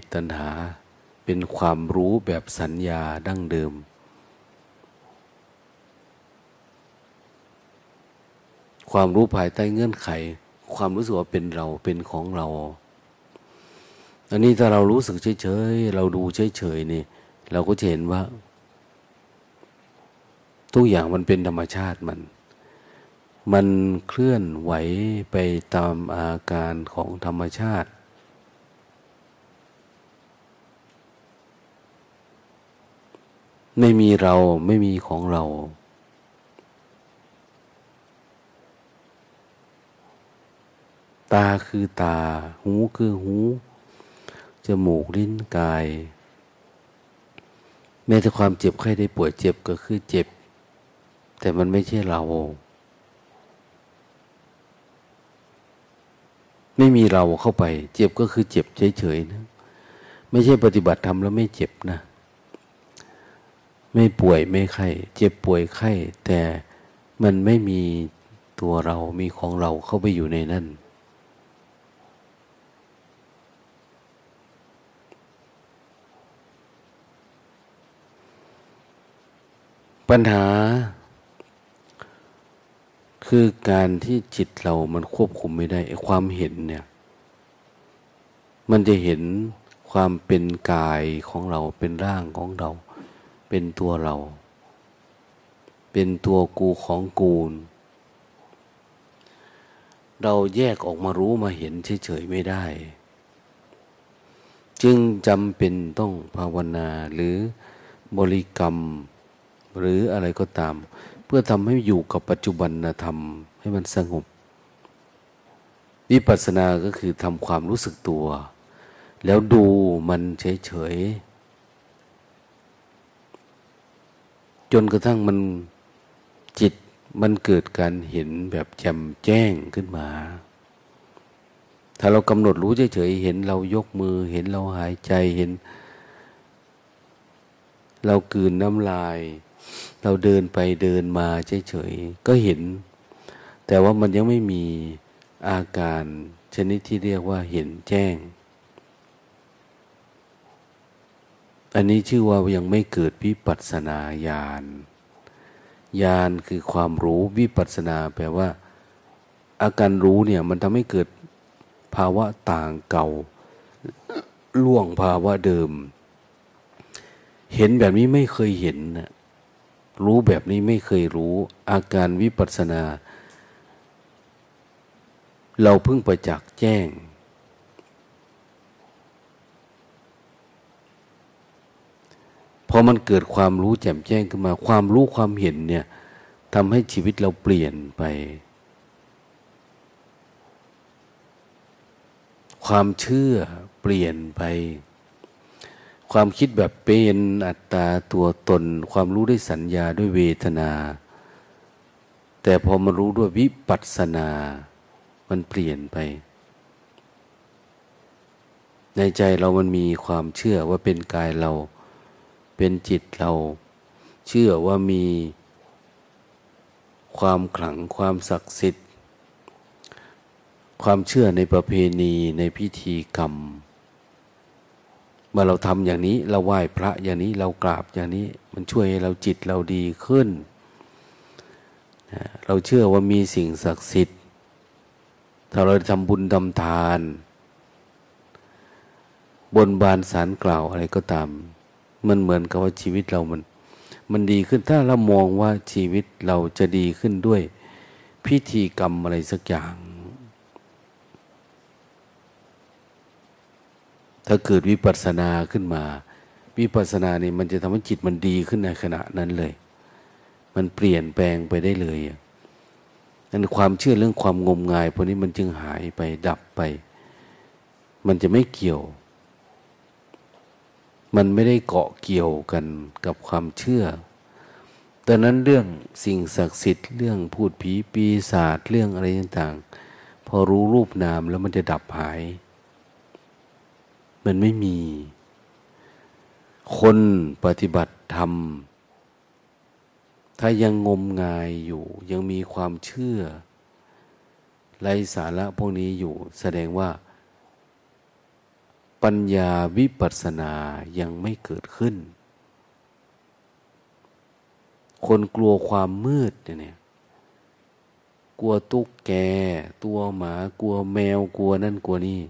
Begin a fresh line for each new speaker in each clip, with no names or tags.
สตัณหา เป็นความรู้แบบสัญญาดั้งเดิม ความรู้ภายใต้เงื่อนไข ความรู้สึกว่าเป็นเราเป็นของเรา อันนี้ถ้าเรารู้สึกเฉยๆเราดูเฉยๆนี่ เราก็จะเห็นว่า ทุกอย่างมันเป็นธรรมชาติมันมันเคลื่อนไหวไปตามอาการของธรรมชาติ ไม่มีเราไม่มีของเรา ตาคือตา หูคือหู จมูกลิ้นกาย แม้แต่ความเจ็บไข้ได้ป่วยเจ็บก็คือเจ็บ แต่มันไม่ใช่เรา ไม่มีเราเข้าไป เจ็บก็คือเจ็บเฉยๆนะ ไม่ใช่ปฏิบัติทำแล้วไม่เจ็บนะ ไม่ป่วยไม่ไข้เจ็บป่วยไข้แต่มันไม่มีตัวเรามีของเราเข้าไปอยู่ในนั่น ปัญหา คือการที่จิตเรามันควบคุมไม่ได้ความเห็นเนี่ย มันจะเห็นความเป็นกายของเราเป็นร่างของเรา เป็นตัวเรา เป็นตัวกูของกูล เราแยกออกมารู้มาเห็นเฉยๆไม่ได้ จึงจำเป็นต้องภาวนาหรือบริกรรม หรืออะไรก็ตาม เพื่อทำให้อยู่กับปัจจุบันธรรมให้มันสงบวิปัสสนาก็คือทำความรู้สึกตัว แล้วดูมันเฉยๆ จนกระทั่งมันจิตมันเกิดการเห็นแบบแจ่มแจ้งขึ้นมา ถ้าเรากำหนดรู้เฉยๆเห็นเรายกมือ เห็นเราหายใจเห็น เรากืนน้ำลาย เราเดินไปเดินมาเฉยๆก็เห็น แต่ว่ามันยังไม่มีอาการชนิดที่เรียกว่าเห็นแจ้ง อันนี้ชื่อว่ายังไม่เกิดวิปัสนาญาณญาณคือความรู้วิปัสนาแปลว่า อาการรู้เนี่ยมันทำให้เกิดภาวะต่างเก่า ล่วงภาวะเดิม เห็นแบบนี้ไม่เคยเห็นนะรู้แบบนี้ไม่เคยรู้ อาการวิปัสสนา เราเพิ่งประจักษ์แจ้ง พอมันเกิดความรู้แจ่มแจ้งขึ้นมา ความรู้ความเห็นเนี่ยทำให้ชีวิตเราเปลี่ยนไป ความเชื่อเปลี่ยนไป ความคิดแบบเป็นอัตตาตัวตน ความรู้ด้วยสัญญาด้วยเวทนา แต่พอมารู้ด้วยวิปัสสนา มันเปลี่ยนไป ในใจเรามันมีความเชื่อว่าเป็นกายเรา เป็นจิตเรา เชื่อว่ามีความขลังความศักดิ์สิทธิ์ ความเชื่อในประเพณีในพิธีกรรม เมื่อเราทำอย่างนี้เราไหว้พระอย่างนี้เรากราบอย่างนี้มันช่วยให้เราจิตเราดีขึ้น เราเชื่อว่ามีสิ่งศักดิ์สิทธิ์ ถ้าเราทำบุญทำทาน บนบานสารกล่าวอะไรก็ตาม มันเหมือนกับว่าชีวิตเรามัน มันดีขึ้นถ้าเรามองว่าชีวิตเราจะดีขึ้นด้วย พิธีกรรมอะไรสักอย่าง ถ้าเกิดวิปัสสนาขึ้นมา วิปัสสนาเนี่ยมันจะทำให้จิตมันดีขึ้นในขณะนั้นเลย มันเปลี่ยนแปลงไปได้เลยนั่นความเชื่อเรื่องความงมงายพวกนี้มันจึงหายไปดับไป มันจะไม่เกี่ยว มันไม่ได้เกาะเกี่ยวกันกับความเชื่อแต่นั้นเรื่องสิ่งศักดิ์สิทธิ์เรื่องพูดผีปีศาจเรื่องอะไรต่างๆ พอรู้รูปนามแล้วมันจะดับหาย มันไม่มี คนปฏิบัติธรรม ถ้ายังงมงายอยู่ ยังมีความเชื่อไรสาระพวกนี้อยู่ แสดงว่า ปัญญาวิปัสสนายังไม่เกิดขึ้น คนกลัวความมืดเนี่ยกลัวตุ๊กแก ตัวหมา กลัวแมว กลัวนั่นกลัวนี่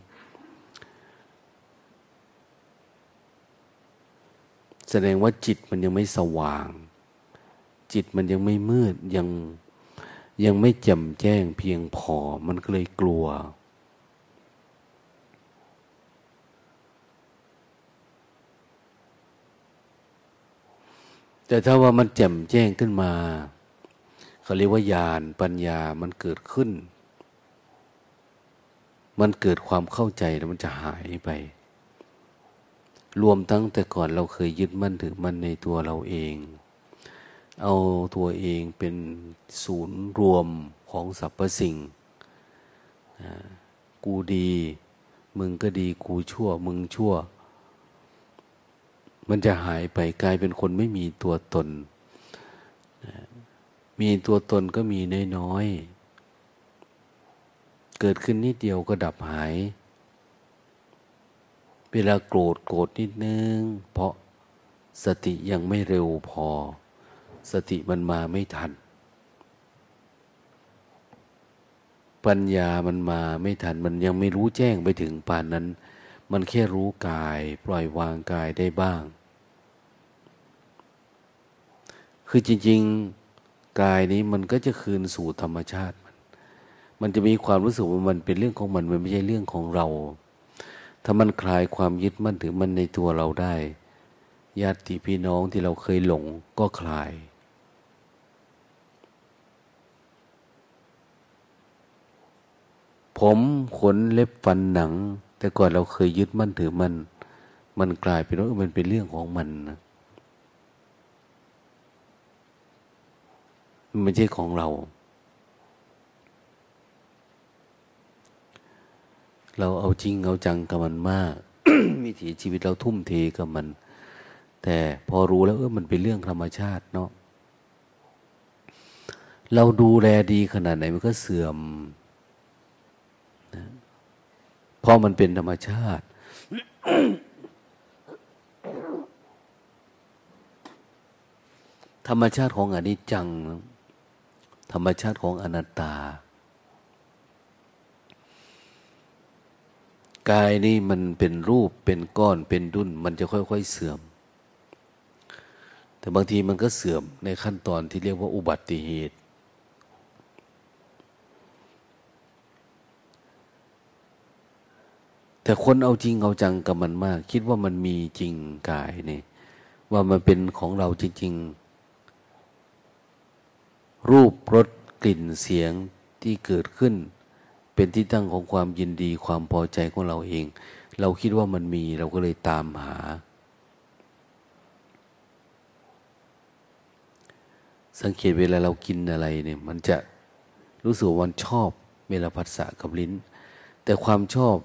แสดงว่าจิตมันยังไม่สว่าง จิตมันยังไม่มืด ยังยังไม่แจ่มแจ้งเพียงพอ มันก็เลยกลัว แต่ถ้าว่ามันแจ่มแจ้งขึ้นมาเขาเรียกว่าญาณปัญญามันเกิดขึ้น มันเกิดความเข้าใจแล้วมันจะหายไป รวมทั้งแต่ก่อนเราเคยยึดมั่นถือมั่นในตัวเราเอง เอาตัวเองเป็นศูนย์รวมของสรรพสิ่ง กูดี มึงก็ดีกูชั่ว มึงชั่ว มันจะหายไปกลายเป็นคนไม่มีตัวตน มีตัวตนก็มีน้อยๆ เกิดขึ้นนิดเดียวก็ดับหาย เวลาโกรธโกรธนิดนึง เพราะสติยังไม่เร็วพอ สติมันมาไม่ทัน ปัญญามันมาไม่ทัน มันยังไม่รู้แจ้งไปถึงปานนั้นมันแค่รู้กาย ปล่อยวางกายได้บ้าง คือจริง ๆ กายนี้มันก็จะคืนสู่ธรรมชาติมัน มันจะมีความรู้สึกว่ามันเป็นเรื่องของมัน มันไม่ใช่เรื่องของเรา ถ้ามันคลายความยึดมั่นถือมันในตัวเราได้ ญาติพี่น้องที่เราเคยหลงก็คลาย ผมขนเล็บฟันหนัง แต่ก่อนเราเคยยึดมั่นถือมัน มันกลายเป็นว่ามันเป็นเรื่องของมันนะ มันไม่ใช่ของเรา เราเอาจริงเอาจังกับมันมากวิถีชีวิตเราทุ่มเทกับมัน แต่พอรู้แล้วเออมันเป็นเรื่องธรรมชาติเนาะเราดูแลดีขนาดไหนมันก็เสื่อมนะเพราะมันเป็นธรรมชาติ ธรรมชาติของอนิจจังนะ ธรรมชาติของอนัตตา กายนี่มันเป็นรูปเป็นก้อนเป็นดุนมันจะค่อย ๆ เสื่อม แต่บางทีมันก็เสื่อมในขั้นตอนที่เรียกว่าอุบัติเหตุ แต่คนเอาจริงเอาจังกับมันมาก คิดว่ามันมีจริงกายนี่ว่ามันเป็นของเราจริง ๆ รูปรสกลิ่นเสียงที่เกิดขึ้น เป็นที่ตั้งของความยินดีความพอใจของเราเอง เราคิดว่ามันมีเราก็เลยตามหา สังเกตเวลาเรากินอะไรเนี่ยมันจะรู้สึกวันชอบเวลาผัสสะกับลิ้น แต่ความชอบ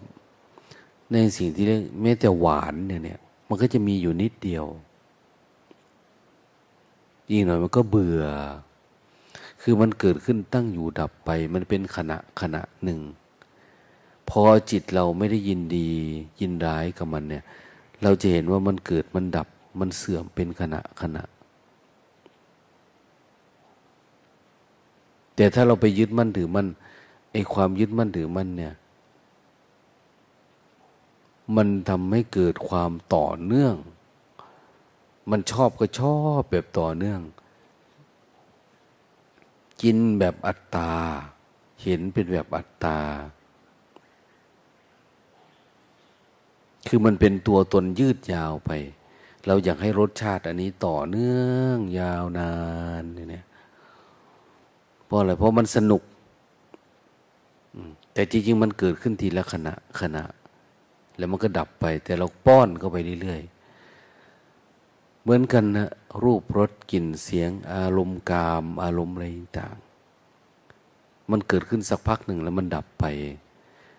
ในสิ่งที่เรียกแม้แต่หวานเนี่ยเนี่ยมันก็จะมีอยู่นิดเดียวยิ่งหน่อยมันก็เบื่อ คือมันเกิดขึ้นตั้งอยู่ดับไป มันเป็นขณะขณะหนึ่ง พอจิตเราไม่ได้ยินดียินร้ายกับมันเนี่ย เราจะเห็นว่ามันเกิดมันดับ มันเสื่อมเป็นขณะขณะ แต่ถ้าเราไปยึดมั่นถือมั่นไอ้ความยึดมั่นถือมั่นเนี่ย มันทำให้เกิดความต่อเนื่อง มันชอบก็ชอบแบบต่อเนื่อง กินแบบอัตตา เห็นเป็นแบบอัตตา คือมันเป็นตัวตนยืดยาวไป เราอยากให้รสชาติอันนี้ต่อเนื่องยาวนานเนี่ยเพราะอะไรเพราะมันสนุก แต่จริงๆมันเกิดขึ้นทีละขณะขณะ แล้วมันก็ดับไป แต่เราป้อนเข้าไปเรื่อยๆ เหมือนกันนะ รูปรสกลิ่นเสียง อารมณ์กาม อารมณ์อะไรต่างมันเกิดขึ้นสักพักหนึ่งแล้วมันดับไป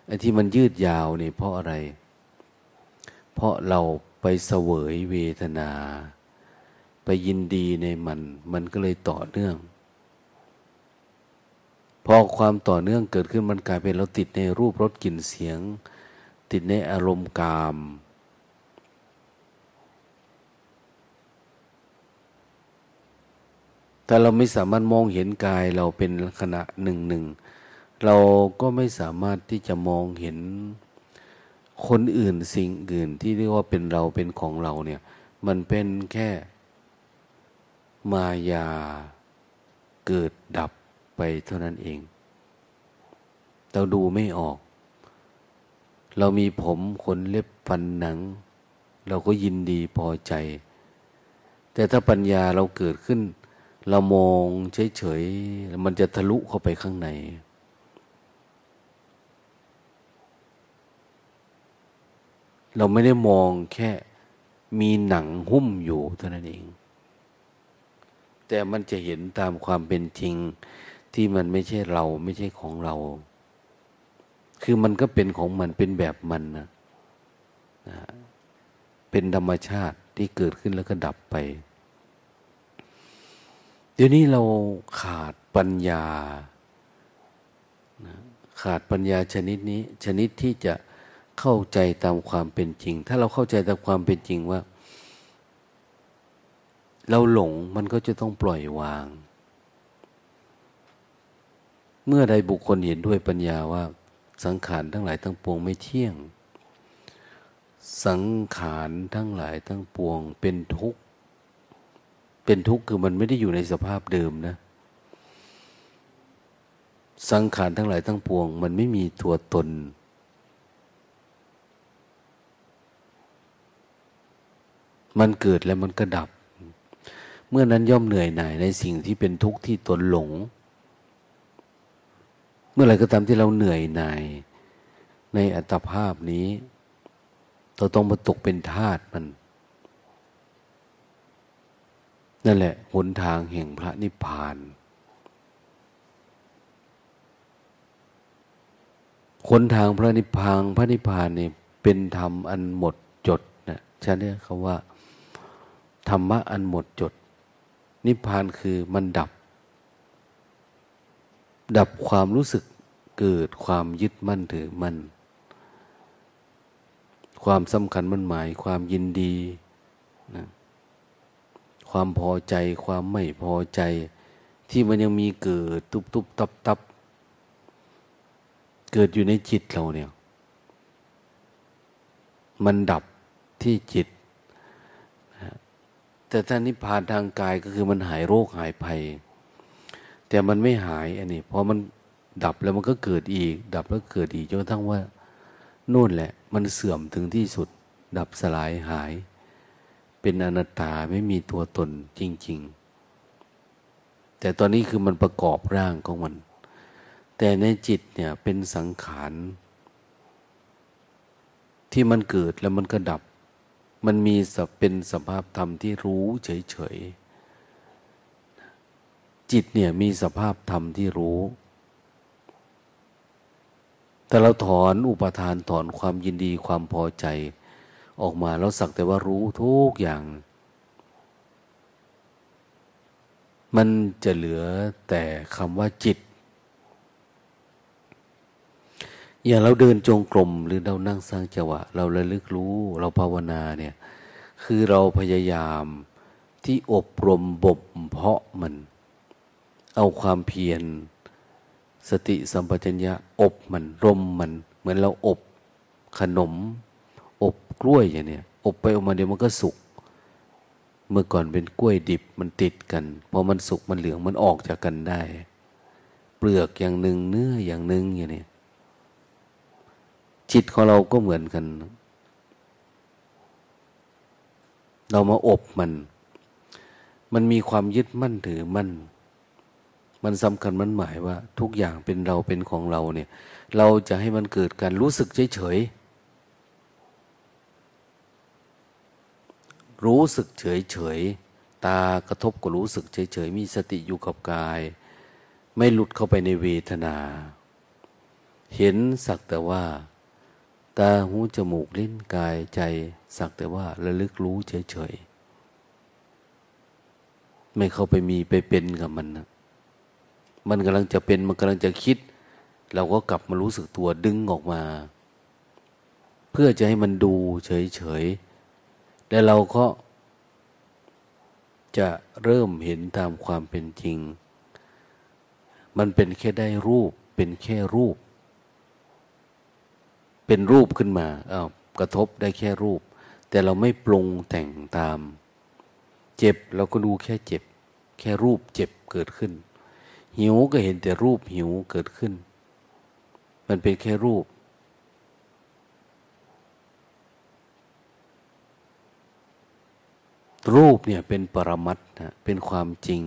ไอ้ที่มันยืดยาวนี่เพราะอะไร เพราะเราไปเสวยเวทนา ไปยินดีในมัน มันก็เลยต่อเนื่อง พอความต่อเนื่องเกิดขึ้นมันกลายเป็นเราติดในรูปรสกลิ่นเสียง ติดในอารมณ์กาม แต่เราไม่สามารถมองเห็นกายเราเป็นขณะหนึ่งหนึ่งเราก็ไม่สามารถที่จะมองเห็นคนอื่นสิ่งอื่นที่เรียกว่าเป็นเราเป็นของเราเนี่ย มันเป็นแค่มายาเกิดดับไปเท่านั้นเอง เราดูไม่ออก เรามีผมขนเล็บฟันหนัง เราก็ยินดีพอใจ แต่ถ้าปัญญาเราเกิดขึ้น เรามองเฉยๆมันจะทะลุเข้าไปข้างใน เราไม่ได้มองแค่มีหนังหุ้มอยู่เท่านั้นเอง แต่มันจะเห็นตามความเป็นจริงที่มันไม่ใช่เราไม่ใช่ของเรา คือมันก็เป็นของมันเป็นแบบมันนะนะเป็นธรรมชาติที่เกิดขึ้นแล้วก็ดับไป เดี๋ยวนี้เราขาดปัญญา ขาดปัญญาชนิดนี้ ชนิดที่จะเข้าใจตามความเป็นจริง ถ้าเราเข้าใจตามความเป็นจริงว่า เราหลงมันก็จะต้องปล่อยวาง เมื่อใดบุคคลเห็นด้วยปัญญาว่า สังขารทั้งหลายทั้งปวงไม่เที่ยง สังขารทั้งหลายทั้งปวงเป็นทุกข์ เป็นทุกข์คือมันไม่ได้อยู่ในสภาพเดิมนะ สังขารทั้งหลายทั้งปวง มันไม่มีตัวตน มันเกิดแล้วมันก็ดับ เมื่อนั้นย่อมเหนื่อยหน่ายในสิ่งที่เป็นทุกข์ที่ตนหลง เมื่อไรก็ตามที่เราเหนื่อยหน่าย ในอัตภาพนี้ เราต้องมาตกเป็นทาสมัน นั่นแหละหนทางแห่งพระนิพพานหนทางพระนิพพานพระนิพพานเนี่ยเป็นธรรมอันหมดจดนะฉันเรียกคำว่าธรรมะอันหมดจด นิพพานคือมันดับ ดับความรู้สึกเกิดความยึดมั่นถือมั่นความสำคัญมันหมายความยินดีนะ ความพอใจ ความไม่พอใจ ที่มันยังมีเกิดตุบตุบตับตับเกิดอยู่ในจิตเราเนี่ย มันดับที่จิต แต่ถ้านิพพานทางกายก็คือมันหายโรคหายภัย แต่มันไม่หายอันนี้พอมันดับแล้วมันก็เกิดอีก ดับแล้วเกิดอีกจนกระทั่งว่านู่นแหละ มันเสื่อมถึงที่สุด ดับสลายหาย เป็นอนัตตาไม่มีตัวตนจริง ๆ แต่ตอนนี้คือมันประกอบร่างของมัน แต่ในจิตเนี่ยเป็นสังขารที่มันเกิดแล้วมันก็ดับ มันมีเป็นสภาพธรรมที่รู้เฉยๆ จิตเนี่ยมีสภาพธรรมที่รู้แต่เราถอนอุปทานถอนความยินดีความพอใจ ออกมาแล้วสักแต่ว่ารู้ทุกอย่าง มันจะเหลือแต่คำว่าจิต อย่างเราเดินจงกรมหรือเรานั่งสร้างจังหวะ เราระลึกรู้เราภาวนาเนี่ย คือเราพยายามที่อบรมบ่มเพาะมัน เอาความเพียรสติสัมปชัญญะอบมันรมมัน เหมือนเราอบขนม กล้วยอย่างเนี้ยอบไปออกมาเดี๋ยวมันก็สุก เมื่อก่อนเป็นกล้วยดิบมันติดกันพอมันสุกมันเหลืองมันออกจากกันได้ เปลือกอย่างหนึ่งเนื้ออย่างหนึ่งอย่างนี้จิตของเราก็เหมือนกัน เรามาอบมัน มันมีความยึดมั่นถือมั่น มันสำคัญมันหมายว่า ทุกอย่างเป็นเราเป็นของเราเนี่ย เราจะให้มันเกิดการรู้สึกเฉยเฉย รู้สึกเฉยเฉยตากระทบก็รู้สึกเฉยเฉยมีสติอยู่กับกาย ไม่หลุดเข้าไปในเวทนา เห็นสักแต่ว่า ตาหูจมูกลิ้นกายใจ สักแต่ว่าระลึกรู้เฉยๆไม่เข้าไปมีไปเป็นกับมันนะมันกำลังจะเป็นมันกำลังจะคิด เราก็กลับมารู้สึกตัวดึงออกมา เพื่อจะให้มันดูเฉยๆ แต่เราก็จะเริ่มเห็นตามความเป็นจริง มันเป็นแค่ได้รูป เป็นแค่รูป เป็นรูปขึ้นมาอ้าวกระทบได้แค่รูป แต่เราไม่ปรุงแต่งตาม เจ็บเราก็ดูแค่เจ็บ แค่รูปเจ็บเกิดขึ้น หิวก็เห็นแต่รูปหิวเกิดขึ้น มันเป็นแค่รูป รูปเนี่ยเป็นปรมัตนะเป็นความจริง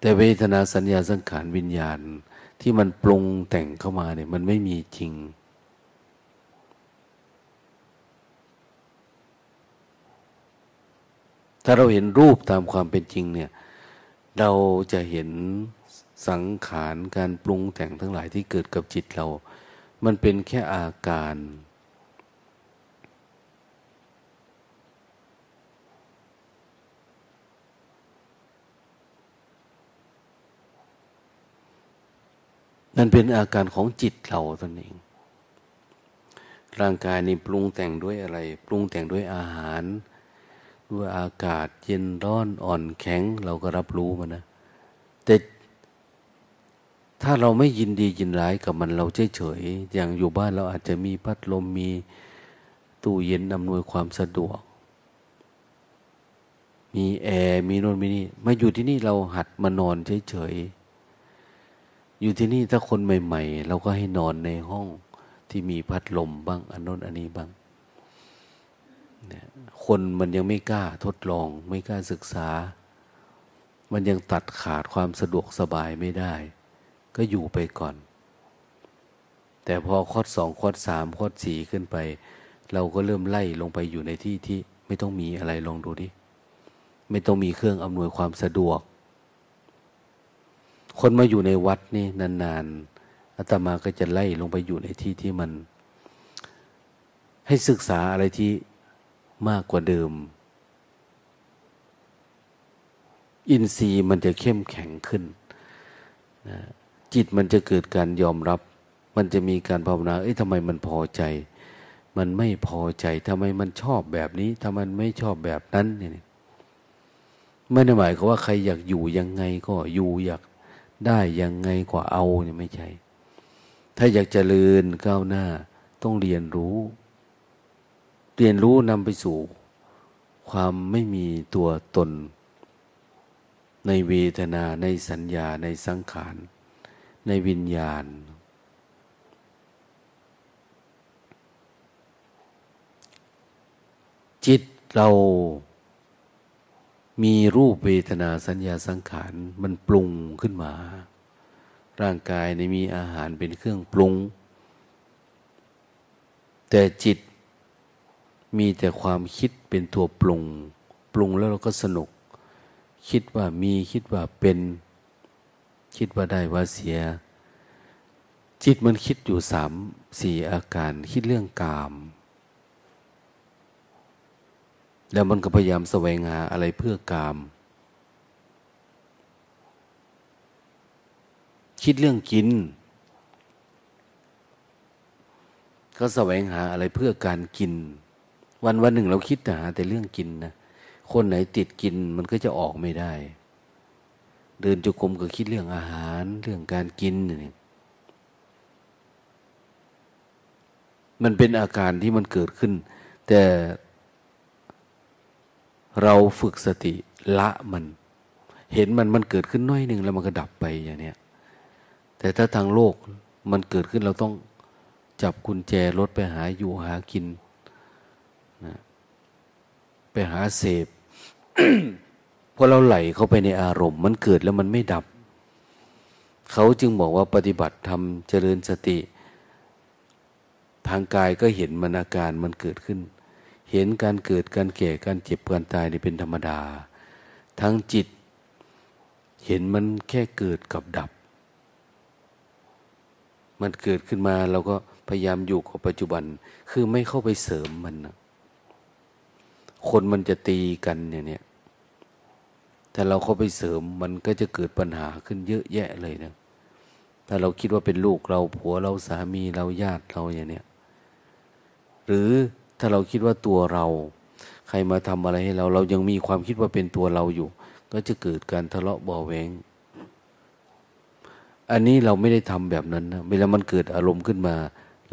แต่เวทนาสัญญาสังขารวิญญาณที่มันปรุงแต่งเข้ามาเนี่ยมันไม่มีจริง ถ้าเราเห็นรูปตามความเป็นจริงเนี่ย เราจะเห็นสังขารการปรุงแต่งทั้งหลายที่เกิดกับจิตเรา มันเป็นแค่อาการ นั่นเป็นอาการของจิตเราตนเอง ร่างกายนี่ปรุงแต่งด้วยอะไร ปรุงแต่งด้วยอาหาร ด้วยอากาศเย็นร้อนอ่อนแข็ง เราก็รับรู้มันนะ แต่ถ้าเราไม่ยินดียินร้ายกับมันเราเฉยเฉยอย่างอยู่บ้านเราอาจจะมีพัดลมมีตู้เย็นอำนวยความสะดวก มีแอร์มีโน่นมีนี่มาอยู่ที่นี่เราหัดมานอนเฉยเฉย อยู่ที่นี่ถ้าคนใหม่ ๆ เราก็ให้นอนในห้องที่มีพัดลมบ้าง อันน้นอันนี้บ้างคนมันยังไม่กล้าทดลอง ไม่กล้าศึกษา มันยังตัดขาดความสะดวกสบายไม่ได้ ก็อยู่ไปก่อน แต่พอคอดสองคอดสามคอดสี่ขึ้นไป เราก็เริ่มไล่ลงไปอยู่ในที่ที่ไม่ต้องมีอะไรลองดูดิไม่ต้องมีเครื่องอำนวยความสะดวก คนมาอยู่ในวัดนี่นานๆอาตมาก็จะไล่ลงไปอยู่ในที่ที่มัน ให้ศึกษาอะไรที่มากกว่าเดิม อินทรีย์มันจะเข้มแข็งขึ้นนะจิตมันจะเกิดการยอมรับ มันจะมีการภาวนา เอ้ยทำไมมันพอใจ มันไม่พอใจทำไมมันชอบแบบนี้ทำไมมันไม่ชอบแบบนั้นเนี่ยไม่ได้หมายความว่าใครอยากอยู่ยังไงก็อยู่ อยาก ได้ยังไงกว่าเอาเนี่ยไม่ใช่ ถ้าอยากจเจริญก้าวหน้า ต้องเรียนรู้ เรียนรู้นำไปสู่ ความไม่มีตัวตน ในเวทนาในสัญญาในสังขาร ในวิญญาณ จิตเรา มีรูปเวทนาสัญญาสังขารมันปรุงขึ้นมา ร่างกายในมีอาหารเป็นเครื่องปรุง แต่จิตมีแต่ความคิดเป็นตัวปรุง ปรุงแล้วเราก็สนุก คิดว่ามีคิดว่าเป็น คิดว่าได้ว่าเสีย จิตมันคิดอยู่สามสี่อาการ คิดเรื่องกาม แล้วมันก็พยายามแสวงหาอะไรเพื่อกาม คิดเรื่องกิน ก็แสวงหาอะไรเพื่อการกิน วันวันหนึ่งเราคิดแต่หาแต่เรื่องกินนะคนไหนติดกินมันก็จะออกไม่ได้ เดินจุกรมก็คิดเรื่องอาหารเรื่องการกินนี่มันเป็นอาการที่มันเกิดขึ้น แต่ เราฝึกสติละมัน เห็นมันมันเกิดขึ้นน้อยหนึ่งแล้วมันก็ดับไปอย่างเนี้ย แต่ถ้าทางโลกมันเกิดขึ้นเราต้องจับกุญแจรถไปหาอยู่หากินนะไปหาเสพพอเราไหลเข้าไปในอารมณ์ มันเกิดแล้วมันไม่ดับ เขาจึงบอกว่าปฏิบัติทำเจริญสติ ทางกายก็เห็นมันอาการมันเกิดขึ้น เห็นการเกิดการแก่การเจ็บการตายนี่เป็นธรรมดา ทั้งจิต เห็นมันแค่เกิดกับดับ มันเกิดขึ้นมาเราก็พยายามอยู่กับปัจจุบัน คือไม่เข้าไปเสริมมันนะคนมันจะตีกันเนี่ยเนี่ยถ้าเราเข้าไปเสริมมันก็จะเกิดปัญหาขึ้นเยอะแยะเลยนะ ถ้าเราคิดว่าเป็นลูกเราผัวเราสามีเราญาติเราอย่างเนี้ย หรือ ถ้าเราคิดว่าตัวเรา ใครมาทำอะไรให้เรา เรายังมีความคิดว่าเป็นตัวเราอยู่ ก็จะเกิดการทะเลาะเบาแวงอันนี้เราไม่ได้ทำแบบนั้นนะเวลามันเกิดอารมณ์ขึ้นมา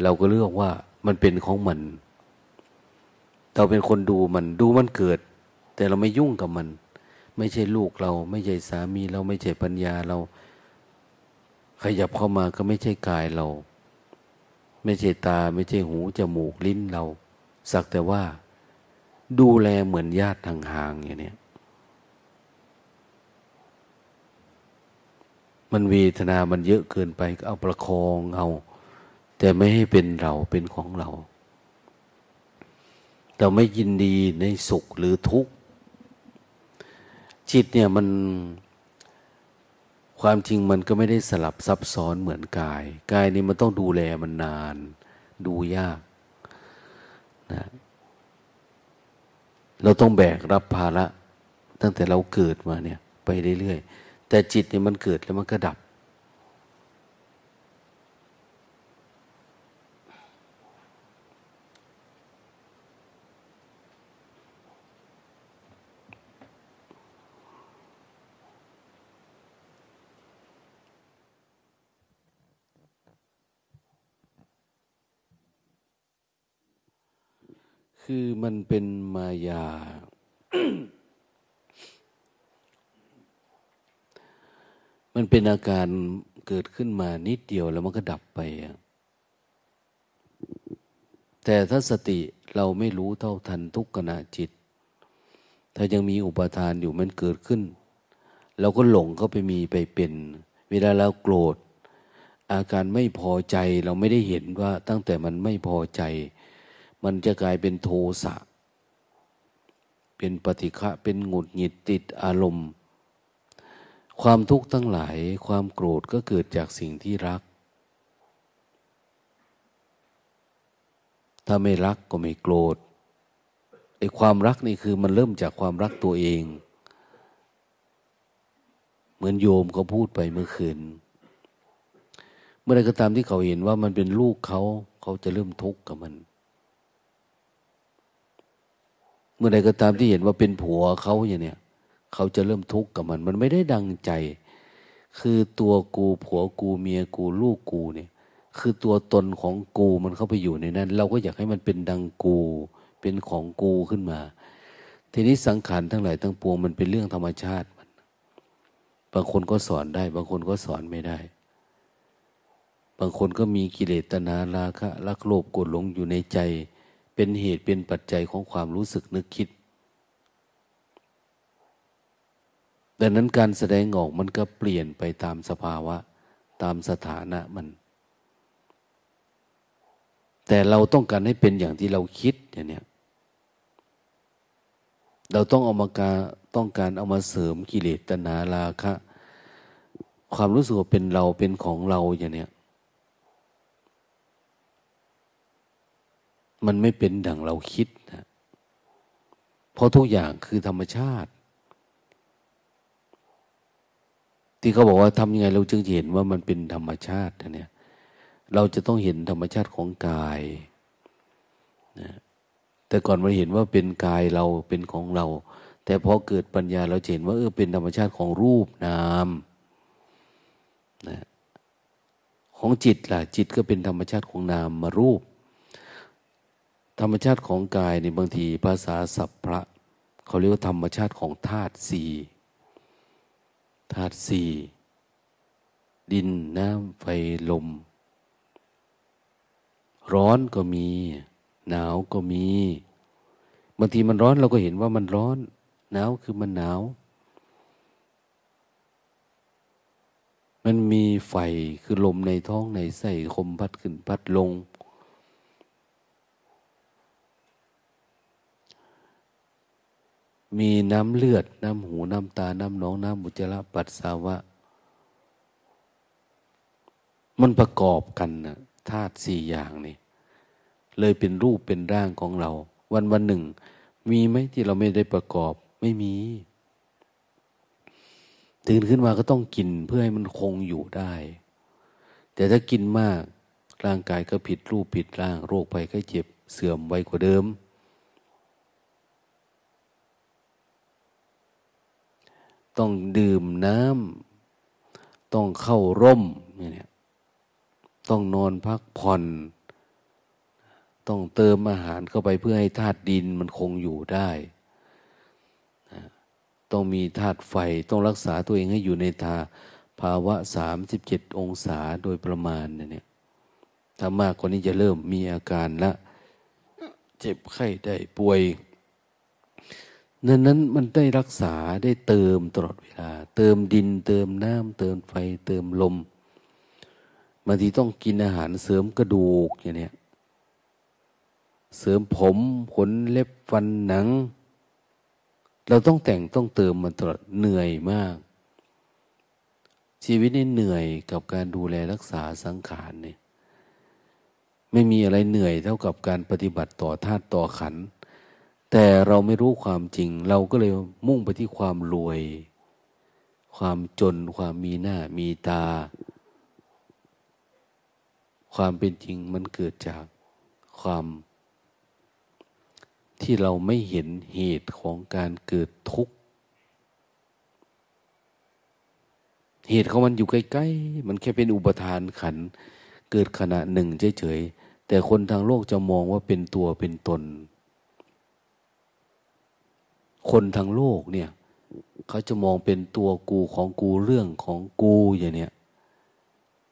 เราก็เลือกว่ามันเป็นของมัน เราเป็นคนดูมันดูมันเกิด แต่เราไม่ยุ่งกับมัน ไม่ใช่ลูกเรา ไม่ใช่สามีเราไม่ใช่ปัญญาเรา ขยับเข้ามาก็ไม่ใช่กายเรา ไม่ใช่ตา ไม่ใช่หูจมูกลิ้นเรา สักแต่ว่าดูแลเหมือนญาติห่างๆอย่างนี้มันเวทนามันเยอะเกินไปก็เอาประคองเอาแต่ไม่ให้เป็นเราเป็นของเรา เราไม่ยินดีในสุขหรือทุกข์ จิตเนี่ยมันความจริงมันก็ไม่ได้สลับซับซ้อนเหมือนกาย กายนี่มันต้องดูแลมันนาน ดูยาก นะเราต้องแบกรับภาระตั้งแต่เราเกิดมาเนี่ย ไปเรื่อยๆแต่จิตเนี่ยมันเกิดแล้วมันก็ดับ คือมันเป็นมายา มันเป็นอาการเกิดขึ้นมานิดเดียวแล้วมันก็ดับไป แต่ถ้าสติเราไม่รู้เท่าทันทุกขณะจิต ถ้ายังมีอุปทานอยู่มันเกิดขึ้น เราก็หลงเข้าไปมีไปเป็น เวลาเราโกรธ อาการไม่พอใจเราไม่ได้เห็นว่าตั้งแต่มันไม่พอใจ มันจะกลายเป็นโทสะ เป็นปฏิฆะ เป็นหงุดหงิดติดอารมณ์ ความทุกข์ทั้งหลาย ความโกรธก็เกิดจากสิ่งที่รัก ถ้าไม่รักก็ไม่โกรธ ไอ้ความรักนี่คือมันเริ่มจากความรักตัวเอง เหมือนโยมเขาพูดไปเมื่อคืน เมื่อใดก็ตามที่เขาเห็นว่ามันเป็นลูกเขา เขาจะเริ่มทุกข์กับมัน เมื่อใดก็ตามที่เห็นว่าเป็นผัวเขาอย่างเนี้ยเขาจะเริ่มทุกข์กับมัน มันไม่ได้ดังใจ คือตัวกูผัวกูเมียกูลูกกูเนี่ย คือตัวตนของกูมันเข้าไปอยู่ในนั้น เราก็อยากให้มันเป็นดังกู เป็นของกูขึ้นมา ทีนี้สังขารทั้งหลายทั้งปวงมันเป็นเรื่องธรรมชาติมัน บางคนก็สอนได้ บางคนก็สอนไม่ได้ บางคนก็มีกิเลสตนาราคะรักโลภโกรธหลงอยู่ในใจ เป็นเหตุเป็นปัจจัยของความรู้สึกนึกคิด ดังนั้นการแสดงออกมันก็เปลี่ยนไปตามสภาวะ ตามสถานะมัน แต่เราต้องการให้เป็นอย่างที่เราคิดอย่างนี้เราต้องเอามาการต้องการเอามาเสริมกิเลสตนาราคะ ความรู้สึกเป็นเราเป็นของเราอย่างนี้ มันไม่เป็นดังเราคิดนะเพราะทุกอย่างคือธรรมชาติ ที่เขาบอกว่าทำยังไงเราจึงเห็นว่ามันเป็นธรรมชาติเนี่ย เราจะต้องเห็นธรรมชาติของกายนะแต่ก่อนเราเห็นว่าเป็นกายเราเป็นของเรา แต่พอเกิดปัญญาเราเห็นว่าเออเป็นธรรมชาติของรูปนามนะของจิตล่ะ จิตก็เป็นธรรมชาติของนามมารูป ธรรมชาติของกายในบางทีภาษาสัพพะเขาเรียกว่าธรรมชาติของธาตุสี่ธาตุสี่ดินน้ำไฟลม ร้อนก็มี หนาวก็มี บางทีมันร้อนเราก็เห็นว่ามันร้อน หนาวคือมันหนาว มันมีไฟคือลมในท้องในไส้คมพัดขึ้นพัดลง มีน้ำเลือด น้ำหู น้ำตา น้ำหนอง น้ำบุจระปัสสาวะ มันประกอบกันนะธาตุสี่อย่างนี่เลยเป็นรูปเป็นร่างของเรา วันวันหนึ่ง มีไหมที่เราไม่ได้ประกอบไม่มี ตื่นขึ้นมาก็ต้องกินเพื่อให้มันคงอยู่ได้ แต่ถ้ากินมากร่างกายก็ผิดรูปผิดร่าง โรคภัยไข้เจ็บเสื่อมไวกว่าเดิม ต้องดื่มน้ำต้องเข้าร่มเนี่ยต้องนอนพักผ่อน ต้องเติมอาหารเข้าไปเพื่อให้ธาตุดินมันคงอยู่ได้ ต้องมีธาตุไฟต้องรักษาตัวเองให้อยู่ในทาภาวะสามสิบเจ็ดองศาโดยประมาณเนี่ยถ้ามากกว่านี้จะเริ่มมีอาการละ เจ็บไข้ได้ป่วย นั้นนั้นมันได้รักษาได้เติมตลอดเวลา เติมดินเติมน้ำเติมไฟเติมลมบางทีต้องกินอาหารเสริมกระดูกอย่างเนี้ยเสริมผมขนเล็บฟันหนัง เราต้องแต่งต้องเติมมันตลอดเหนื่อยมาก ชีวิตนี่เหนื่อยกับการดูแลรักษาสังขารเนี่ยไม่มีอะไรเหนื่อยเท่ากับการปฏิบัติต่อธาตุต่อขัน แต่เราไม่รู้ความจริง เราก็เลยมุ่งไปที่ความรวย ความจน ความมีหน้ามีตา ความเป็นจริงมันเกิดจากความ ที่เราไม่เห็นเหตุของการเกิดทุกข์ เหตุของมันอยู่ใกล้ๆ มันแค่เป็นอุปทานขัน เกิดขณะหนึ่งเฉยๆ แต่คนทางโลกจะมองว่าเป็นตัวเป็นตน คนทางโลกเนี่ยเขาจะมองเป็นตัวกูของกูเรื่องของกูอย่างเนี้ย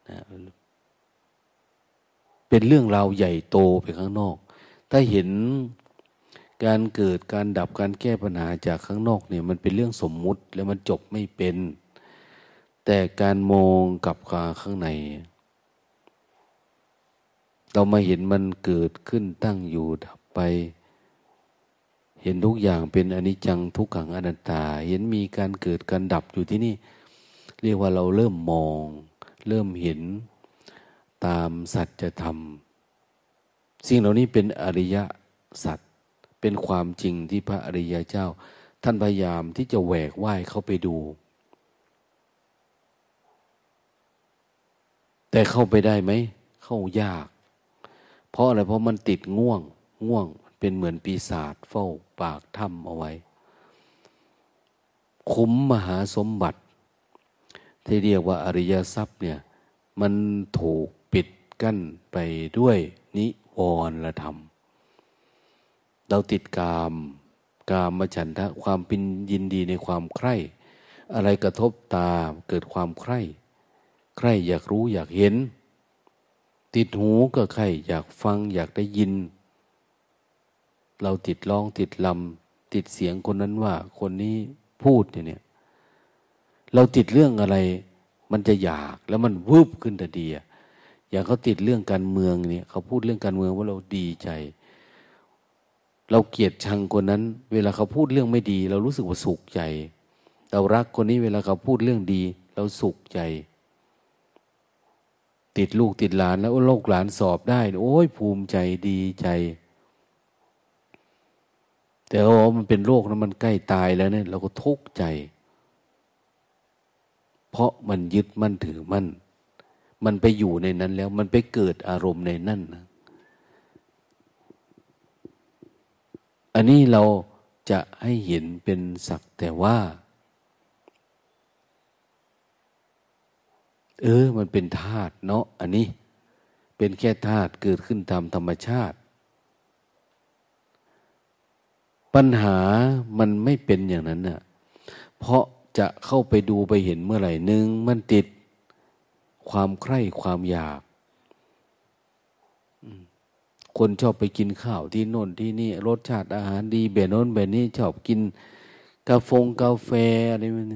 นะเป็นเรื่องราวใหญ่โตไปข้างนอก ถ้าเห็นการเกิดการดับการแก้ปัญหาจากข้างนอกเนี่ยมันเป็นเรื่องสมมุติแล้วมันจบไม่เป็น แต่การมองกลับขาข้างใน เรามาเห็นมันเกิดขึ้นตั้งอยู่ดับไป เห็นทุกอย่างเป็นอนิจจังทุกขังอนัตตา เห็นมีการเกิดการดับอยู่ที่นี่ เรียกว่าเราเริ่มมอง เริ่มเห็นตามสัจธรรม สิ่งเหล่านี้เป็นอริยสัจเป็นความจริงที่พระอริยเจ้า ท่านพยายามที่จะแหวกว่ายเข้าไปดู แต่เข้าไปได้ไหม เข้ายาก เพราะอะไรเพราะมันติดง่วงง่วง เป็นเหมือนปีศาจเฝ้าปากถ้ำเอาไว้ คุ้มมหาสมบัติ ที่เรียกว่าอริยทรัพย์เนี่ย มันถูกปิดกั้นไปด้วยนิวรณธรรม เราติดกามกามมฉันทะความเป็นยินดีในความใคร่ อะไรกระทบตาเกิดความใคร่ ใคร่อยากรู้อยากเห็น ติดหูก็ใคร่อยากฟังอยากได้ยิน เราติดร้องติดลำติดเสียงคนนั้นว่า คนนี้พูดเนี่ย เราติดเรื่องอะไร มันจะอยากแล้วมันวูบขึ้นแต่เดียอย่างเขาติดเรื่องการเมืองเนี่ย เขาพูดเรื่องการเมืองว่าเราดีใจ เราเกลียดชังคนนั้น เวลาเขาพูดเรื่องไม่ดี เรารู้สึกว่าสุขใจ เรารักคนนี้เวลาเขาพูดเรื่องดี เราสุขใจ ติดลูกติดหลานแล้วโลกหลานสอบได้ โอ้ยภูมิใจดีใจ แต่ว่ามันเป็นโรคนะมันใกล้ตายแล้วเนี่ยเราก็ทุกข์ใจ เพราะมันยึดมั่นถือมั่น มันไปอยู่ในนั้นแล้ว มันไปเกิดอารมณ์ในนั่นนะอันนี้เราจะให้เห็นเป็นสักแต่ว่า เออ มันเป็นธาตุเนาะอันนี้ เป็นแค่ธาตุเกิดขึ้นตามธรรมชาติ ปัญหามันไม่เป็นอย่างนั้นน่ะ เพราะจะเข้าไปดูไปเห็นเมื่อไหร่หนึ่งมันติดความใคร่ความอยาก คนชอบไปกินข้าวที่โน่นที่นี่ รสชาติอาหารดีแบบโน้นแบบนี้ชอบกินกาแฟกาแฟอะไรมัน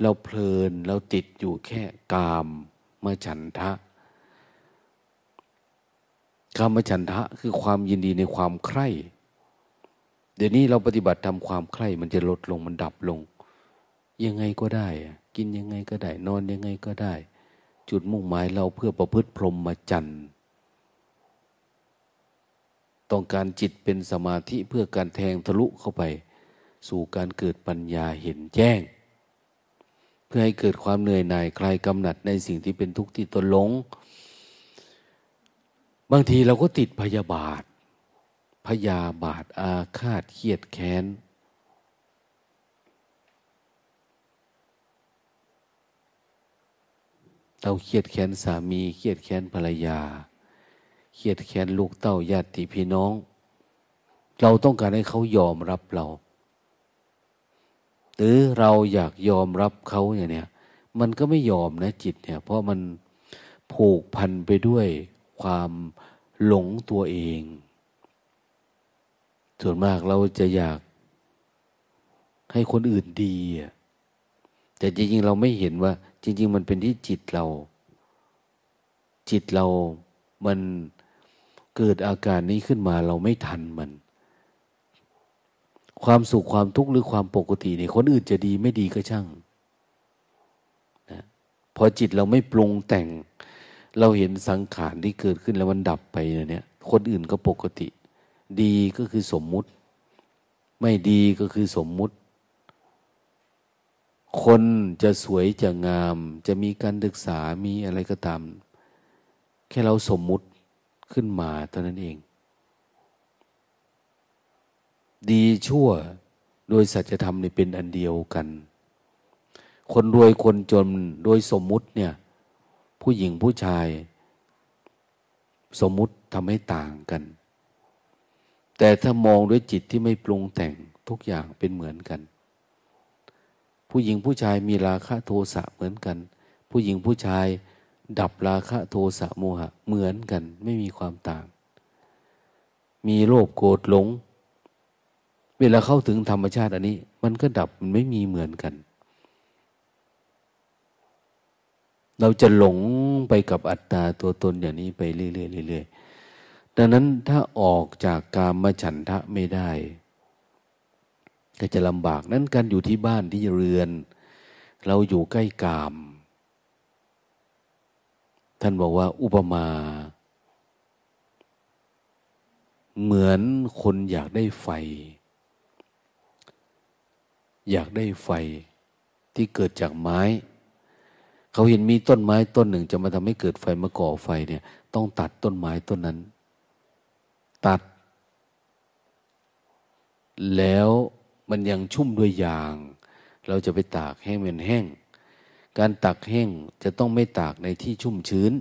เราเพลินเราติดอยู่แค่กามมาฉันทะกามฉันทะคือความยินดีในความใคร่ เดี๋ยวนี้เราปฏิบัติทำความใคร่มันจะลดลงมันดับลง ยังไงก็ได้ กินยังไงก็ได้ นอนยังไงก็ได้ จุดมุ่งหมายเราเพื่อประพฤติพรหมจรรย์ต้องการจิตเป็นสมาธิเพื่อการแทงทะลุเข้าไป สู่การเกิดปัญญาเห็นแจ้ง เพื่อให้เกิดความเหนื่อยหน่ายคลายกำหนัดในสิ่งที่เป็นทุกข์ที่ตนหลง บางทีเราก็ติดพยาบาท พยาบาทอาฆาตเครียดแค้น เราเครียดแค้นสามีเครียดแค้นภรรยา เครียดแค้นลูกเต้าญาติพี่น้อง เราต้องการให้เขายอมรับเรา หรือเราอยากยอมรับเขาอย่างเนี้ยมันก็ไม่ยอมนะจิตเนี่ย เพราะมันผูกพันไปด้วยความหลงตัวเอง ส่วนมากเราจะอยากให้คนอื่นดี แต่จริงๆ เราไม่เห็นว่า จริง ๆ มันเป็นที่จิตเรา จิตเรามันเกิดอาการนี้ขึ้นมาเราไม่ทันมัน ความสุขความทุกข์หรือความปกติเนี่ยคนอื่นจะดีไม่ดีก็ช่างนะพอจิตเราไม่ปรุงแต่ง เราเห็นสังขารที่เกิดขึ้นแล้วมันดับไปเนี่ย คนอื่นก็ปกติ ดีก็คือสมมุติ ไม่ดีก็คือสมมุติ คนจะสวยจะงาม จะมีการศึกษามีอะไรก็ตาม แค่เราสมมุติขึ้นมาเท่านั้นเอง ดีชั่วโดยสัจธรรมนี่เป็นอันเดียวกัน คนรวยคนจนโดยสมมุติเนี่ย ผู้หญิงผู้ชาย สมมุติทำให้ต่างกัน แต่ถ้ามองด้วยจิตที่ไม่ปรุงแต่งทุกอย่างเป็นเหมือนกัน ผู้หญิงผู้ชายมีราคะโทสะเหมือนกัน ผู้หญิงผู้ชายดับราคะโทสะโมหะเหมือนกัน ไม่มีความต่าง มีโลภโกรธหลง เวลาเข้าถึงธรรมชาติอันนี้ มันก็ดับมันไม่มีเหมือนกัน เราจะหลงไปกับอัตตาตัวตนอย่างนี้ไปเรื่อยๆเรื่อยๆ ดังนั้นถ้าออกจากกามมาฉันทะไม่ได้ ก็จะลำบากนั้นการอยู่ที่บ้านที่เรือน เราอยู่ใกล้กาม ท่านบอกว่าอุปมา เหมือนคนอยากได้ไฟ อยากได้ไฟที่เกิดจากไม้ เขาเห็นมีต้นไม้ต้นหนึ่ง จะมาทำให้เกิดไฟมาก่อไฟเนี่ย ต้องตัดต้นไม้ต้นนั้น ตัด แล้วมันยังชุ่มด้วยยาง เราจะไปตากแห้งเป็นแห้ง การตักแห้งจะต้องไม่ตากในที่ชุ่มชื้น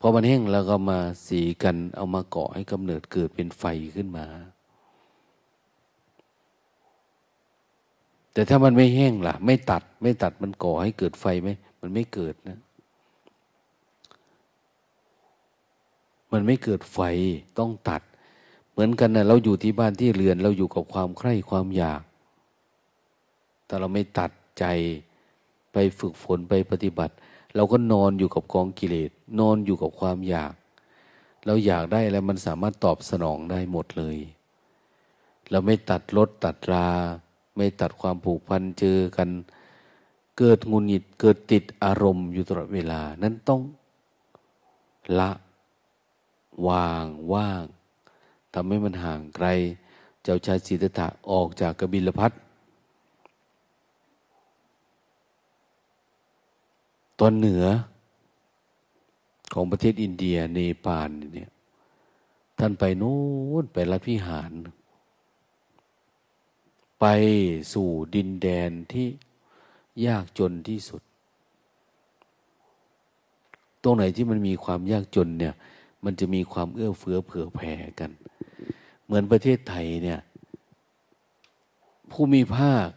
พอมันแห้งแล้วก็มาสีกันเอามาเกาะให้กำเนิดเกิดเป็นไฟขึ้นมา แต่ถ้ามันไม่แห้งล่ะ ไม่ตัดไม่ตัดมันก่อให้เกิดไฟไหมมันไม่เกิดนะ มันไม่เกิดไฟต้องตัด เหมือนกันนะเราอยู่ที่บ้านที่เรือน เราอยู่กับความใคร่ความอยาก แต่เราไม่ตัดใจไปฝึกฝนไปปฏิบัติ เราก็นอนอยู่กับกองกิเลสนอนอยู่กับความอยาก เราอยากได้อะไรมันสามารถตอบสนองได้หมดเลย เราไม่ตัดรถตัดรา ไม่ตัดความผูกพันเจอกัน เกิดงุนหิดเกิดติดอารมณ์อยู่ตลอดเวลา นั้นต้องละ วางว่างทำให้มันห่างไกล เจ้าชายสิทธัตถะออกจากกบิลพัทตอนเหนือของประเทศอินเดียเนปาลเนี่ยท่านไปโน้นไปรัฐพิหาร ไปสู่ดินแดนที่ยากจนที่สุด ตรงไหนที่มันมีความยากจนเนี่ย มันจะมีความเอื้อเฟื้อเผื่อแผ่กัน เหมือนประเทศไทยเนี่ย ผู้มีภาค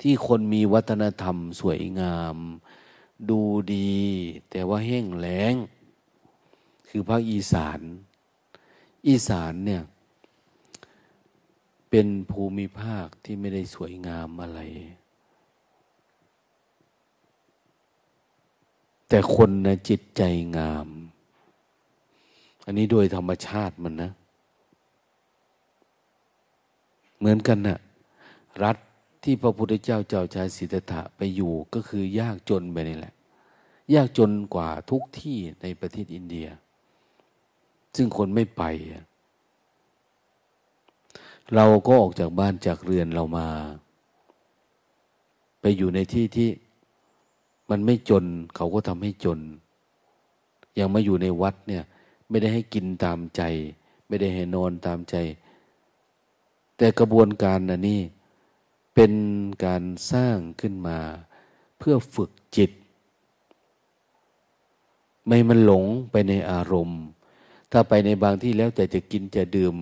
ที่คนมีวัฒนธรรมสวยงาม ดูดี แต่ว่าแห้งแล้ง คือภาคอีสาน อีสานเนี่ย เป็นภูมิภาคที่ไม่ได้สวยงามอะไร แต่คนนะจิตใจงาม อันนี้โดยธรรมชาติมันนะ เหมือนกันนะ่ะ รัฐที่พระพุทธเจ้าเจ้าชายสิทธัตถะไปอยู่ก็คือยากจนไปนี่แหละ ยากจนกว่าทุกที่ในประเทศอินเดีย ซึ่งคนไม่ไป เราก็ออกจากบ้านจากเรือนเรามา ไปอยู่ในที่ที่ มันไม่จนเขาก็ทำให้จน อย่างมาอยู่ในวัดเนี่ย ไม่ได้ให้กินตามใจ ไม่ได้ให้นอนตามใจ แต่กระบวนการนะนี่เป็นการสร้างขึ้นมา เพื่อฝึกจิต ไม่มันหลงไปในอารมณ์ ถ้าไปในบางที่แล้วแต่จะกินจะดื่ม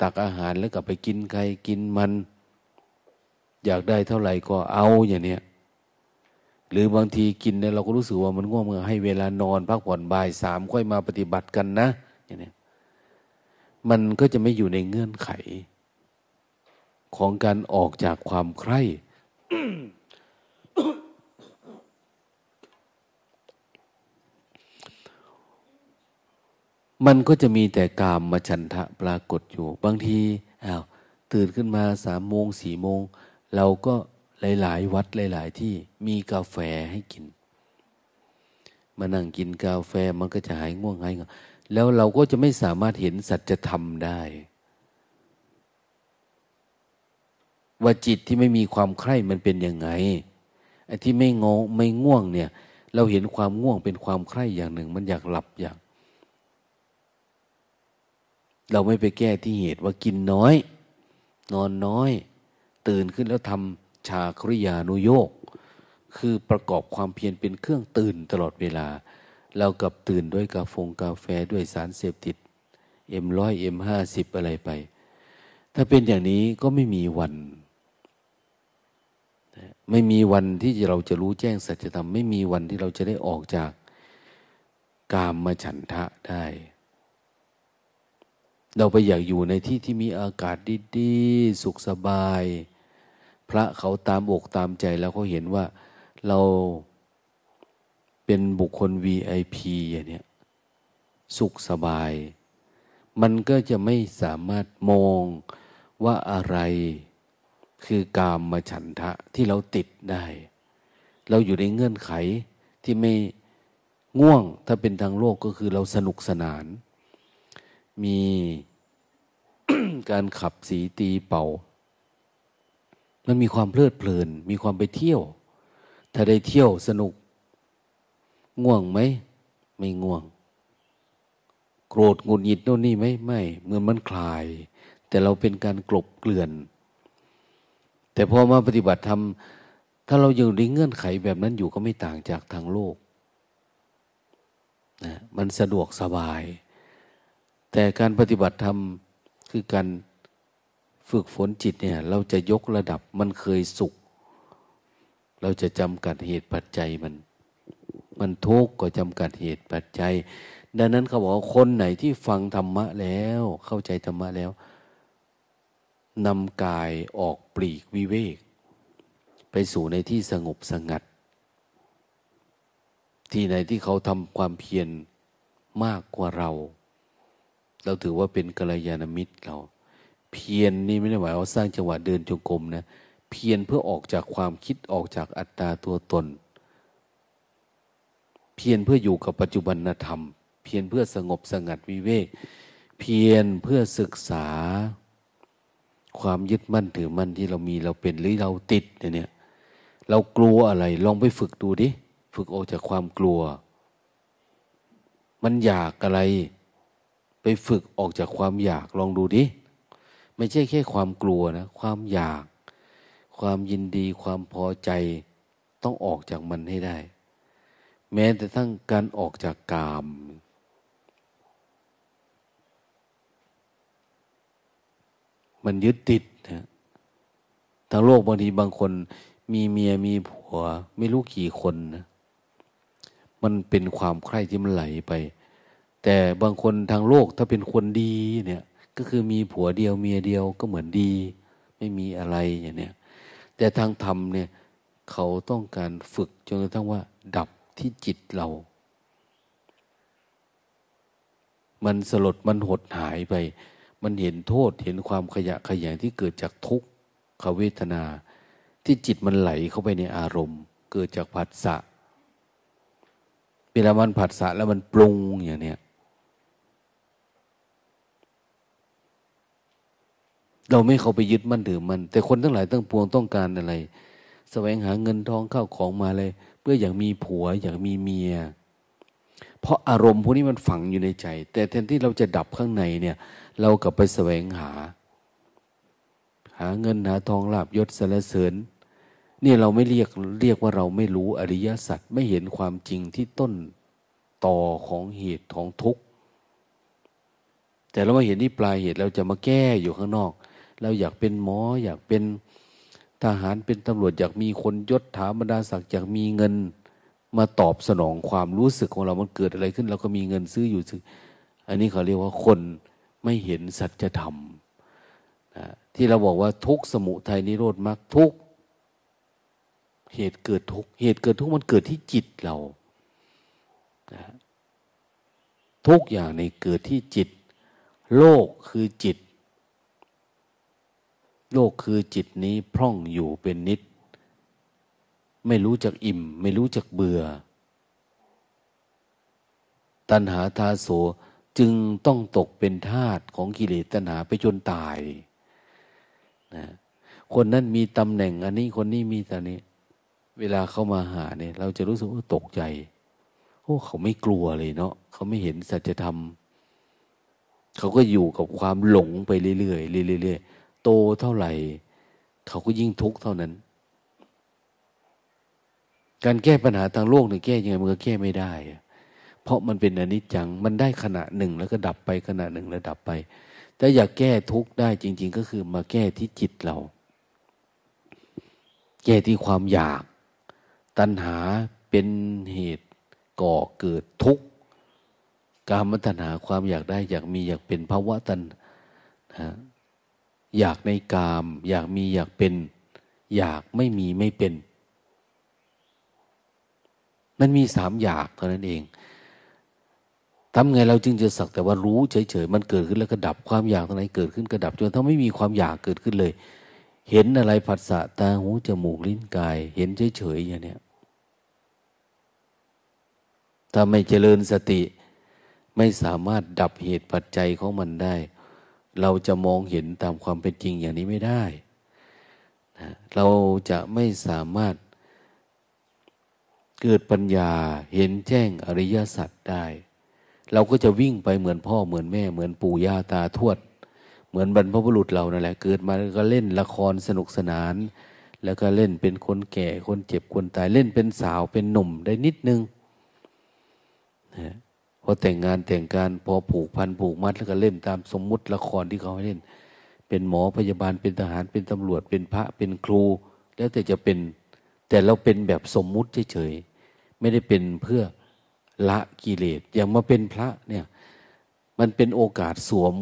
ตักอาหารแล้วก็ไปกินใครกินมัน อยากได้เท่าไหร่ก็เอาอย่างเนี้ย หรือบางทีกินเนี่ยเราก็รู้สึกว่ามันง่วงเมื่อให้เวลานอนพักผ่อนบ่ายสามค่อยมาปฏิบัติกันนะอย่างนี้มันก็จะไม่อยู่ในเงื่อนไข ของการออกจากความใคร่มันก็จะมีแต่กามมาฉันทะปรากฏอยู่ บางทีอ้าวตื่นขึ้นมาสามโมงสี่โมง เราก็ หลาย ๆ วัดหลาย ๆ ที่มีกาแฟให้กิน มานั่งกินกาแฟมันก็จะหายง่วงหายงแล้วเราก็จะไม่สามารถเห็นสัจธรรมได้ ว่าจิตที่ไม่มีความใคร่มันเป็นยังไงไอ้ที่ไม่งงไม่ง่วงเนี่ย เราเห็นความง่วงเป็นความใคร่อย่างหนึ่ง มันอยากหลับอย่างเราไม่ไปแก้ที่เหตุว่ากินน้อย นอนน้อย ตื่นขึ้นแล้วทำ ชาคริยานุโยกคือประกอบความเพียรเป็นเครื่องตื่นตลอดเวลา เรากับตื่นด้วยกาฟงกาแฟด้วยสารเสพติดเอ็มร้อยเอ็มห้าสิบอะไรไป ถ้าเป็นอย่างนี้ก็ไม่มีวัน ไม่มีวันที่เราจะรู้แจ้งสัจธรรม ไม่มีวันที่เราจะได้ออกจากกามมาฉันทะได้ เราไปอยากอยู่ในที่ที่มีอากาศดี ๆ สุขสบาย พระเขาตามอกตามใจแล้วเขาเห็นว่าเราเป็นบุคคล VIP อย่างนี้สุขสบาย มันก็จะไม่สามารถมองว่าอะไรคือกามมาฉันทะที่เราติดได้ เราอยู่ในเงื่อนไขที่ไม่ง่วงถ้าเป็นทางโลกก็คือเราสนุกสนาน มีการขับสีตีเป่า มันมีความเพลิดเพลิน มีความไปเที่ยว ถ้าได้เที่ยวสนุก ง่วงไหม ไม่ง่วง โกรธงุนหงิดโน่นนี่ไหมไม่เหมือนมันคลาย แต่เราเป็นการกลบเกลื่อน แต่พอมาปฏิบัติธรรมถ้าเราอยู่ในเงื่อนไขแบบนั้นอยู่ก็ไม่ต่างจากทางโลกนะมันสะดวกสบาย แต่การปฏิบัติธรรมคือการ ฝึกฝนจิตเนี่ย เราจะยกระดับมันเคยสุข เราจะจำกัดเหตุปัจจัยมัน มันทุกข์ก็จำกัดเหตุปัจจัย ดังนั้นเขาบอกคนไหนที่ฟังธรรมะแล้ว เข้าใจธรรมะแล้วนำกายออกปลีกวิเวก ไปสู่ในที่สงบสงัด ที่ไหนที่เขาทำความเพียรมากกว่าเรา เราถือว่าเป็นกัลยาณมิตรเรา เพียรนนี่ไม่ได้หมายว่าสร้างจังหวะเดินจงกรมนะเพียรเพื่อออกจากความคิดออกจากอัตตาตัวตน เพียรเพื่ออยู่กับปัจจุบันธรรม เพียรเพื่อสงบสงัดวิเวก เพียรเพื่อศึกษา ความยึดมั่นถือมั่นที่เรามีเราเป็นหรือเราติดเนี่ยเรากลัวอะไรลองไปฝึกดูดิฝึกออกจากความกลัว มันอยากอะไร ไปฝึกออกจากความอยากลองดูดิ ไม่ใช่แค่ความกลัวนะ ความอยาก ความยินดี ความพอใจ ต้องออกจากมันให้ได้ แม้แต่ทั้งการออกจากกาม มันยึดติดนะทางโลกบางทีบางคน มีเมียมีผัว ไม่รู้กี่คนนะมันเป็นความใคร่ที่มันไหลไป แต่บางคนทางโลกถ้าเป็นคนดีเนี่ย ก็คือมีผัวเดียวเมียเดียวก็เหมือนดี ไม่มีอะไรอย่างเนี้ยแต่ทางธรรมเนี่ยเขาต้องการฝึกจนกระทั่งว่า ดับที่จิตเรา มันสลดมันหดหายไป มันเห็นโทษเห็นความขยะขยงที่เกิดจากทุกขเวทนา ที่จิตมันไหลเข้าไปในอารมณ์ เกิดจากผัสสะเวลามันผัสสะแล้วมันปรุงอย่างเนี้ย เราไม่เข้าไปยึดมั่นถือมัน แต่คนทั้งหลายตั้งปวงต้องการอะไรสแสวงหาเงินทองข้าวของมาเลย เพื่ออยากมีผัว อยากมีเมีย เพราะอารมณ์พวกนี้มันฝังอยู่ในใจ แต่แทนที่เราจะดับข้างในเนี่ย เรากลับไปแสวงหา หาเงินหาทองลาบยศสรรเสริญนี่เราไม่เรียกเรียกว่าเราไม่รู้อริยสัจไม่เห็นความจริงที่ต้นต่อของเหตุของทุกข์แต่เรามาเห็นที่ปลายเหตุเราจะมาแก้อยู่ข้างนอก เราอยากเป็นหมอ อยากเป็นทหารเป็นตำรวจอยากมีคนยศถาบรรดาศักดิ์อยากมีเงินมาตอบสนองความรู้สึกของเรามันเกิดอะไรขึ้น เราก็มีเงินซื้ออยู่ซื้ออันนี้เขาเรียกว่าคนไม่เห็นสัจธรรมนะที่เราบอกว่าทุกสมุทัยนิโรธมรรคทุกเหตุเกิดทุกเหตุเกิดทุกมันเกิดที่จิตเรานะทุกอย่างในเกิดที่จิต โลกคือจิต โลกคือจิตนี้พร่องอยู่เป็นนิด ไม่รู้จักอิ่ม ไม่รู้จักเบื่อ ตัณหาทาโสจึงต้องตกเป็นทาตของกิเลสตัณหาไปจนตายนะคนนั้นมีตำแหน่ง อันนี้คนนี้มีต่นี้ เวลาเขามาหาเนี่ย เราจะรู้สึกว่าตกใจโอ้เขาไม่กลัวเลยเนาะเขาไม่เห็นสัจธรรม เขาก็อยู่กับความหลงไปเรื่อยๆเรื่อยๆ โตเท่าไหร่ เขาก็ยิ่งทุกข์เท่านั้น การแก้ปัญหาทางโลกเนี่ยแก้ยังไงมันก็แก้ไม่ได้ เพราะมันเป็นอนิจจัง มันได้ขณะหนึ่งแล้วก็ดับไปขณะหนึ่งแล้วดับไป แต่อยากแก้ทุกข์ได้จริง ๆ ก็คือมาแก้ที่จิตเรา แก้ที่ความอยาก ตัณหาเป็นเหตุก่อเกิดทุกข์การมัตัณหาความอยากได้อยากมีอยากเป็นภาวะตัณนะ อยากในกาม อยากมีอยากเป็น อยากไม่มีไม่เป็น มันมีสามอยากเท่านั้นเองทำไงเราจึงจะสักแต่ว่ารู้เฉยๆมันเกิดขึ้นแล้วก็ดับความอยากตรงไหนเกิดขึ้นก็ดับจนถ้าไม่มีความอยากเกิดขึ้นเลย เห็นอะไรผัสสะตาหูจมูกลิ้นกาย เห็นเฉยๆอย่างเนี้ยถ้าไม่เจริญสติ ไม่สามารถดับเหตุปัจจัยของมันได้ เราจะมองเห็นตามความเป็นจริงอย่างนี้ไม่ได้นะเราจะไม่สามารถเกิดปัญญาเห็นแจ้งอริยสัจได้ เราก็จะวิ่งไปเหมือนพ่อเหมือนแม่ เหมือนปู่ย่าตาทวด เหมือนบรรพบุรุษเรานั่นแหละเกิดมาก็เล่นละครสนุกสนาน แล้วก็เล่นเป็นคนแก่คนเจ็บคนตายเล่นเป็นสาวเป็นหนุ่มได้นิดนึง พอแต่งงานแต่งการพอผูกพันผูกมัดแล้วก็เล่นตามสมมุติละครที่เขาให้เล่น เป็นหมอพยาบาลเป็นทหารเป็นตำรวจเป็นพระเป็นครู แล้วแต่จะเป็น แต่เราเป็นแบบสมมุติเฉยๆไม่ได้เป็นเพื่อละกิเลสอย่างมาเป็นพระเนี่ยมันเป็นโอกาสสวม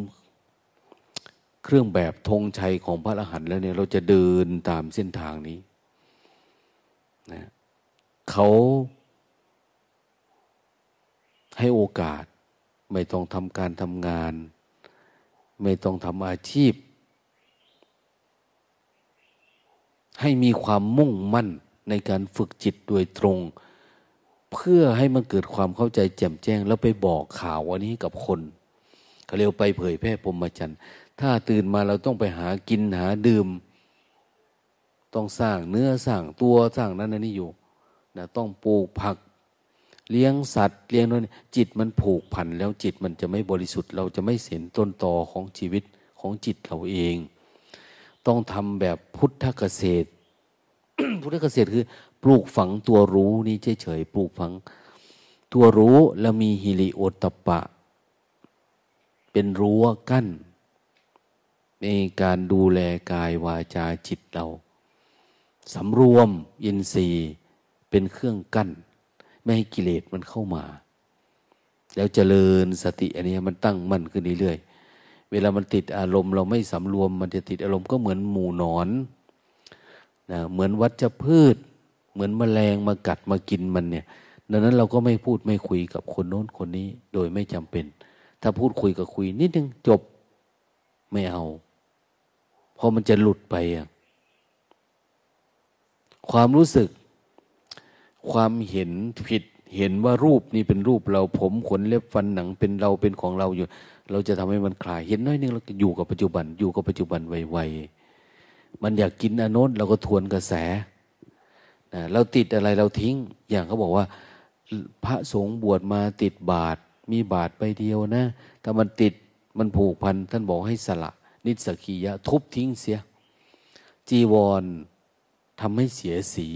เครื่องแบบธงชัยของพระอรหันต์แล้วเนี่ย เราจะเดินตามเส้นทางนี้นะเขา ให้โอกาส ไม่ต้องทำการทำงาน ไม่ต้องทำอาชีพ ให้มีความมุ่งมั่นในการฝึกจิตโดยตรง เพื่อให้มันเกิดความเข้าใจแจ่มแจ้ง แล้วไปบอกข่าววันนี้กับคนเขาเรียกไปเผยแพร่พรมจันทร์ถ้าตื่นมาเราต้องไปหากินหาดื่ม ต้องสร้างเนื้อสร้างตัวสร้างนั้นนี่อยู่นะต้องปลูกผัก เลี้ยงสัตว์เลี้ยงนั่นจิตมันผูกพันแล้วจิตมันจะไม่บริสุทธิ์ เราจะไม่เห็นต้นตอของชีวิตของจิตเราเอง ต้องทำแบบพุทธเกษตร พุทธเกษตรคือ ปลูกฝังตัวรู้นี่เฉยๆปลูกฝัง ตัวรู้แล้วมีฮิริโอตปะ เป็นรั้วกั้นในการดูแลกายวาจาจิตเราสำรวมอินทรีย์เป็นเครื่องกั้น ไม่ให้กิเลสมันเข้ามา แล้วเจริญสติอันนี้มันตั้งมั่นขึ้นเรื่อยๆเวลามันติดอารมณ์เราไม่สำรวม มันจะติดอารมณ์ก็เหมือนหมูนอนนะเหมือนวัชพืช เหมือนมแมลงมากัดมากินมันเนี่ย ดังนั้นเราก็ไม่พูดไม่คุยกับคนโน้นคนนี้โดยไม่จำเป็น ถ้าพูดคุยกับคุยนิดนึงจบไม่เอาเพราะมันจะหลุดไปอะความรู้สึก ความเห็นผิดเห็นว่ารูปนี่เป็นรูปเราผมขนเล็บฟันหนังเป็นเราเป็นของเราอยู่ เราจะทำให้มันคลาย เห็นน้อยนึงเราอยู่กับปัจจุบัน อยู่กับปัจจุบันไวๆมันอยากกินอนุนเราก็ทวนกระแสนะเราติดอะไรเราทิ้ง อย่างเขาบอกว่า พระสงฆ์บวชมาติดบาท มีบาทไปเดียวนะ ถ้ามันติดมันผูกพัน ท่านบอกให้สละ นิสกียะ ทุบทิ้งเสีย จีวรทำให้เสียสี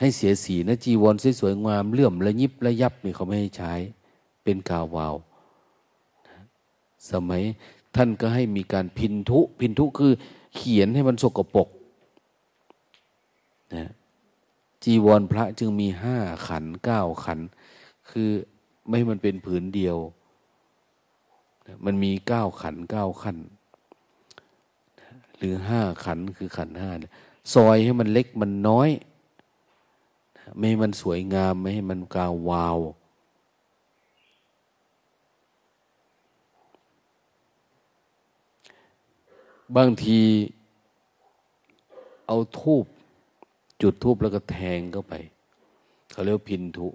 ให้เสียสีนะจีวรสวยๆงามเลื่อมระยิบระยับนี่เขาไม่ให้ใช้ เป็นกาวาว สมัยท่านก็ให้มีการพินทุ พินทุคือเขียนให้มันสกปรกนะจีวรพระจึงมีห้าขันเก้าขัน คือไม่มันเป็นผืนเดียว มันมีเก้าขันเก้าขันหรือห้าขันคือขันห้าซอยให้มันเล็กมันน้อย ไม่ให้มันสวยงาม ไม่ให้มันกาววาว บางที เอาทูบจุดทูบแล้วก็แทงเข้าไปเขาเรียกพินทุ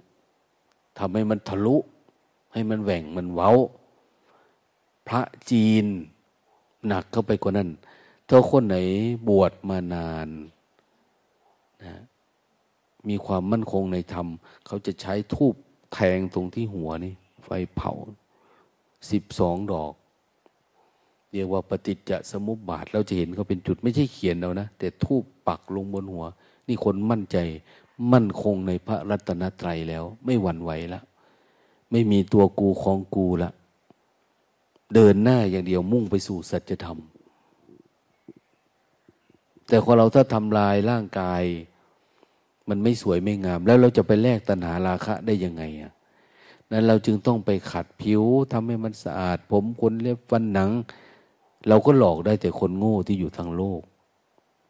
ทำให้มันทะลุ ให้มันแหว่งมันเว้า พระจีน หนักเข้าไปกว่านั้นถ้าคนไหนบวชมานานนะ มีความมั่นคงในธรรม เขาจะใช้ทูบแทงตรงที่หัวนี่ ไฟเผาสิบสองดอก เรียกว่าปฏิจจสมุปบาท เราจะเห็นเขาเป็นจุดไม่ใช่เขียนเอานะ แต่ทูบปักลงบนหัว นี่คนมั่นใจ มั่นคงในพระรัตนตรัยแล้ว ไม่หวั่นไหวแล้วไม่มีตัวกูของกูละเดินหน้าอย่างเดียวมุ่งไปสู่สัจธรรม แต่พอเราถ้าทำลายร่างกาย มันไม่สวยไม่งาม แล้วเราจะไปแลกตัณหาราคะได้ยังไงอะนั้นเราจึงต้องไปขัดผิวทำให้มันสะอาด ผมขนเล็บฟันหนัง เราก็หลอกได้แต่คนโง่ที่อยู่ทางโลก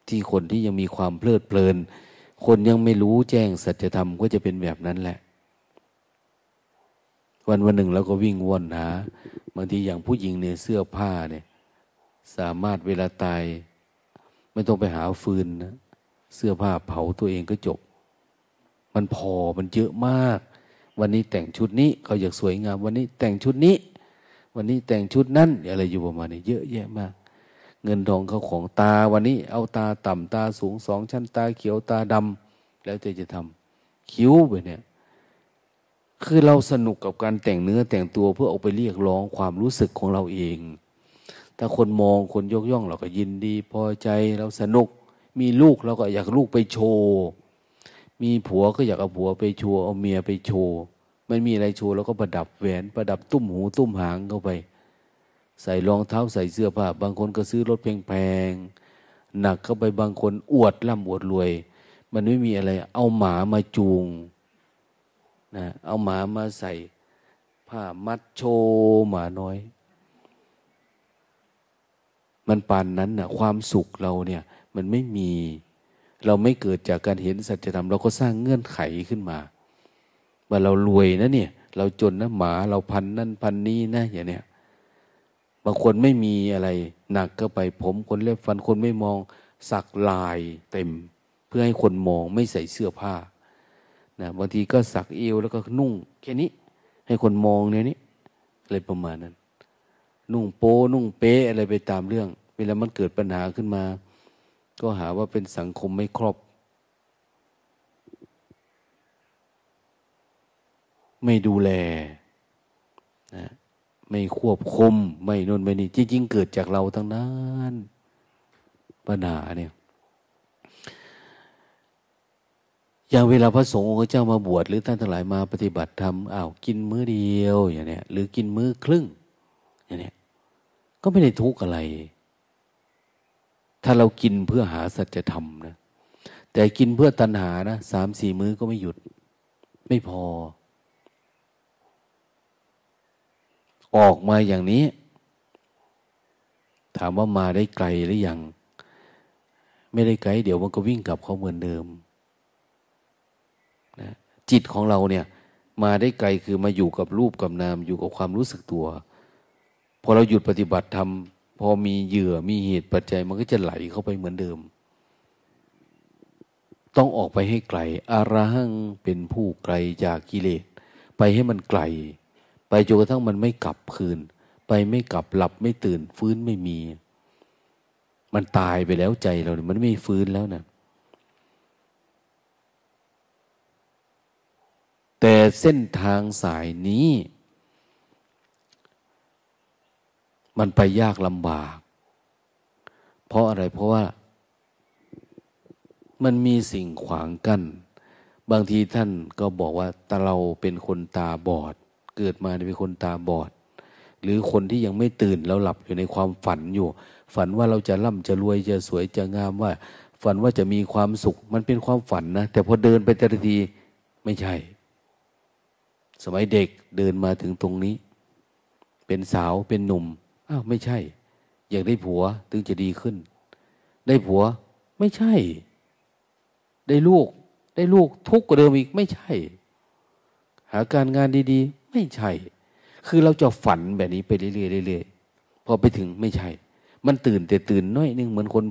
ที่คนที่ยังมีความเพลิดเพลิน คนยังไม่รู้แจ้งสัจธรรมก็จะเป็นแบบนั้นแหละ วันวันหนึ่งเราก็วิ่งวนหาบางทีอย่างผู้หญิงเนี่ยเสื้อผ้าเนี่ย สามารถเวลาตาย ไม่ต้องไปหาฟืนนะเสื้อผ้าเผาตัวเองก็จบ มันพอมันเยอะมาก วันนี้แต่งชุดนี้เขาอยากสวยงาม วันนี้แต่งชุดนี้ วันนี้แต่งชุดนั้นอะไรอยู่ประมาณนี้ เยอะแยะมาก เงินทองเขาของตาวันนี้ เอาตาต่ำตาสูงสองชั้นตาเขียวตาดำแล้วจะจะทำคิ้วไปเนี่ย คือเราสนุกกับการแต่งเนื้อแต่งตัวเพื่อเอาไปเรียกร้องความรู้สึกของเราเอง ถ้าคนมองคนยกย่องเราก็ยินดีพอใจเราสนุก มีลูกเราก็อยากลูกไปโชว์ มีผัวก็อยากเอาผัวไปโชว์เอาเมียไปโชว์ไม่มีอะไรโชว์เราก็ประดับแหวน ประดับตุ้มหูตุ้มหางเข้าไป ใส่รองเท้าใส่เสื้อผ้า บางคนก็ซื้อรถแพงๆหนักเข้าไปบางคนอวดร่ำอวดรวย มันไม่มีอะไร เอาหมามาจูงนะเอาหมามาใส่ผ้ามัดโชว์หมาน้อย มันปานนั้นน่ะ ความสุขเราเนี่ย มันไม่มี เราไม่เกิดจากการเห็นสัจธรรมเราก็สร้างเงื่อนไขขึ้นมา ว่าเรารวยนะเนี่ย เราจนนะหมาเราพันนั่นพันนี้นะอย่างเนี้ยบางคนไม่มีอะไรหนักก็ไปผมคนเล็บฟันคนไม่มองสักลายเต็ม เพื่อให้คนมองไม่ใส่เสื้อผ้านะบางทีก็สักเอวแล้วก็นุ่งแค่นี้ ให้คนมองเนี่ยนี้อะไรประมาณนั้น นุ่งโป้นุ่งเป๊ะอะไรไปตามเรื่อง เวลามันเกิดปัญหาขึ้นมา ก็หาว่าเป็นสังคมไม่ครอบไม่ดูแลนะไม่ควบคุม ไม่นนไม่นี่จริงๆเกิดจากเราทั้งนั้นปัญหาเนี่ยอย่างเวลาพระสงฆ์เจ้ามาบวชหรือท่านทั้งหลายมาปฏิบัติธรรมอ้าวกินมื้อเดียวอย่างเนี้ยหรือกินมื้อครึ่งอย่างเนี้ยก็ไม่ได้ทุกข์อะไร ถ้าเรากินเพื่อหาสัจธรรมนะ แต่กินเพื่อตัณหานะสามสี่มื้อก็ไม่หยุด ไม่พอ ออกมาอย่างนี้ ถามว่ามาได้ไกลหรือยัง ไม่ได้ไกล เดี๋ยวมันก็วิ่งกลับเข้าเหมือนเดิมนะจิตของเราเนี่ย มาได้ไกลคือมาอยู่กับรูปกับนาม อยู่กับความรู้สึกตัว พอเราหยุดปฏิบัติทำ พอมีเหยื่อมีเหตุปัจจัยมันก็จะไหลเข้าไปเหมือนเดิม ต้องออกไปให้ไกลอาระหังเป็นผู้ไกลจากกิเลส ไปให้มันไกล ไปจนกระทั่งมันไม่กลับคืน ไปไม่กลับหลับไม่ตื่น ฟื้นไม่มี มันตายไปแล้วใจเราเนี่ยมันไม่ฟื้นแล้วนะแต่เส้นทางสายนี้ มันไปยากลำบาก เพราะอะไรเพราะว่า มันมีสิ่งขวางกัน้นบางทีท่านก็บอกว่าตาเราเป็นคนตาบอด เกิดมาเป็นคนตาบอด หรือคนที่ยังไม่ตื่นแล้วหลับอยู่ในความฝันอยู่ ฝันว่าเราจะร่ำจะรวยจะสวยจะงามว่า ฝันว่าจะมีความสุข มันเป็นความฝันนะ แต่พอเดินไปแต่ละทีไม่ใช่ สมัยเด็กเดินมาถึงตรงนี้ เป็นสาวเป็นหนุ่ม อ้าวไม่ใช่ อยากได้ผัวถึงจะดีขึ้น ได้ผัว ไม่ใช่ ได้ลูก ได้ลูกทุกข์กว่าเดิมอีกไม่ใช่ หาการงานดีๆ ไม่ใช่ คือเราจะฝันแบบนี้ไปเรื่อยๆเรื่อยๆพอไปถึงไม่ใช่ มันตื่นแต่ตื่นน้อยนึงเหมือนคน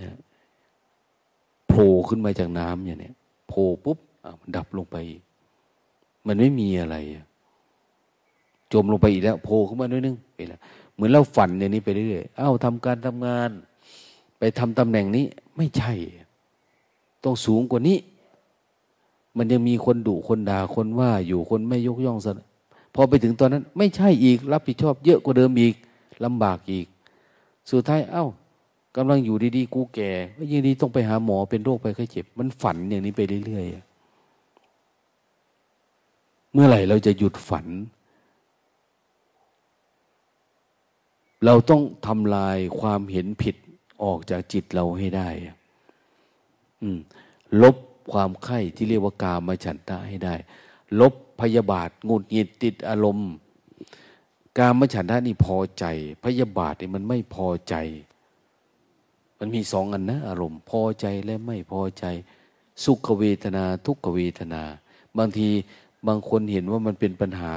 นี่ยโผล่ขึ้นมาจากน้ำอย่างเนี้ยโผล่ปุ๊บมันดับลงไป มันไม่มีอะไร จมลงไปอีกแล้วโผล่ขึ้นมาหน้อยนึงไปแล้วเหมือนเราฝันอย่างนี้ไปเรื่อยๆเอ้าทำการทำงาน ไปทำตำแหน่งนี้ไม่ใช่ ต้องสูงกว่านี้ มันยังมีคนดุคนด่าคนว่าอยู่คนไม่ยกย่องสนพอไปถึงตอนนั้น ไม่ใช่อีก รับผิดชอบเยอะกว่าเดิมอีกลำบากอีก สุดท้ายเอา้ากำลังอยู่ดีๆ กูแก่ยิ่งดีต้องไปหาหมอเป็นโรคไปไข้เจ็บ มันฝันอย่างนี้ไปเรื่อยๆเมื่อไหร่เราจะหยุดฝัน เราต้องทำลายความเห็นผิดออกจากจิตเราให้ได้ลบความไข้ที่เรียกว่ากามาฉันทะให้ได้ ลบพยาบาทงุดหงิดติดอารมณ์ กามฉันทะนี่พอใจ พยาบาทนี่มันไม่พอใจ มันมีสองอันนะ อารมณ์ พอใจและไม่พอใจ สุขเวทนา ทุกขเวทนา บางทีบางคนเห็นว่ามันเป็นปัญหา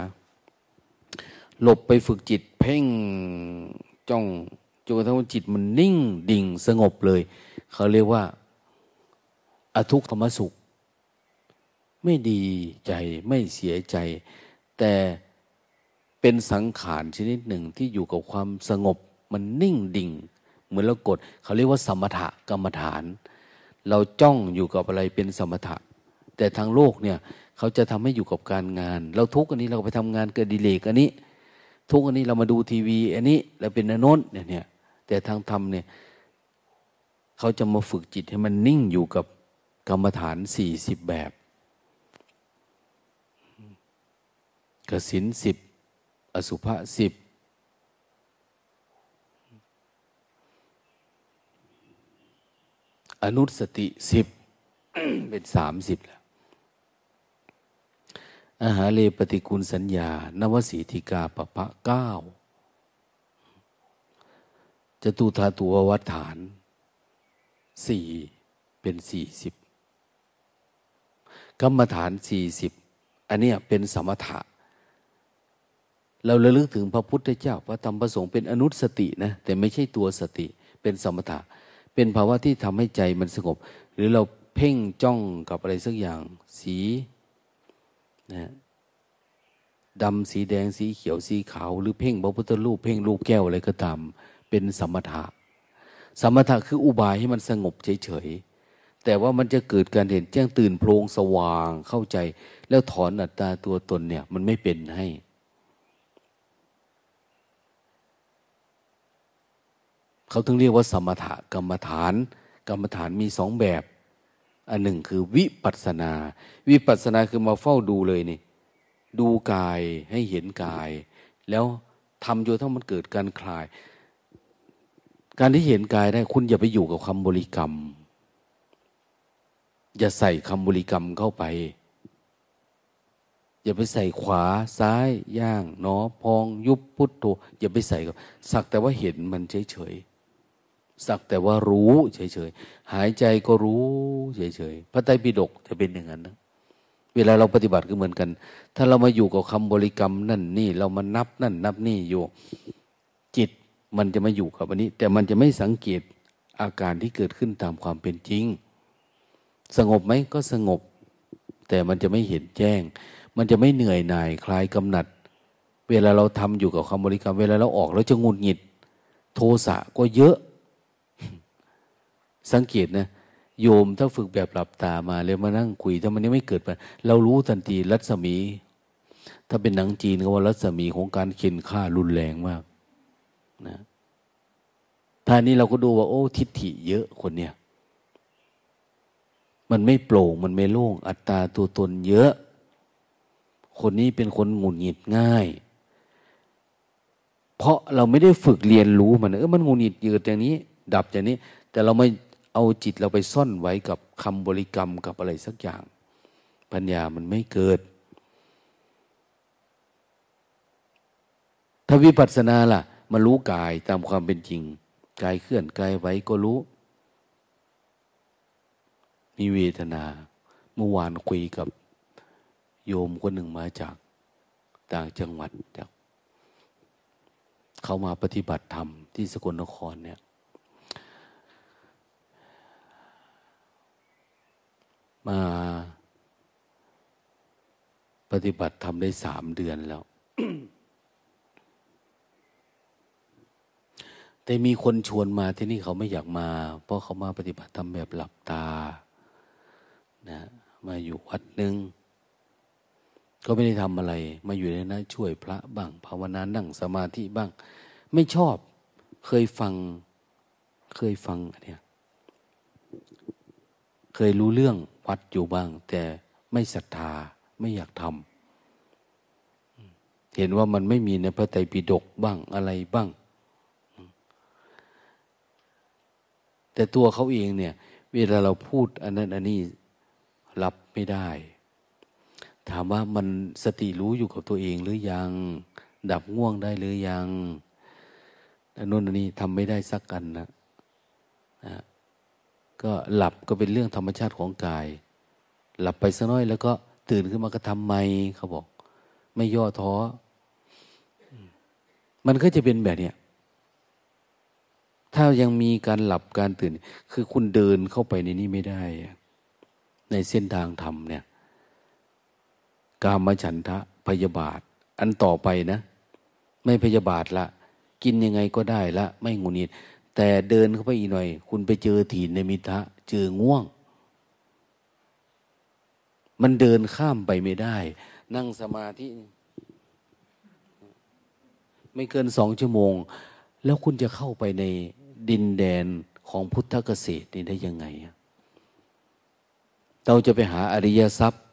หลบไปฝึกจิต พ่งจ้องจนกระทั่งจิตมันนิ่งดิ่งสงบเลย เขาเรียกว่าอทุกขมสุข ไม่ดีใจไม่เสียใจ แต่เป็นสังขารชนิดหนึ่งที่อยู่กับความสงบ มันนิ่งดิ่ง เหมือนเรากด เขาเรียกว่า สมถะกรรมฐาน เราจ้องอยู่กับอะไรเป็นสมถะ แต่ทางโลกเนี่ย เขาจะทำให้อยู่กับการงาน เราทุกอันนี้เราไปทำงานเกิดดีเลกอันนี้ ทุกอันนี้เรามาดูทีวี อันนี้เราเป็นอนนท์เนี่ยแต่ทางธรรมเนี่ยเขาจะมาฝึกจิตให้มันนิ่งอยู่กับกรรมฐานสี่สิบแบบกสินสิบอสุภะสิบอนุสติสิบเป็นสามสิบแล้ว อาหาเลปฏิกูลสัญญา นวสีธิกาปะพะเก้าจตุธาตัววัฏฐานสี่เป็นสี่สิบกรรมฐานสี่สิบอันนี้เป็นสมถะ เราระลึกถึงพระพุทธเจ้าพระธรรมพระสงฆ์เป็นอนุสตินะ แต่ไม่ใช่ตัวสติ เป็นสมถะ เป็นภาวะที่ทำให้ใจมันสงบ หรือเราเพ่งจ้องกับอะไรสักอย่าง สี นะดำสีแดงสีเขียวสีขาว หรือเพ่งพระพุทธรูปเพ่งลูกแก้วอะไรก็ตาม เป็นสมถะ สมถะคืออุบายให้มันสงบเฉยๆแต่ว่ามันจะเกิดการเห็นแจ้งตื่นโพลงสว่างเข้าใจ แล้วถอนอัตตาตัวตนเนี่ย มันไม่เป็นให้เขาถึงเรียกว่าสมถะกรรมฐาน กรรมฐานมีสองแบบ อันหนึ่งคือวิปัสนา วิปัสนาคือมาเฝ้าดูเลยนี่ ดูกายให้เห็นกาย แล้วทำจนทั้งมันเกิดการคลาย การที่เห็นกายได้คุณอย่าไปอยู่กับคำบริกรรม อย่าใส่คำบริกรรมเข้าไป อย่าไปใส่ขวาซ้าย ย่าง หนอ พอง ยุบพุทโธอย่าไปใส่กับสักแต่ว่าเห็นมันเฉยเฉย สักแต่ว่ารู้เฉยเฉยหายใจก็รู้เฉยเฉยพระไตรปิฎกจะเป็นอย่างนั้นนะ เวลาเราปฏิบัติก็เหมือนกัน ถ้าเรามาอยู่กับคำบริกรรมนั่นนี่ เรามานับนั่น นับนี่อยู่ จิตมันจะมาอยู่กับอันนี้ แต่มันจะไม่สังเกตอาการที่เกิดขึ้นตามความเป็นจริง สงบไหมก็สงบ แต่มันจะไม่เห็นแจ้ง มันจะไม่เหนื่อยหน่ายคลายกำหนัด เวลาเราทำอยู่กับคำบริกรรม เวลาเราออกแล้วจะงุนหงิด โทสะก็เยอะ สังเกตนะโยมถ้าฝึกแบบหลับตามาเลยมานั่งคุยถ้ามันยังไม่เกิดไปเรารู้ทันทีรัศมี ถ้าเป็นหนังจีนก็ว่ารัศมีของการเข็นฆ่ารุนแรงมากนะท่านี้เราก็ดูว่า โอ้ทิฏฐิเยอะคนเนี้ยมันไม่โปร่งมันไม่โล่ง อัตตาตัวตนเยอะ คนนี้เป็นคนหงุดหงิดง่าย เพราะเราไม่ได้ฝึกเรียนรู้มันเออมันหงุดหงิดเยืดอย่างนี้ ดับอย่างนี้ แต่เราไม่ เอาจิตเราไปซ่อนไว้กับคำบริกรรมกับอะไรสักอย่าง ปัญญามันไม่เกิด ถ้าวิปัสสนาล่ะมารู้กายตามความเป็นจริง กายเคลื่อนกายไหวก็รู้ มีเวทนา เมื่อวานคุยกับโยมคนหนึ่งมาจากต่างจังหวัดจากเขามาปฏิบัติธรรมที่สกลนครเนี่ย มาปฏิบัติธรรมได้สามเดือนแล้ว แต่มีคนชวนมาที่นี่เขาไม่อยากมา เพราะเขามาปฏิบัติธรรมแบบหลับตา นะ มาอยู่วัดหนึ่งก็ไม่ได้ทำอะไร มาอยู่ในนั้นช่วยพระบ้าง ภาวนานั่งสมาธิบ้าง ไม่ชอบ เคยฟัง เคยฟังเนี่ย เคยรู้เรื่องวัดอยู่บ้าง แต่ไม่ศรัทธาไม่อยากทำเห็นว่ามันไม่มีในพระไตรปิฎกบ้างอะไรบ้าง แต่ตัวเขาเองเนี่ย เวลาเราพูดอันนั้นอันนี้รับไม่ได้ ถามว่ามันสติรู้อยู่กับตัวเองหรือยัง ดับง่วงได้หรือยังอันนู้นอันนี้ทำไม่ได้สักกันนะนะ ก็หลับก็เป็นเรื่องธรรมชาติของกาย หลับไปสักน้อย แล้วก็ตื่นขึ้นมาก็ทำไม่เขาบอก ไม่ย่อท้อ มันก็จะเป็นแบบเนี้ยถ้ายังมีการหลับการตื่น คือคุณเดินเข้าไปในนี้ไม่ได้ ในเส้นทางธรรมเนี่ย กามฉันทะพยาบาท อันต่อไปนะ ไม่พยาบาทละ กินยังไงก็ได้ละ ไม่งุนิด แต่เดินเข้าไปอีกหน่อย คุณไปเจอถีนในมิทะเจอง่วง มันเดินข้ามไปไม่ได้ นั่งสมาธิ ไม่เกินสองชั่วโมง แล้วคุณจะเข้าไปในดินแดนของพุทธเกษตรนี่ได้ยังไง เราจะไปหาอริยทรัพย์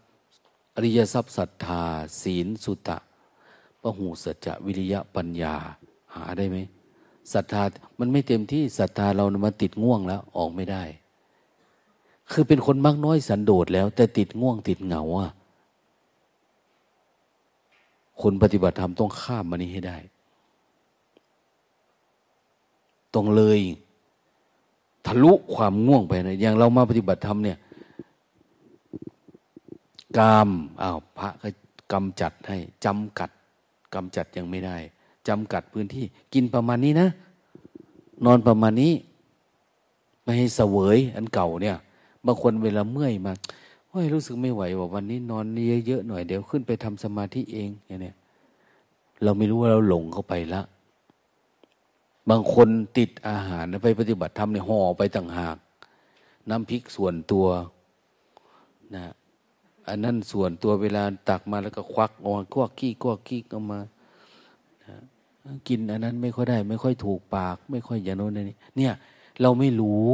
อริยทรัพย์ศรัทธา ศีลสุตะปหูสัจจะวิริยะปัญญา หาได้ไหม ศรัทธามันไม่เต็มที่ศรัทธาเรามาติดง่วงแล้วออกไม่ได้ คือเป็นคนมากน้อยสันโดษแล้ว แต่ติดง่วงติดเหงาอะคนปฏิบัติธรรมต้องข้ามมานี้ให้ได้ตรงเลย ทะลุความง่วงไปนะอย่างเรามาปฏิบัติธรรมเนี่ยกามอ้าวพระก็กำจัดให้จำกัดกำจัดยังไม่ได้ จำกัดพื้นที่ กินประมาณนี้นะ นอนประมาณนี้ ไม่ให้เสวยอันเก่าเนี่ย บางคนเวลาเมื่อยมาโอ้ยรู้สึกไม่ไหวว่าวันนี้นอนเยอะๆหน่อยเดี๋ยวขึ้นไปทำสมาธิเองอย่างเนี้ยเราไม่รู้ว่าเราหลงเข้าไปละบางคนติดอาหารไปปฏิบัติธรรมเนี่ยห่อไปต่างหาก น้ำพริกส่วนตัวนะอันนั้นส่วนตัวเวลาตักมาแล้วก็ควักออกกวกกี้กวกกี้ออกมา กินอันนั้นไม่ค่อยได้ ไม่ค่อยถูกปาก ไม่ค่อยอย่างโน้นนี่เนี่ย เราไม่รู้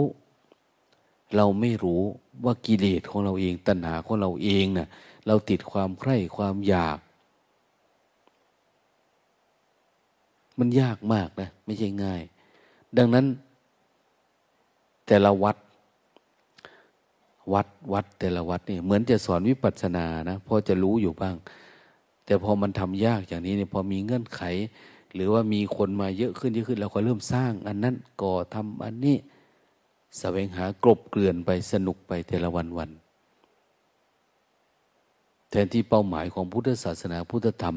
เราไม่รู้ว่ากิเลสของเราเอง ตัณหาของเราเองนะ่ะเราติดความใคร่ความอยาก มันยากมากนะ ไม่ใช่ง่าย ดังนั้น แต่ละวัด วัดวัดแต่ละวัดนี่เหมือนจะสอนวิปัสสนานะพอจะรู้อยู่บ้าง แต่พอมันทำยากอย่างนี้เนี่ยพอมีเงื่อนไข หรือว่ามีคนมาเยอะขึ้นเยอะขึ้นเราก็เริ่มสร้าง อันนั้นก่อทำอันนี้สแสวงหากลบเกลื่อนไปสนุกไปแต่ละวันวัน แทนที่เป้าหมายของพุทธศาสนาพุทธธรรม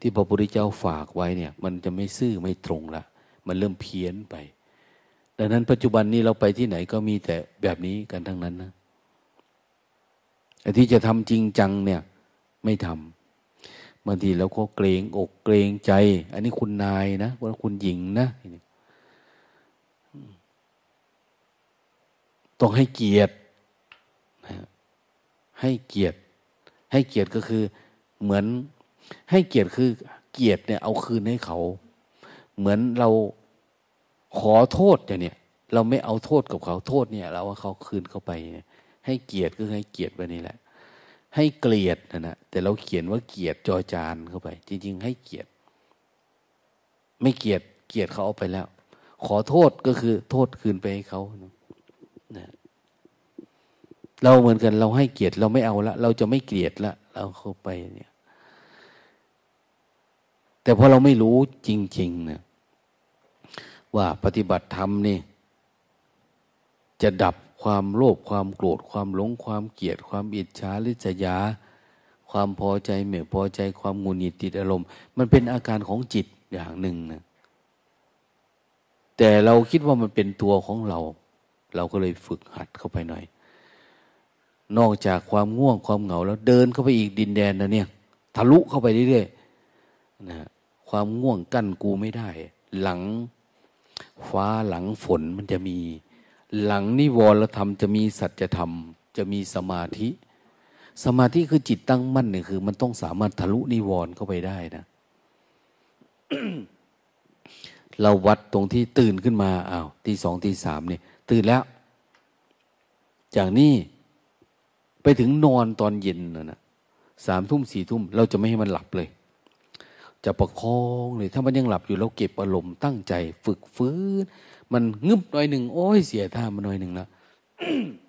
ที่พระพุทธเจ้าฝากไว้เนี่ย มันจะไม่ซื่อไม่ตรงละ มันเริ่มเพี้ยนไป ดังนั้นปัจจุบันนี้เราไปที่ไหนก็มีแต่แบบนี้กันทั้งนั้นนะอ้ที่จะทำจริงจังเนี่ยไม่ทำ บางทีเราก็เกรงอกเกรงใจ อันนี้คุณนายนะว่าคุณหญิงนะต้องให้เกียรติให้เกียรติ ให้เกียรติก็คือ เหมือนให้เกียรติคือเกียรติเนี่ย เอาคืนให้เขา เหมือนเราขอโทษอย่างเนี้ยเราไม่เอาโทษกับเขาโทษเนี่ย เราว่าเขาคืนเข้าไป ให้เกียรติก็ให้เกียรติไปนี่แหละ ให้เกลียดนะนะแต่เราเขียนว่าเกียรติจอจานเข้าไป จริง ๆ ให้เกียรติไม่เกียรติเกียรติเขาเอาไปแล้ว ขอโทษก็คือ โทษคืนไปให้เขานะเราเหมือนกัน เราให้เกียรติเราไม่เอาละ เราจะไม่เกลียดละเราเข้าไปเนี่ย แต่พอเราไม่รู้จริงๆนะว่าปฏิบัติธรรมนี่ จะดับ ความโลภความโกรธความหลงความเกลียด ความอิจฉาริษยา ความพอใจไม่พอใจความงุนหงิดติดอารมณ์ มันเป็นอาการของจิตอย่างหนึ่งนะแต่เราคิดว่ามันเป็นตัวของเรา เราก็เลยฝึกหัดเข้าไปหน่อย นอกจากความง่วงความเหงาแล้วเดินเข้าไปอีกดินแดนนะเนี่ย ทะลุเข้าไปเรื่อยๆนะความง่วงกั้นกูไม่ได้ หลังฟ้าหลังฝนมันจะมี หลังนิวรธรรมจะมีสัจธรรม จะมีสมาธิ สมาธิคือจิตตั้งมั่นเนี่ยคือ มันต้องสามารถทะลุนิวรณ์เข้าไปได้นะเราวัดตรงที่ตื่นขึ้นมาอ้าวตีสองตีสามเนี่ย ตื่นแล้ว จากนี้ไปถึงนอนตอนเย็นนะนะสามทุ่มสี่ทุ่ม เราจะไม่ให้มันหลับเลย จะประคองเลย ถ้ามันยังหลับอยู่เราเก็บอารมณ์ตั้งใจ ฝึกฟื้น มันงึบหน่อยหนึ่งโอ้ยเสียท่ามาหน่อยหนึ่งแล้ว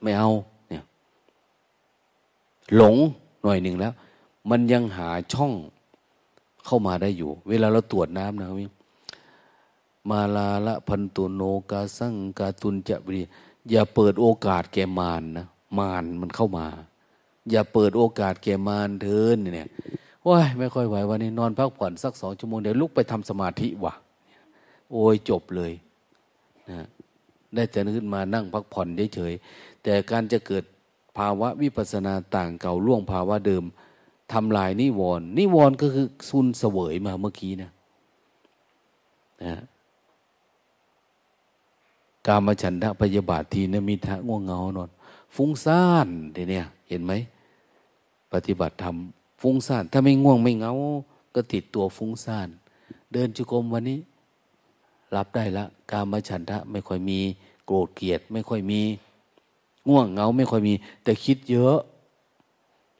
ไม่เอาเนี่ย หลงหน่อยหนึ่งแล้ว มันยังหาช่องเข้ามาได้อยู่ เวลาเราตรวจน้ำนะครับมาลาละพันตุโนกาสังกาตุนจะบรีอย่าเปิดโอกาสแก่มารนนะมารมันเข้ามา อย่าเปิดโอกาสแก่มารเถินเนี่ยว้ายไม่ค่อยไหววันนี้นอนพักผ่อนสักสองชั่วโมงเดี๋ยวลุกไปทำสมาธิวะโอ้ยจบเลย นะได้แต่ขึ้นมานั่งพักผ่อนเฉยๆแต่การจะเกิดภาวะวิปัสนาต่างเก่าล่วงภาวะเดิมทำลายนิวรณ์นิวรณ์ก็คือซุนเสวยมาเมื่อกี้นะนะกามฉันทะพยาบาททีนมิทะง่วงเงานอนฟุ้งซ่านเนี่ย เห็นไหมปฏิบัติธรรมฟุ้งซ่าน ถ้าไม่ง่วงไม่เงา ก็ติดตัวฟุ้งซ่าน เดินจุกรมวันนี้ รับได้ละ กามฉันทะไม่ค่อยมี โกรธเกลียดไม่ค่อยมี ง่วงเงาไม่ค่อยมี แต่คิดเยอะ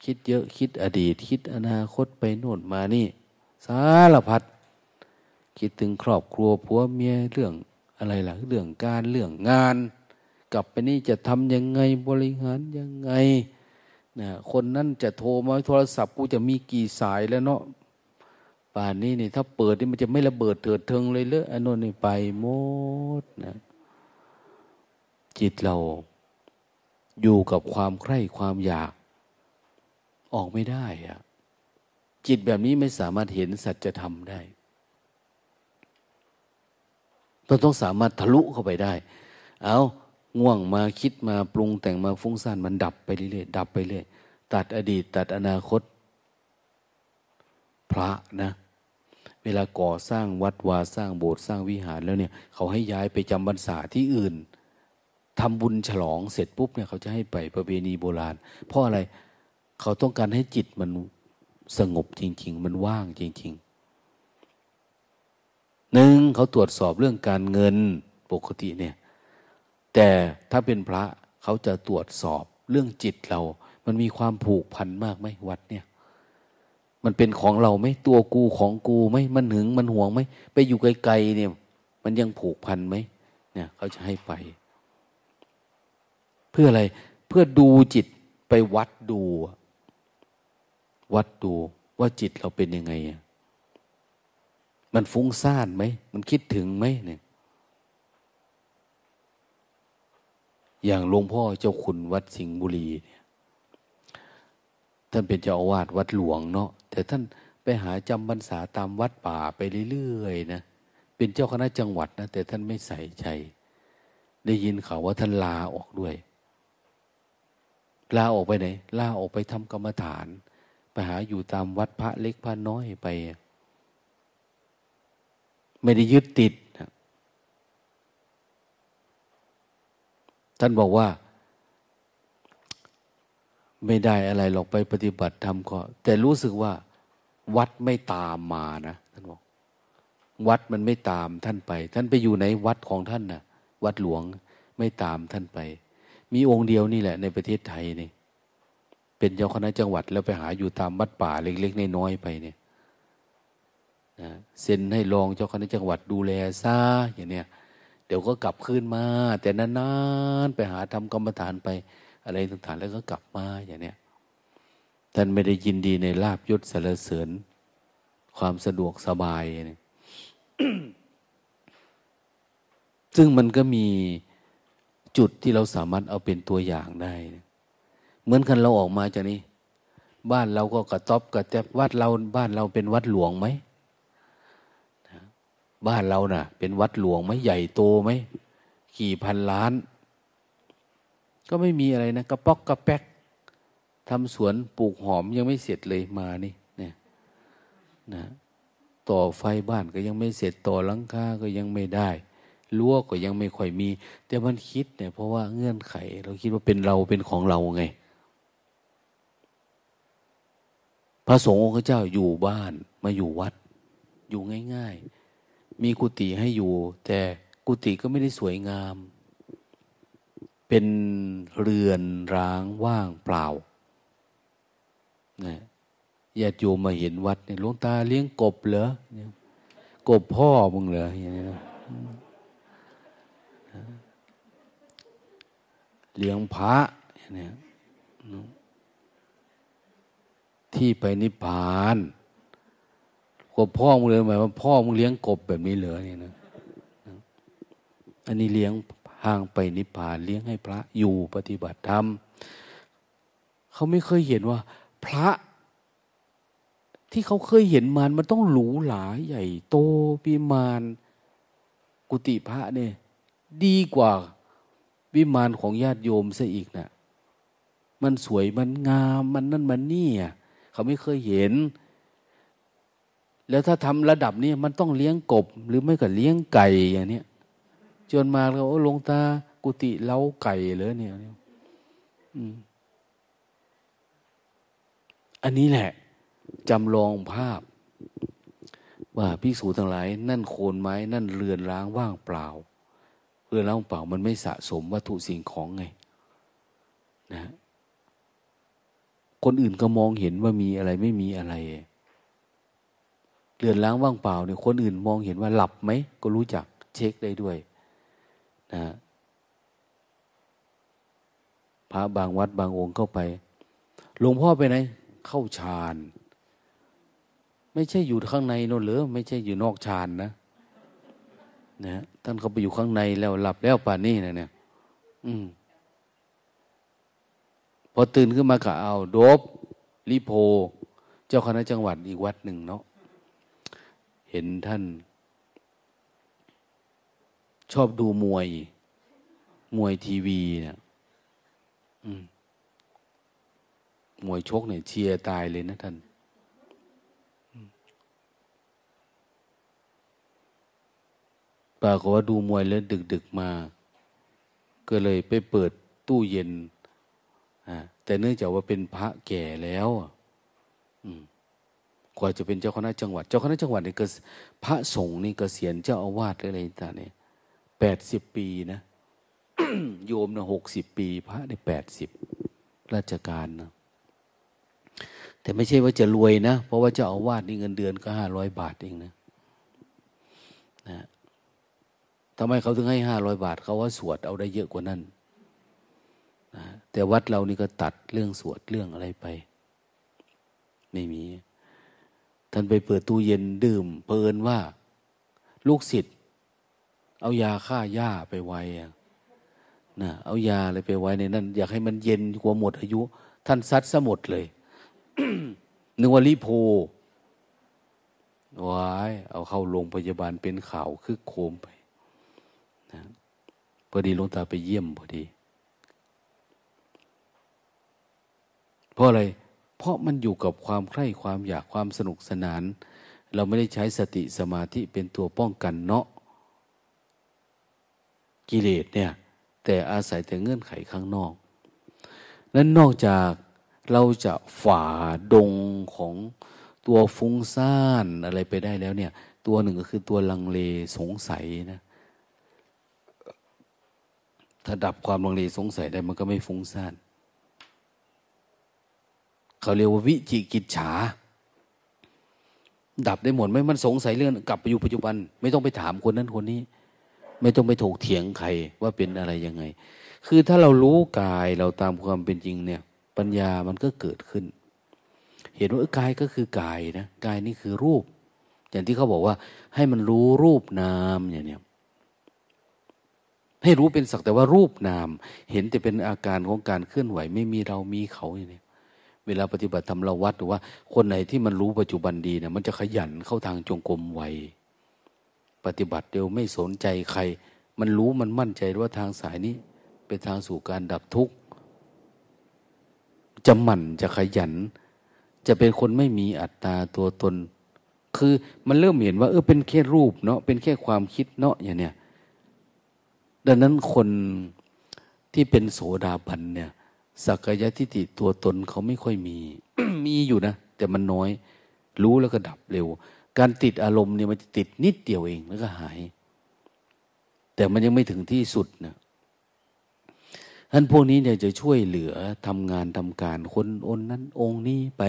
คิดเยอะคิดอดีต คิดอนาคตไปโน่นมานี่ สารพัดคิดถึงครอบครัวผัวเมียเรื่องอะไรล่ะ เรื่องการเรื่องงาน กลับไปนี่จะทำยังไงบริหารยังไงนะคนนั้นจะโทรมาโทรศัพท์กูจะมีกี่สายแล้วเนาะ ป่านนี้นี่ถ้าเปิดนี่มันจะไม่ระเบิดเถิดเทิงเลยเลอะอันนู้นนี่ไปหมดนะจิตเราอยู่กับความใคร่ความอยากออกไม่ได้อะจิตแบบนี้ไม่สามารถเห็นสัจธรรมได้เราต้องสามารถทะลุเข้าไปได้ เอาง่วงมาคิดมาปรุงแต่งมาฟุ้งซ่านมันดับไปเรื่อยๆดับไปเรื่อยตัดอดีต ตัดอนาคต พระนะ เวลาก่อสร้างวัดวาสร้างโบสถ์สร้างวิหารแล้วเนี่ย เขาให้ย้ายไปจำพรรษาที่อื่นทำบุญฉลองเสร็จปุ๊บเนี่ยเขาจะให้ไปประเพณีโบราณ เพราะอะไรเขาต้องการให้จิตมันสงบจริง ๆ มันว่างจริง ๆ หนึ่งเขาตรวจสอบเรื่องการเงินปกติเนี่ย แต่ถ้าเป็นพระเขาจะตรวจสอบเรื่องจิตเรา มันมีความผูกพันมากไหมวัดเนี่ย มันเป็นของเราไหมตัวกูของกูไหมมันหึงมันห่วงไหมไปอยู่ไกลๆเนี่ย มันยังผูกพันไหมเนี่ยเขาจะให้ไป เพื่ออะไรเพื่อดูจิตไปวัดดู วัดดูว่าจิตเราเป็นยังไง มันฟุ้งซ่านไหม มันคิดถึงไหมเนี่ย อย่างหลวงพ่อเจ้าคุณวัดสิงห์บุรีเนี่ยท่านเป็นเจ้าอาวาสวัดหลวงเนาะ แต่ท่านไปหาจำพรรษาตามวัดป่าไปเรื่อยๆนะเป็นเจ้าคณะจังหวัดนะแต่ท่านไม่ใส่ใจ ได้ยินข่าวว่าท่านลาออกด้วย ลาออกไปไหนลาออกไปทำกรรมฐาน ไปหาอยู่ตามวัดพระเล็กพระน้อยไป ไม่ได้ยึดติด ท่านบอกว่า ไม่ได้อะไรหรอกไปปฏิบัติธรรมก็ แต่รู้สึกว่า วัดไม่ตามมานะท่านบอก วัดมันไม่ตามท่านไป ท่านไปอยู่ในวัดของท่านนะ่ะ วัดหลวงไม่ตามท่านไป มีองค์เดียวนี่แหละ ในประเทศไทยนี่เป็นเจ้าคณะจังหวัดแล้วไปหาอยู่ตามวัดป่าเล็กๆน้อยๆไปเนี่ยนะเซ็นให้รองเจ้าคณะจังหวัดดูแลซะอย่างเนี้ยเดี๋ยวก็กลับคืนมา แต่นานๆไปหาทำกรรมฐานไป อะไรต่างๆ แล้วก็กลับมาอย่างเนี้ยท่านไม่ได้ยินดีในลาบยศสรรเสริญ ความสะดวกสบายเนี่ยซึ่งมันก็มีจุดที่เราสามารถเอาเป็นตัวอย่างได้ เหมือนกันเราออกมาจากนี้ บ้านเราก็กระต๊อบกระแทบวัดเราบ้านเราเป็นวัดหลวงไหมบ้านเรานะ่ะ เป็นวัดหลวงไหมใหญ่โตไหมกี่พันล้าน ก็ไม่มีอะไรนะกระป๊อกกระแป๊กทำสวนปลูกหอมยังไม่เสร็จเลยมานี่เนี่ยนะต่อไฟบ้านก็ยังไม่เสร็จต่อหลังคาก็ยังไม่ได้รั้วก็ยังไม่ค่อยมี แต่มันคิดเนี่ยเพราะว่าเงื่อนไข เราคิดว่าเป็นเราเป็นของเราไง พระสงฆ์องค์เจ้าอยู่บ้านมาอยู่วัด อยู่ง่าย ๆ มีกุฏิให้อยู่ แต่กุฏิก็ไม่ได้สวยงาม เป็นเรือนร้างว่างเปล่านะญาติโยมมาเห็นวัดเนี่ยหลวงตาเลี้ยงกบเหรอกบพ่อมึงเหรออย่างนี้นะเลี้ยงพระเนี่ยที่ไปนิพพานกบพ่อมึงเลยหมายว่าพ่อมึงเลี้ยงกบแบบนี้เหรอเนี่ยนะอันนี้เลี้ยง ห่างไปนิพพานเลี้ยงให้พระอยู่ปฏิบัติธรรมเขาไม่เคยเห็นว่า พระที่เขาเคยเห็นมานมันต้องหรูหราใหญ่โตพิมานกุฏิพระเนี่ยดีกว่าวิมานของญาติโยมซะอีกนะ่ะมันสวยมันงามมันนั่นมันนี่เขาไม่เคยเห็น แล้วถ้าทำระดับนี้มันต้องเลี้ยงกบ หรือไม่ก็เลี้ยงไก่อย่างเนี้ย จนมาแล้วโอ้ลงตากุฏิเล้าไก่เลยเนี่ยอันนี้แหละจำลองภาพ ว่าพิสูจทั้งหลาย นั่นโคนไม้ นั่นเรือนร้างว่างเปล่าเรือนร้างเปล่า มันไม่สะสมวัตถุสิ่งของไง นะ คนอื่นก็มองเห็นว่ามีอะไรไม่มีอะไรเรือนร้างว่างเปล่าเนี่ยคนอื่นมองเห็นว่าหลับไหม ก็รู้จักเช็คได้ด้วย นะพระบางวัดบางองค์เข้าไปหลวงพ่อไปไหน เข้าฌาน ไม่ใช่อยู่ข้างในโน่นหรือไม่ใช่อยู่นอกฌานนะนะท่านเขาไปอยู่ข้างในแล้วหลับแล้วป่านนี้นะเนี่ย อืมพอตื่นขึ้นมาก็เอาโดบลิโพ เจ้าคณะจังหวัดอีกวัดหนึ่งเนาะเห็นท่าน ชอบดูมวย มวยทีวีเนี่ยมวยชกเนี่ยเชียร์ตายเลยนะท่านปรากฏว่าดูมวยแล้วดึกดึกมา ก็เลยไปเปิดตู้เย็นแต่เนื่องจากว่าเป็นพระแก่แล้วกว่าจะเป็นเจ้าคณะจังหวัด เจ้าคณะจังหวัดนี่ก็พระสงฆ์นี่กเกษียณเจ้าอาวาสอะไรต่างเนี่ย แปดสิบปีนะโยมนะหกสิบปี พระได้แปดสิบราชการนะแต่ไม่ใช่ว่าจะรวยนะ เพราะว่าเจ้าอาวาสนี่เงินเดือนก็ห้าร้อยบาทเองนะนะทำไมเขาถึงให้ห้าร้อยบาท เขาว่าสวดเอาได้เยอะกว่านั้นนะแต่วัดเรานี่ก็ตัดเรื่องสวดเรื่องอะไรไป ไม่มี ท่านไปเปิดตู้เย็นดื่ม เพลินว่า ลูกศิษย์ เอายาฆ่าหญ้าไปไว้นะเอายาอะไรไปไว้ในนั้น อยากให้มันเย็นกว่าหมดอายุ ท่านซัดซะหมดเลยนึกว่าลิโพวายเอาเข้าโรงพยาบาลเป็นข่าวคึกโคมไปนะพอดีหลวงตาไปเยี่ยมพอดี เพราะอะไร เพราะมันอยู่กับความใคร่ความอยากความสนุกสนาน เราไม่ได้ใช้สติสมาธิเป็นตัวป้องกันเนาะ กิเลสเนี่ยแต่อาศัยแต่เงื่อนไขข้างนอกนั้นนอกจากเราจะฝ่าดงของตัวฟุ้งซ่านอะไรไปได้แล้วเนี่ย ตัวหนึ่งก็คือตัวลังเลสงสัยนะถ้าดับความลังเลสงสัยได้มันก็ไม่ฟุ้งซ่านเขาเรียกว่าวิจิกิจฉา ดับได้หมดไม่มันสงสัยเรื่องกลับไปอยู่ปัจจุบัน ไม่ต้องไปถามคนนั้นคนนี้ ไม่ต้องไปถกเถียงใครว่าเป็นอะไรยังไง คือถ้าเรารู้กายเราตามความเป็นจริงเนี่ย ปัญญามันก็เกิดขึ้น เห็นว่ากายก็คือกายนะกายนี่คือรูป อย่างที่เขาบอกว่า ให้มันรู้รูปนามอย่างเนี้ยให้รู้เป็นสักแต่ว่ารูปนาม เห็นแต่เป็นอาการของการเคลื่อนไหว ไม่มีเรามีเขาอย่างนี้เวลาปฏิบัติธรรมเราวัดหรือว่า คนไหนที่มันรู้ปัจจุบันดีเนี่ยมันจะขยันเข้าทางจงกรมไว ปฏิบัติเร็วไม่สนใจใคร มันรู้มันมั่นใจว่าทางสายนี้ เป็นทางสู่การดับทุกข์จะหมั่นจะขยัน จะเป็นคนไม่มีอัตตาตัวตน คือมันเริ่มเห็นว่าเออเป็นแค่รูปเนาะเป็นแค่ความคิดเนาะอย่างเนี้ยดังนั้นคนที่เป็นโสดาบันเนี่ยสักยะทิฏฐิตัวตนเขาไม่ค่อยมี มีอยู่นะ แต่มันน้อย รู้แล้วก็ดับเร็ว การติดอารมณ์เนี่ยมันจะติดนิดเดียวเองแล้วก็หาย แต่มันยังไม่ถึงที่สุดนะท่านพวกนี้เนี่ยจะช่วยเหลือทำงานทำการคนอนนั้นองค์นี้ไป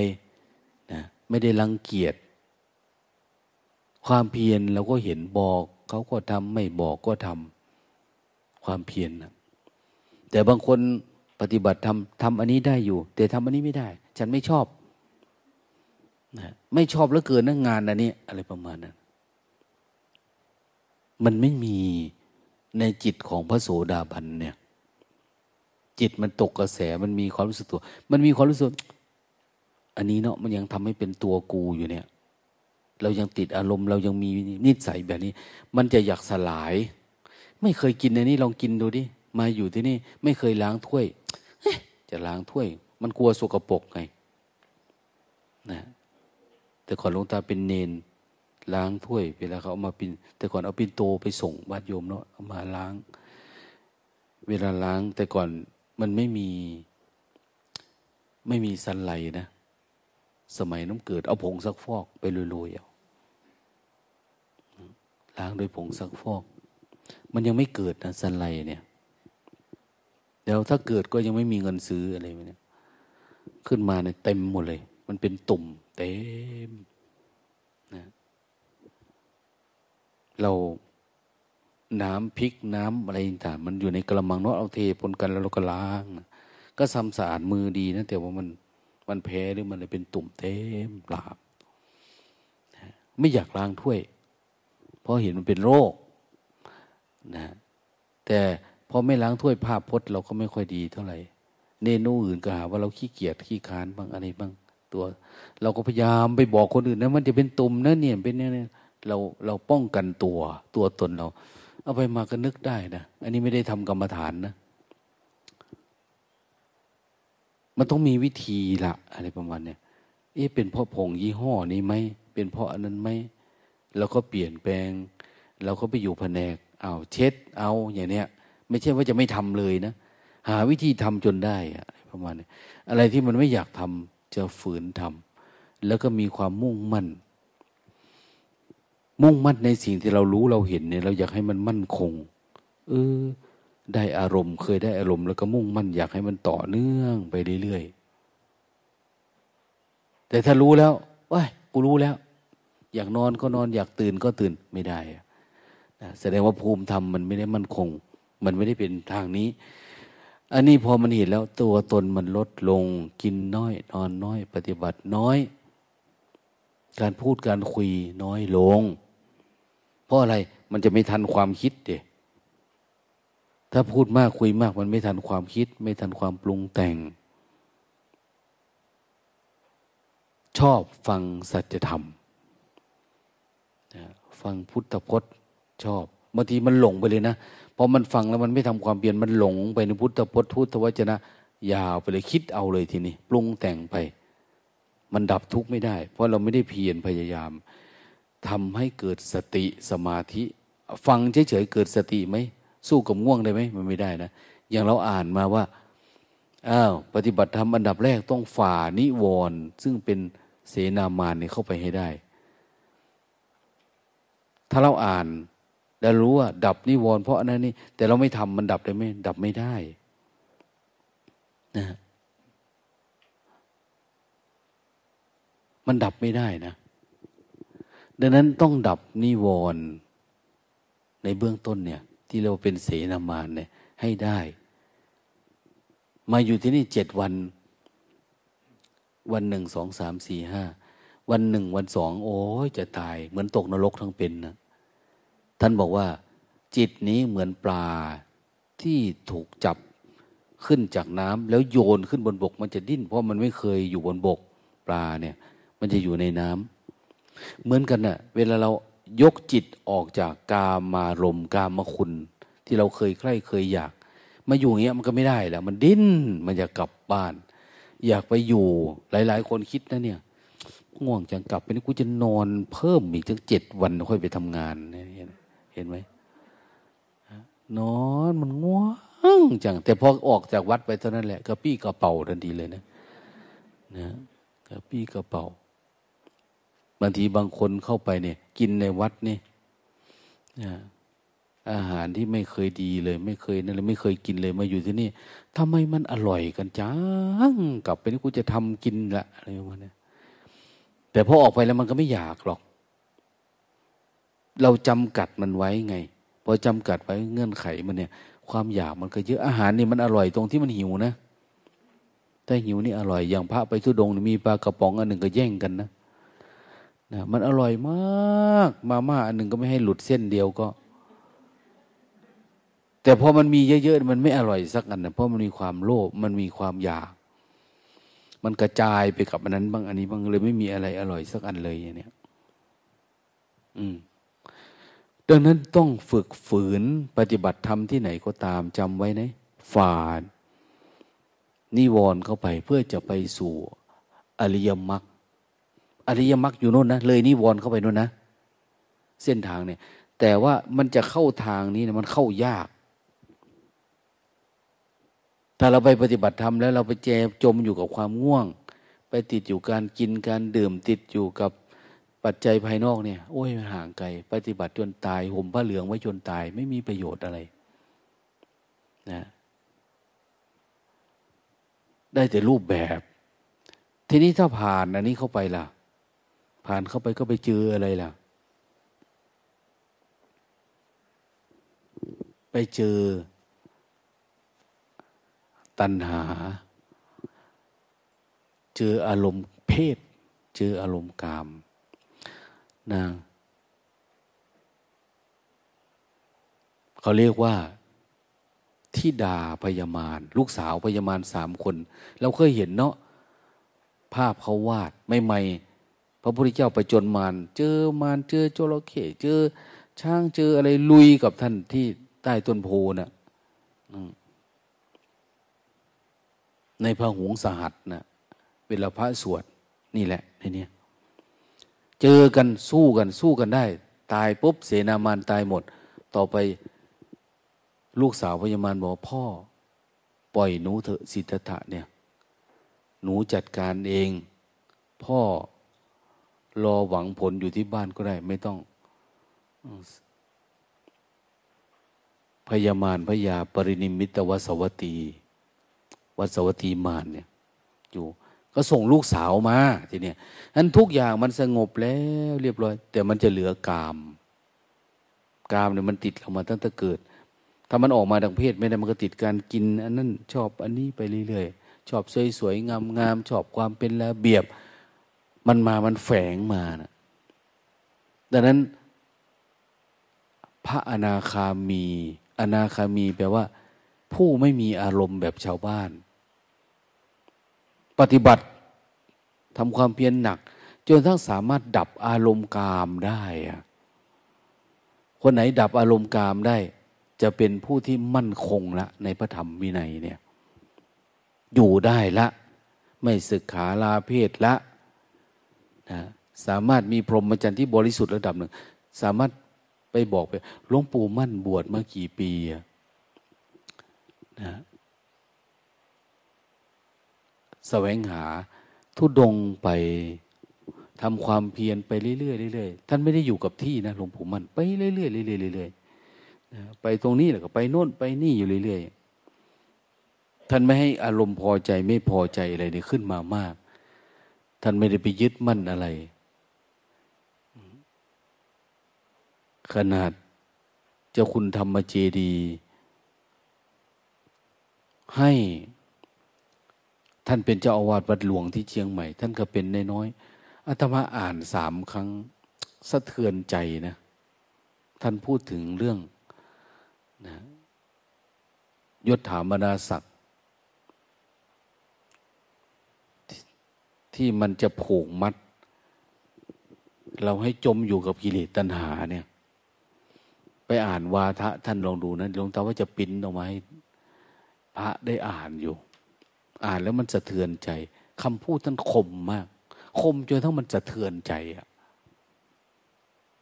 นะไม่ได้รังเกียจความเพียรเราก็เห็นบอกเขาก็ทำไม่บอกก็ทำความเพียรนะแต่บางคนปฏิบัติทำทำอันนี้ได้อยู่ แต่ทำอันนี้ไม่ได้ ฉันไม่ชอบ นะไม่ชอบแล้วเกินนักงานอันนี้อะไรประมาณนั้น มันไม่มีในจิตของพระโสดาบันเนี่ย จิตมันตกกระแสมันมีความรู้สึกตัว มันมีความรู้สึก อันนี้เนาะมันยังทำให้เป็นตัวกูอยู่เนี่ย เรายังติดอารมณ์ เรายังมีนิสัยแบบนี้ มันจะอยากสลาย ไม่เคยกินในนี้ลองกินดูดิมาอยู่ที่นี่ ไม่เคยล้างถ้วยจะล้างถ้วย มันกลัวสกปรกไงนะ แต่ก่อนหลวงตาเป็นเนนล้างถ้วย เวลาเขาเอามาปินแต่ก่อนเอาปินโตไปส่งบ้านโยมเนาะเอามาล้าง เวลาล้างแต่ก่อนมันไม่มี ไม่มีสันไหลนะ สมัยน้ำเกิด เอาผงซักฟอกไปโรยๆเอาล้างด้วยผงซักฟอก มันยังไม่เกิดนะสันไหลเนี่ยแล้วถ้าเกิดก็ยังไม่มีเงินซื้ออะไรเนี่ยขึ้นมาเนี่ยเต็มหมดเลย มันเป็นตุ่ม เต็มนะเราน้ำพริกน้ำอะไรต่างมันอยู่ในกระมังเนาะเอาเทปนกันแล้วเราก็ล้างนะก็ทำสะอาดมือดีนะแต่ว่ามันมันแพ้หรือมันเลยเป็นตุ่มเต็มปลาบไม่อยากล้างถ้วย เพราะเห็นมันเป็นโรคนะแต่พอไม่ล้างถ้วยภาพพจน์เราก็ไม่ค่อยดีเท่าไหร่เนนูอื่นก็หาว่าเราขี้เกียจขี้คานบ้างอะไรบ้าง ตัว เราก็พยายามไปบอกคนอื่นนะมันจะเป็นตุ่มนะเนี่ยเป็นเนี่ยเราเราป้องกันตัว ตัวตนเรา เอาไปมาก็นึกได้นะอันนี้ไม่ได้ทำกรรมฐานนะ มันต้องมีวิธีละอะไรประมาณเนี่ยเอ๊ะเป็นเพราะผงยี่ห้อนี้ไหมเป็นเพราะอันนั้นไหมแล้วก็เปลี่ยนแปลง เราก็ไปอยู่แผนกเอาเช็ดเอาอย่างเนี้ย ไม่ใช่ว่าจะไม่ทำเลยนะหาวิธีทำจนได้อะประมาณนี้อะไรที่มันไม่อยากทำ จะฝืนทำแล้วก็มีความมุ่งมั่น มุ่งมั่นในสิ่งที่เรารู้เราเห็นเนี่ยเราอยากให้มันมั่นคง เออ ได้อารมณ์ เคยได้อารมณ์แล้วก็มุ่งมั่น อยากให้มันต่อเนื่องไปเรื่อยๆแต่ถ้ารู้แล้วว้ายกูรู้แล้ว อยากนอนก็นอน อยากตื่นก็ตื่นไม่ได้แสดงว่าภูมิธรรมมันไม่ได้มั่นคง มันไม่ได้เป็นทางนี้ อันนี้พอมันเห็นแล้วตัวตนมันลดลง กินน้อย นอนน้อย ปฏิบัติน้อย การพูดการคุยน้อยลง เพราะอะไรมันจะไม่ทันความคิดเดะถ้าพูดมากคุยมาก มันไม่ทันความคิด ไม่ทันความปรุงแต่ง ชอบฟังสัจธรรมฟังพุทธพจน์ชอบบางทีมันหลงไปเลยนะ พอมันฟังแล้วมันไม่ทำความเปลี่ยนมันหลงไปในพุทธพจน์พุทธวจนะ ยาวไปเลยคิดเอาเลยทีนี้ปรุงแต่งไป มันดับทุกข์ไม่ได้ เพราะเราไม่ได้เพียรพยายามทำให้เกิดสติสมาธิ ฟังเฉยๆเกิดสติไหมสู้กับง่วงได้ไหมมันไม่ได้นะอย่างเราอ่านมาว่าอ้าวปฏิบัติธรรมอันดับแรกต้องฝ่านิวรณ์ซึ่งเป็นเสนามานนี่เข้าไปให้ได้ ถ้าเราอ่าน แล้วรู้ว่า ดับนิวรณ์เพราะอันนั้นนี่แต่เราไม่ทำมันดับได้ไหมดับไม่ได้นะมันดับไม่ได้นะ ดังนั้นต้องดับนิวรณ์ในเบื้องต้นเนี่ย ที่เราเป็นเสนามานเนี่ยให้ได้ มาอยู่ที่นี่เจ็ดวัน วันหนึ่งสองสามสี่ห้าวันหนึ่งวันสองโอ้ยจะตาย เหมือนตกนรกทั้งเป็นนะ ท่านบอกว่า จิตนี้เหมือนปลาที่ถูกจับขึ้นจากน้ำแล้วโยนขึ้นบนบก มันจะดิ้น เพราะมันไม่เคยอยู่บนบก ปลาเนี่ย มันจะอยู่ในน้ำเหมือนกันนะ่ะ เวลาเรายกจิตออกจากกามารมกามคุณ ที่เราเคยใคร่เคยอยาก มาอยู่อย่างเงี้ยมันก็ไม่ได้แล้ว มันดิ้นมันอยากกลับบ้าน อยากไปอยู่หลาย ๆ คนคิดนะเนี่ยง่วงจังกลับไปนี่กูจะนอนเพิ่มอีกถึงเจ็ดวันค่อยไปทำงานเห็น เห็นไหมนอนมันง่วงจัง แต่พอออกจากวัดไปเท่านั้นแหละกระปี้กระเป๋าทันทีเลยนะนะกระปี้กระเป๋าบางทีบางคนเข้าไปเนี่ย กินในวัดนี่อาหารที่ไม่เคยดีเลย ไม่เคยนั่นเลยไม่เคยกินเลยมาอยู่ที่นี่ทำไมมันอร่อยกันจังกลับไปนี่กูจะทำกินละอะไรประมาณนี้แต่พอออกไปแล้วมันก็ไม่อยากหรอก เราจำกัดมันไว้ไงพอจำกัดไว้เงื่อนไขมันเนี่ย ความอยากมันก็เยอะอาหารนี่มันอร่อยตรงที่มันหิวนะถ้าหิวนี่อร่อยอย่างพระไปทุดงมีปลากระป๋องอันหนึ่งก็แย่งกันนะนะมันอร่อยมาก มาม่าอันหนึ่งก็ไม่ให้หลุดเส้นเดียวก็ แต่พอมันมีเยอะๆมันไม่อร่อยสักอันนะเพราะมันมีความโลภมันมีความอยาก มันกระจายไปกับอันนั้นบ้างอันนี้บ้างเลยไม่มีอะไรอร่อยสักอันเลยอย่างเนี้ยอืม ดังนั้นต้องฝึกฝืนปฏิบัติธรรมที่ไหนก็ตามจำไว้นะฝ่านิวรณ์เข้าไปเพื่อจะไปสู่อริยมรรคอริยมรรคอยู่โน่นนะเลยนิวรณ์เข้าไปโน่นนะ เส้นทางเนี่ย แต่ว่ามันจะเข้าทางนี้นะมันเข้ายาก ถ้าเราไปปฏิบัติธรรมแล้วเราไปแจมจมอยู่กับความง่วง ไปติดอยู่การกินการดื่มติดอยู่กับ ปัจจัยภายนอกเนี่ย โอ้ยมันห่างไกล ปฏิบัติจนตายห่มผ้าเหลืองไว้จนตาย ไม่มีประโยชน์อะไรนะได้แต่รูปแบบ ทีนี้ถ้าผ่านอันนี้เข้าไปล่ะ ผ่านเข้าไปก็ไปเจออะไรล่ะ ไปเจอ ตัณหา เจออารมณ์เพศ เจออารมณ์กาม นางเขาเรียกว่าที่ดาพยามารลูกสาวพยามารสามคน เราเคยเห็นเนาะภาพเขาวาดไม่ไม่พระพุทธเจ้าไปจนมารเจอมารเจอจระเข้เจอ ช้างเจออะไรลุยกับท่านที่ใต้ต้นโพนะ่ะในพระหงสหัสนะเวลาพระสวด นี่แหละในนี้ เจอกันสู้กันสู้กันได้ ตายปุ๊บเสนามานตายหมด ต่อไปลูกสาวพญามารบอกพ่อ ปล่อยหนูเถอะสิทธะเนี่ย หนูจัดการเอง พ่อรอหวังผลอยู่ที่บ้านก็ได้ ไม่ต้องพยามารพยาปรินิมิตวสวัตีวสวัตีมารเนี่ย อยู่ ก็ส่งลูกสาวมาทีเนี้ยนั้นทุกอย่างมันสงบแล้วเรียบร้อย แต่มันจะเหลือกาม กามเนี่ยมันติดเรามาตั้งแต่เกิด ถ้ามันออกมาทางเพศไม่ได้มันก็ติดการกิน อันนั้นชอบอันนี้ไปเรื่อยๆชอบสวยๆงามๆชอบความเป็นระเบียบ มันมามันแฝงมานะดังนั้น พระอนาคามี อนาคามีแปลว่า ผู้ไม่มีอารมณ์แบบชาวบ้าน ปฏิบัติทำความเพียรหนัก จนทั้งสามารถดับอารมณ์กามได้คนไหนดับอารมณ์กามได้ จะเป็นผู้ที่มั่นคงละ ในพระธรรมวินัยเนี่ยอยู่ได้ละ ไม่ศึกขาลาเพศละนะสามารถมีพรหมจรรย์ที่บริสุทธิ์ระดับหนึ่ง สามารถไปบอกไปหลวงปู่มั่นบวชมากี่ปีนะ แสวงหาทุดงไปทำความเพียรไปเรื่อยๆเรื่อยๆท่านไม่ได้อยู่กับที่นะหลวงปู่มั่นไปเรื่อยๆเรื่อยๆเรื่อยๆไปตรงนี้แล้วก็ไปโน่นไปนี่อยู่เรื่อยๆท่านไม่ให้อารมณ์พอใจไม่พอใจอะไรเนี่ยขึ้นมามาก ท่านไม่ได้ไปยึดมั่นอะไร ขนาดเจ้าคุณธรรมเจดี ให้ ท่านเป็นเจ้าอาวาสวัดหลวงที่เชียงใหม่ ท่านก็เป็นน้อยอาตมาอ่านสามครั้งสะเทือนใจนะ ท่านพูดถึงเรื่องนะยศถาบรรดาศักดิ์ที่มันจะผูกมัด เราให้จมอยู่กับกิเลสตัณหาเนี่ย ไปอ่านวาทะท่านลองดูนะหลวงตาว่าจะปิ้นออกมาให้พระได้อ่านอยู่ อ่านแล้วมันสะเทือนใจคำพูดท่านคมมาก คมจนทั้งมันสะเทือนใจอะ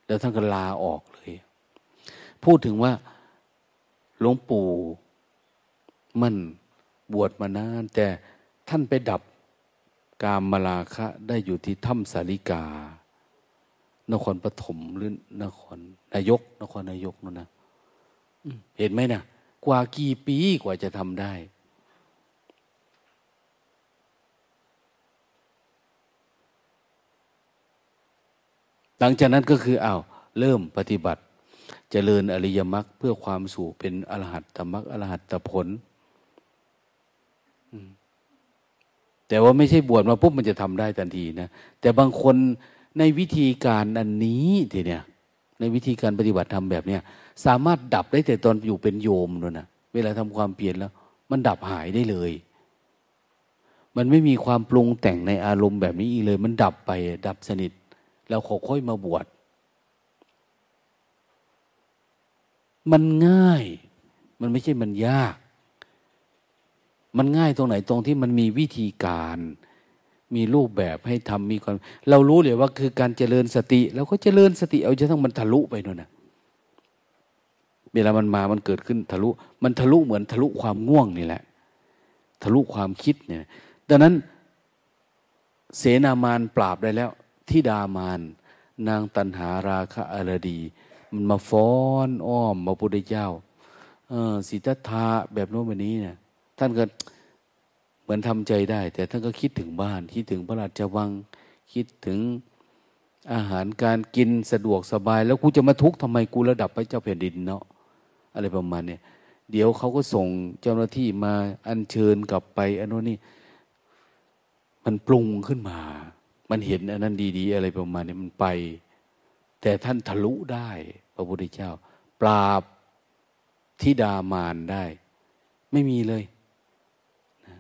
แล้วท่านก็ลาออกเลย พูดถึงว่าหลวงปู่มันบวชมานาน แต่ท่านไปดับกามมาลาคะได้อยู่ที่ถ้ำสาลิกา นครปฐมหรือนครนายก นครนายกนั่นนะเห็นไหมนะกว่ากี่ปีกว่าจะทำได้ หลังจากนั้นก็คืออ้าวเริ่มปฏิบัติจเจริญอริยมรรคเพื่อความสู่เป็นอรหัตตมรรคอรหัตตผล แต่ว่าไม่ใช่บวชมาปุ๊บมันจะทำได้ทันทีนะแต่บางคนในวิธีการอันนี้ทีเนี้ยในวิธีการปฏิบัติทำแบบเนี้ยสามารถดับได้แต่ตอนอยู่เป็นโยมด้วยนะเวลาทำความเปลี่ยนแล้ว มันดับหายได้เลย มันไม่มีความปรุงแต่งในอารมณ์แบบนี้อีกเลย มันดับไปดับสนิท เราขอค่อยมาบวชมันง่าย มันไม่ใช่มันยาก มันง่ายตรงไหนตรงที่มันมีวิธีการ มีรูปแบบให้ทำมีความเรารู้เลยว่าคือการเจริญสติเราก็เจริญสติ เอาจะต้องมันทะลุไปนู่นนะเวลามันมามันเกิดขึ้นทะลุ มันทะลุเหมือนทะลุความง่วงนี่แหละ ทะลุความคิดเนี่ย ดังนั้นเสนามานปราบได้แล้ว ทิดามาน นางตันหาราคะอรดี มันมาฟ้อนอ้อมมาพุทธเจ้าเออสิทธัตถะแบบโน้นแบบนี้เนี่ย ท่านก็เหมือนทำใจได้ แต่ท่านก็คิดถึงบ้าน คิดถึงพระราชวัง คิดถึงอาหารการกินสะดวกสบาย แล้วกูจะมาทุกข์ทำไมกูระดับพระเจ้าแผ่นดินเนาะอะไรประมาณเนี่ยเดี๋ยวเขาก็ส่งเจ้าหน้าที่มาอัญเชิญกลับไปอันนู้นนี่มันปรุงขึ้นมา มันเห็นอันนั้นดี ๆ อะไรประมาณนี้มันไป แต่ท่านทะลุได้ พระพุทธเจ้า ปราบทิดามานได้ ไม่มีเลยนะ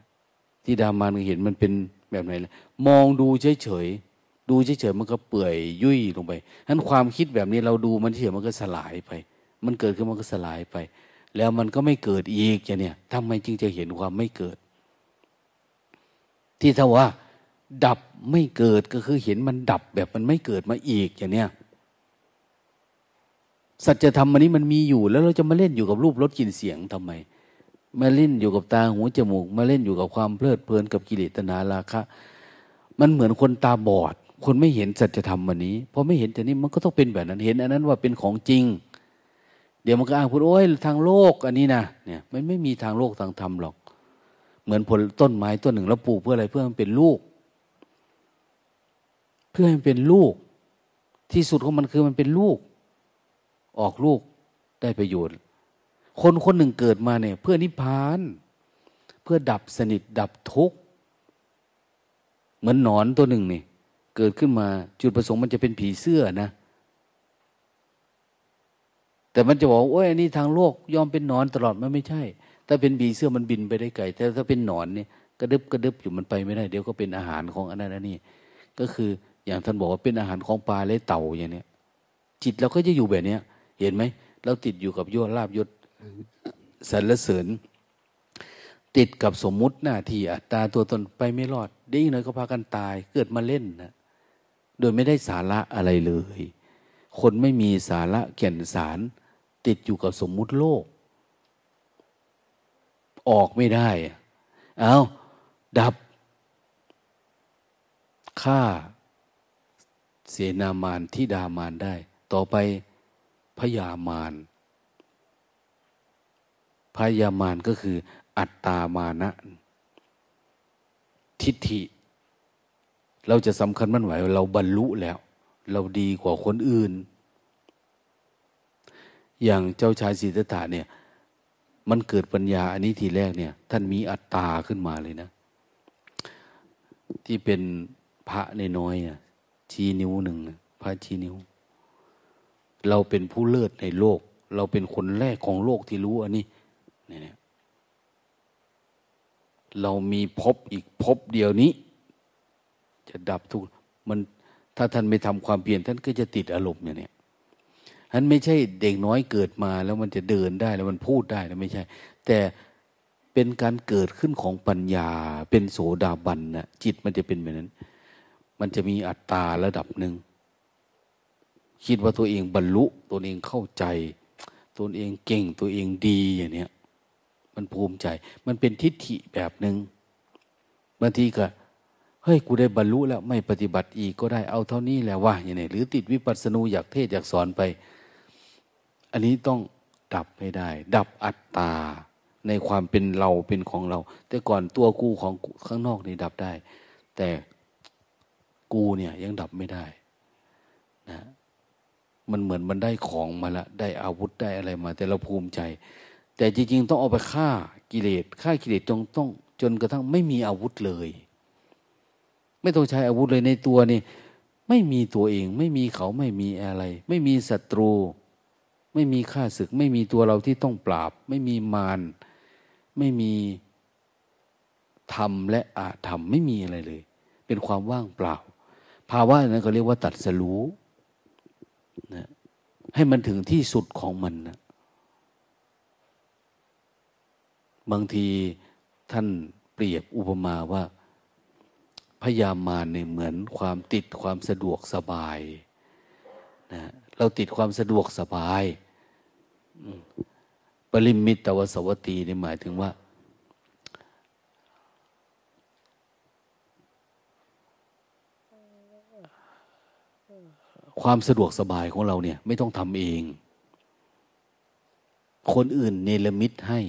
ทิดามานเห็นมันเป็นแบบไหนลยมองดูเฉยๆดูเฉยๆมันก็เปื่อยยุ่ยลงไปฉะนั้นความคิดแบบนี้เราดูมันเฉยมันก็สลายไป มันเกิดขึ้นมันก็สลายไป แล้วมันก็ไม่เกิดอีกจะเนี่ยทำไมจึงจะเห็นความไม่เกิด ที่ถ้าว่า ดับไม่เกิดก็คือเห็นมันดับแบบมันไม่เกิดมาอีกอย่างเนี้ยสัจธรรมอันนี้มันมีอยู่ แล้วเราจะมาเล่นอยู่กับรูปรสกลิ่นเสียงทำไม มาเล่นอยู่กับตาหูจมูก มาเล่นอยู่กับความเพลิดเพลินกับกิเลสตนาราคะ มันเหมือนคนตาบอด คนไม่เห็นสัจธรรมวันนี้พอไม่เห็นแต่นี้มันก็ต้องเป็นแบบนั้นเห็น อันนั้นว่าเป็นของจริง เดี๋ยวมันก็อ้างพูดโอ้ยทางโลกอันนี้นะเนี่ยมันไม่มีทางโลกทางธรรมหรอก เหมือนผลต้นไม้ต้นหนึ่งแล้วปลูกเพื่ออะไรเพื่อมันเป็นลูก พื่อให้มันเป็นลูก ที่สุดของมันคือมันเป็นลูก ออกลูกได้ประโยชน์ คนคนหนึ่งเกิดมาเนี่ย เพื่อนิพพาน เพื่อดับสนิทดับทุกข์เหมือนหนอนตัวหนึ่งนี่เกิดขึ้นมาจุดประสงค์มันจะเป็นผีเสื้อนะ แต่มันจะบอกโอ้ยอันนี้ทางโลกยอมเป็นหนอนตลอดมันไม่ใช่ ถ้าเป็นผีเสื้อมันบินไปได้ไกลแต่ถ้าเป็นหนอนเนี่ยกระดึบกระดึบอยู่มันไปไม่ได้ เดี๋ยวก็เป็นอาหารของอันนั้นอันนี้ ก็คือ อย่างท่านบอกว่าเป็นอาหารของปลาและเต่าอย่างเนี้ยจิตเราก็จะอยู่แบบเนี้ย เห็นไหมเราติดอยู่กับยศลาบยศสรรเสริญ ติดกับสมมุติหน้าที่อัตตาตัวตนไปไม่รอดดีหน่อยก็พากันตาย เกิดมาเล่นนะโดยไม่ได้สาระอะไรเลย คนไม่มีสาระแก่นสาร ติดอยู่กับสมมุติโลก ออกไม่ได้ เอาดับฆ่า เสนามานที่ดามานได้ ต่อไปพยามานพยามานก็คือ อัตตามานะ ทิฏฐิ เราจะสำคัญมั่นหมายว่าเราบรรลุแล้ว เราดีกว่าคนอื่น อย่างเจ้าชายสิทธัตถะเนี่ย มันเกิดปัญญาอันนี้ทีแรกเนี่ย ท่านมีอัตตาขึ้นมาเลยนะ ที่เป็นพระในน้อยอะ ชี้นิ้วหนึ่งพระชี้นิ้ว เราเป็นผู้เลิศในโลก เราเป็นคนแรกของโลกที่รู้อันนี้เนี่ยเรามีพบอีกพบเดียวนี้ จะดับทุกมันถ้าท่านไม่ทำความเปลี่ยนท่านก็จะติดอารมณ์อย่างนี้ท่านไม่ใช่เด็กน้อยเกิดมาแล้วมันจะเดินได้แล้วมันพูดได้แล้วไม่ใช่ แต่เป็นการเกิดขึ้นของปัญญาเป็นโสดาบันนะจิตมันจะเป็นแบบนั้น มันจะมีอัตตาระดับหนึ่ง คิดว่าตัวเองบรรลุตัวเองเข้าใจ ตัวเองเก่งตัวเองดีอย่างเนี้ยมันภูมิใจ มันเป็นทิฏฐิแบบหนึ่งบางทีก็เฮ้ยกูได้บรรลุแล้วไม่ปฏิบัติอีกก็ได้เอาเท่านี้แหละว่าอย่างนี้หรือติดวิปัสสนูอยากเทศอยากสอนไป อันนี้ต้องดับไม่ได้ ดับอัตตาในความเป็นเราเป็นของเรา แต่ก่อนตัวกูของข้างนอกนี่ดับได้ แต่ กูเนี่ย ยังดับไม่ได้นะมันเหมือนมันได้ของมาละ ได้อาวุธได้อะไรมา แต่เราภูมิใจ แต่จริง ๆ ต้องเอาไปฆ่ากิเลสฆ่ากิเลสจงต้อง จนกระทั่งไม่มีอาวุธเลย ไม่ต้องใช้อาวุธเลยในตัวนี่ไม่มีตัวเอง ไม่มีเขาไม่มีอะไร ไม่มีศัตรู ไม่มีข้าศึก ไม่มีตัวเราที่ต้องปราบ ไม่มีมารไม่มีธรรมและอาธรรมไม่มีอะไรเลย เป็นความว่างเปล่า ภาวะนั้นก็เรียกว่าตัดสรู้นะให้มันถึงที่สุดของมันนะบางทีท่านเปรียบอุปมาว่าพยามารเนี่ยเหมือนความติดความสะดวกสบายนะเราติดความสะดวกสบาย ปริมิตตวสวัตีนี่หมายถึงว่า ความสะดวกสบายของเราเนี่ย ไม่ต้องทำเอง คนอื่นเนรมิตให้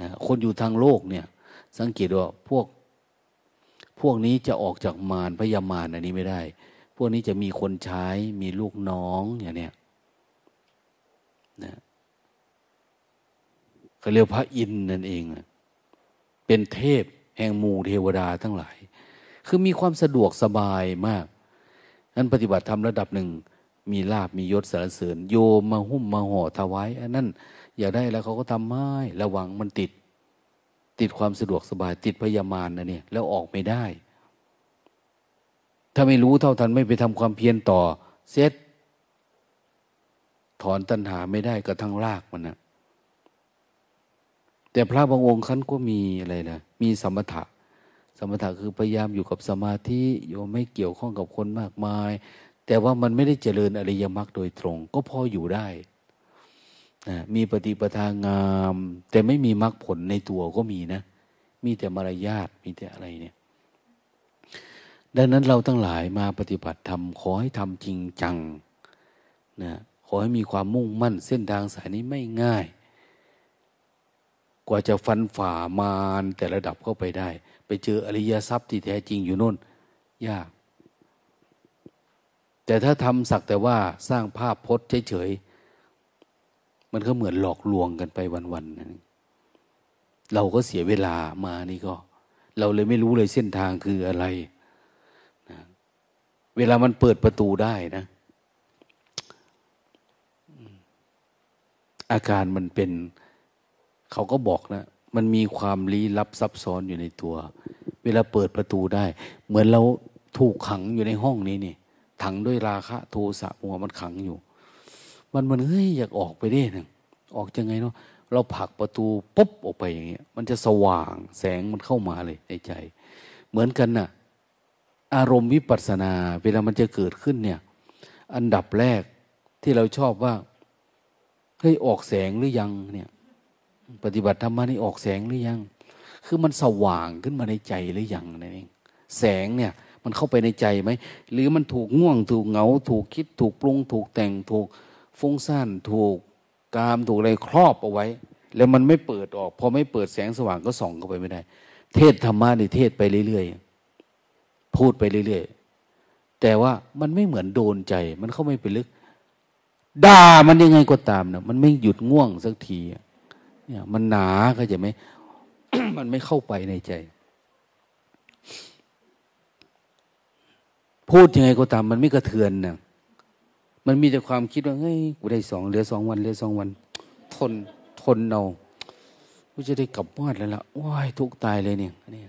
นะคนอยู่ทางโลกเนี่ย สังเกตว่าพวกพวกนี้จะออกจากมารพยามารอันนี้ไม่ได้ พวกนี้จะมีคนใช้มีลูกน้องอย่างเนี้ยนะเขาเรียกพระอินทร์นั่นเองเป็นเทพแห่งหมู่เทวดาทั้งหลาย คือมีความสะดวกสบายมาก นั้นปฏิบัติธรรมระดับหนึ่ง มีลาบมียศสารเสริญ โยมมาหุ้มมาห่อถวายอันนั้นอยากได้แล้วเขาก็ทำไม่ระวังมันติด ติดความสะดวกสบายติดพยามารนะเนี่ยแล้วออกไม่ได้ ถ้าไม่รู้เท่าทันไม่ไปทำความเพียรต่อเสร็จถอนตัณหาไม่ได้ก็ทั้งรากมันนะแต่พระบางองค์ขั้นก็มีอะไรนะมีสมถะ สมถะคือพยายามอยู่กับสมาธิโยไม่เกี่ยวข้องกับคนมากมาย แต่ว่ามันไม่ได้เจริญอริยมรรคโดยตรง ก็พออยู่ได้นะมีปฏิปทางาม แต่ไม่มีมรรคผลในตัวก็มีนะ มีแต่มารยาทมีแต่อะไรเนี่ย ดังนั้นเราทั้งหลายมาปฏิบัติธรรมขอให้ทำจริงจังนะขอให้มีความมุ่งมั่นเส้นทางสายนี้ไม่ง่าย กว่าจะฟันฝ่ามารแต่ระดับเข้าไปได้ ไปเจออริยทรัพย์ที่แท้จริงอยู่นู่น ยาก แต่ถ้าทำสักแต่ว่าสร้างภาพพจน์เฉยๆมันก็เหมือนหลอกลวงกันไปวันๆนั่นเราก็เสียเวลามานี่ก็ เราเลยไม่รู้เลยเส้นทางคืออะไรนะเวลามันเปิดประตูได้นะ อาการมันเป็น เขาก็บอกนะ มันมีความลี้ลับซับซ้อนอยู่ในตัว เวลาเปิดประตูได้ เหมือนเราถูกขังอยู่ในห้องนี้นี่ถังด้วยราคะ โทสะมัวมันขังอยู่ มันมันเฮ้ยอยากออกไปได้หนึ่งออกยังไงเนาะเราผลักประตูปุ๊บออกไปอย่างเงี้ย มันจะสว่างแสงมันเข้ามาเลยในใจ เหมือนกันนะ่ะ อารมณ์วิปัสสนา เวลามันจะเกิดขึ้นเนี่ย อันดับแรกที่เราชอบว่าเฮ้ยออกแสงหรือยังเนี่ย ปฏิบัติธรรมานี่ออกแสงหรือยัง คือมันสว่างขึ้นมาในใจหรือยังนั่นเองแสงเนี่ยมันเข้าไปในใจไหม หรือมันถูกง่วงถูกเหงา ถูกคิดถูกปรุง ถูกแต่งถูกฟุ้งซ่านถูกกามถูกอะไรครอบเอาไว้ แล้วมันไม่เปิดออก พอไม่เปิดแสงสว่างก็ส่องเข้าไปไม่ได้ เทศธรรมะนี่เทศไปเรื่อยๆพูดไปเรื่อยๆแต่ว่ามันไม่เหมือนโดนใจ มันเข้าไม่ไปลึกด่ามันยังไงก็ตามนะมันไม่หยุดง่วงสักที เนี่ยมันหนาก็จะไม่มันไม่เข้าไปในใจ พูดยังไงก็ตาม มันไม่กระเทือนนะมันมีแต่ความคิดว่าเฮ้ยกูได้สองเหลือสองวันเหลือสองวัน ทนทนเอากูจะได้กลับบ้านแล้วล่ะว้ายทุกตายเลยเนี่ยนี่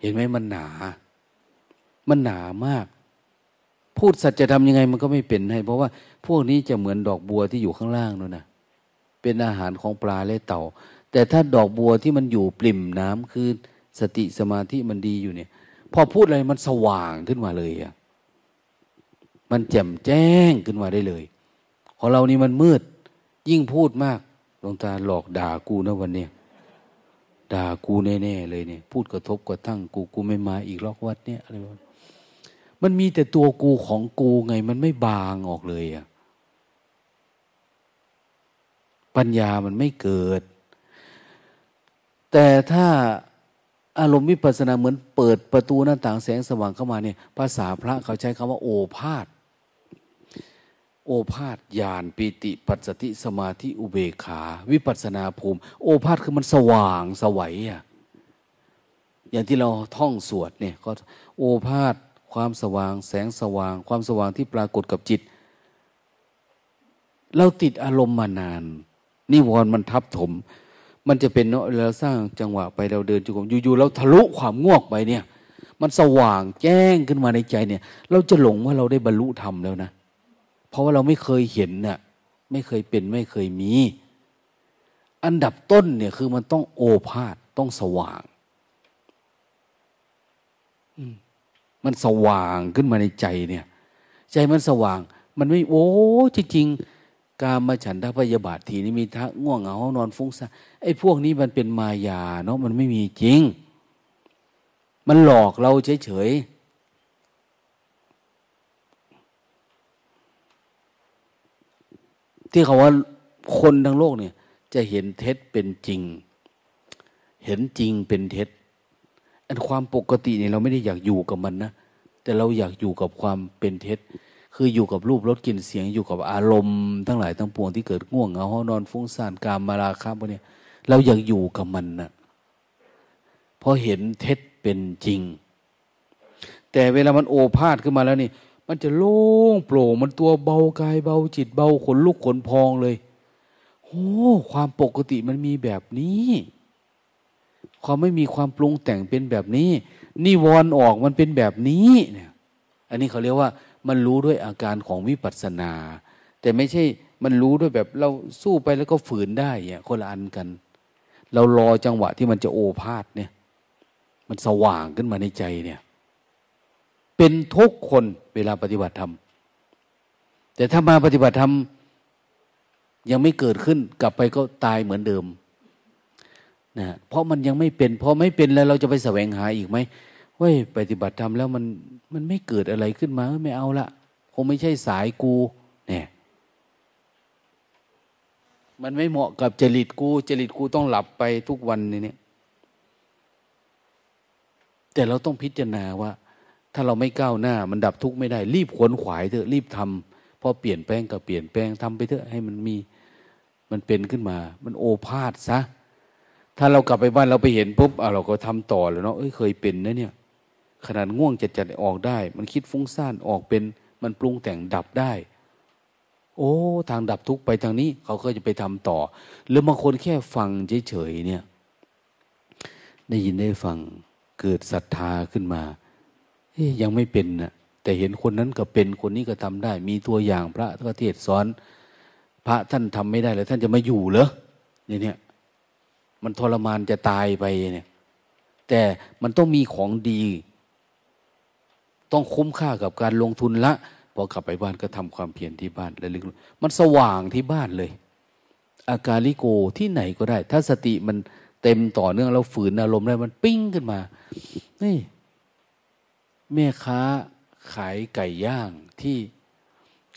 เห็นไหมมันหนา มันหนามาก พูดสัจธรรมยังไงมันก็ไม่เป็นให้ เพราะว่าพวกนี้จะเหมือนดอกบัวที่อยู่ข้างล่างนู่นนะ เป็นอาหารของปลาและเต่า แต่ถ้าดอกบัวที่มันอยู่ปริ่มน้ำคือสติสมาธิมันดีอยู่เนี่ย พอพูดอะไรมันสว่างขึ้นมาเลยอะมันแจ่มแจ้งขึ้นมาได้เลย ของเรานี่มันมืด ยิ่งพูดมากหลวงตาหลอกด่ากูนะวันนี้ด่ากูแน่ๆเลยเนี่ย พูดกระทบกระทั่งกูกูไม่มาอีกรอกวัดเนี่ยอะไรมันมีแต่ตัวกูของกูไง มันไม่บางออกเลยอะ ปัญญามันไม่เกิด แต่ถ้าอารมณ์วิปัสสนาเหมือนเปิดประตูหน้าต่างแสงสว่างเข้ามาเนี่ยภาษาพระเขาใช้คำว่า โอภาษโอภาษญาณปิติ ปัสสติสมาธิอุเบขา วิปัสนาภูมิ โอภาษคือมันสว่างสวัยอะอย่างที่เราท่องสวดเนี่ยก็โอภาษความสว่าง แสงสว่าง ความสว่างที่ปรากฏกับจิต เราติดอารมณ์มานาน นิวรณ์มันทับถม มันจะเป็นเนาะเราสร้างจังหวะไปเราเดินจุกมอยู่ๆเราทะลุความง่วงไปเนี่ย มันสว่างแจ้งขึ้นมาในใจเนี่ย เราจะหลงว่าเราได้บรรลุธรรมแล้วนะ เพราะว่าเราไม่เคยเห็นน่ะไม่เคยเป็นไม่เคยมี อันดับต้นเนี่ยคือมันต้องโอภาษต้องสว่างมันสว่างขึ้นมาในใจเนี่ย ใจมันสว่าง มันไม่โอ้จริงๆ การมาฉันทพยาบาททีนี้มีทักง่วงเหงานอนฟุ้งซ่านไอ้พวกนี้มันเป็นมายาเนาะมันไม่มีจริง มันหลอกเราเฉยๆที่เขาว่าคนทั้งโลกเนี่ย จะเห็นเท็จเป็นจริง เห็นจริงเป็นเท็จอันความปกติเนี่ยเราไม่ได้อยากอยู่กับมันนะแต่เราอยากอยู่กับความเป็นเท็จ คืออยู่กับรูปรสกลิ่นเสียงอยู่กับอารมณ์ทั้งหลายทั้งปวงที่เกิดง่วงเหงานอนฟุ้งซ่านกามมาราคะพวกนี้เราอยากอยู่กับมันนะเพราะเห็นเท็จเป็นจริง แต่เวลามันโอภาษขึ้นมาแล้วนี่ มันจะโล่งโปร่งมันตัวเบากายเบาจิตเบาขนลุกขนพองเลยโอ้ความปกติมันมีแบบนี้ความไม่มีความปรุงแต่งเป็นแบบนี้นิวรณ์ออกมันเป็นแบบนี้เนี่ย อันนี้เขาเรียกว่า มันรู้ด้วยอาการของวิปัสสนา แต่ไม่ใช่มันรู้ด้วยแบบเราสู้ไปแล้วก็ฝืนได้เนี่ยคนละอันกัน เรารอจังหวะที่มันจะโอภาษเนี่ย มันสว่างขึ้นมาในใจเนี่ย เป็นทุกคนเวลาปฏิบัติธรรมแต่ถ้ามาปฏิบัติธรรมยังไม่เกิดขึ้นกลับไปก็ตายเหมือนเดิมนะเพราะมันยังไม่เป็นพอไม่เป็นแล้วเราจะไปแสวงหาอีกไหม เว้ยปฏิบัติธรรมแล้วมันมันไม่เกิดอะไรขึ้นมาไม่เอาละคงไม่ใช่สายกู เนี่ย มันไม่เหมาะกับจริตกู จริตกูต้องหลับไปทุกวันนี่แต่เราต้องพิจารณาว่า ถ้าเราไม่ก้าวหน้า มันดับทุกข์ไม่ได้ รีบขวนขวายเถอะรีบทำพอเปลี่ยนแปลงก็เปลี่ยนแปลงทำไปเถอะให้มันมีมันเป็นขึ้นมา มันโอภาษซะถ้าเรากลับไปบ้านเราไปเห็นปุ๊บเราก็ทำต่อแล้วเนาะเอ้ยเคยเป็นนะเนี่ย ขนาดง่วงจัดจัดออกได้ มันคิดฟุ้งซ่านออกเป็น มันปรุงแต่งดับได้ โอ้ ทางดับทุกไปทางนี้ เขาก็จะไปทำต่อ หรือบางคนแค่ฟังเฉยๆเนี่ย ได้ยินได้ฟังเกิดศรัทธาขึ้นมายังไม่เป็นนะแต่เห็นคนนั้นก็เป็นคนนี้ก็ทำได้ มีตัวอย่างพระก็เทศสอน พระท่านทำไม่ได้แล้วท่านจะมาอยู่เหรอเนี่ยเนี่ยมันทรมานจะตายไปเนี่ย แต่มันต้องมีของดี ต้องคุ้มค่ากับการลงทุนละพอกลับไปบ้านก็ทำความเพียรที่บ้านและลึกมันสว่างที่บ้านเลย อาการลิโกที่ไหนก็ได้ ถ้าสติมันเต็มต่อเนื่องเราฝืนอารมณ์ได้มันปิ้งขึ้นมานี่แม่ค้าขายไก่ย่างที่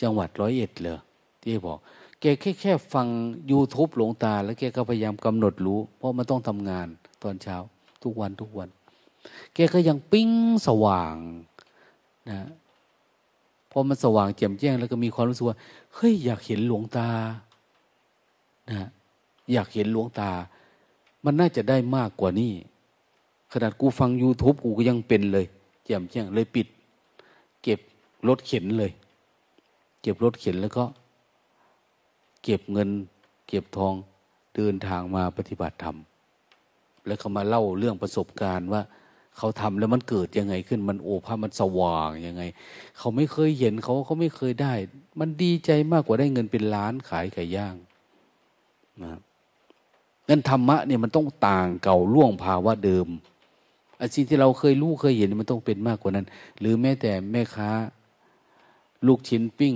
จังหวัดร้อยเอ็ดเลยที่บอก แกแค่แค่ฟัง YouTube หลวงตา แล้วแกก็พยายามกำหนดรู้ เพราะมันต้องทำงานตอนเช้า ทุกวันทุกวัน แกก็ยังปิ้งสว่าง นะพอมันสว่างแจ่มแจ้ง แล้วก็มีความรู้สึกว่าเฮ้ยอยากเห็นหลวงตานะอยากเห็นหลวงตา มันน่าจะได้มากกว่านี้ ขนาดกูฟัง YouTube กูก็ยังเป็นเลยแจ่มแจ้งเลยปิด เก็บรถเข็นเลย เก็บรถเข็นแล้วก็ เก็บเงิน เก็บทองเดินทางมาปฏิบัติธรรมแล้วเขามาเล่าเรื่องประสบการณ์ว่า เขาทำแล้วมันเกิดยังไงขึ้นมันโอภามันสว่างยังไง เขาไม่เคยเห็นเขาเขาไม่เคยได้ มันดีใจมากกว่าได้เงินเป็นล้านขายไก่ย่างนะนั่นธรรมะเนี่ยมันต้องต่างเก่าล่วงภาวะเดิมอาสิ่งที่เราเคยรู้เคยเห็นมันต้องเป็นมากกว่านั้น หรือแม้แต่แม่ค้า ลูกชิ้นปิ้ง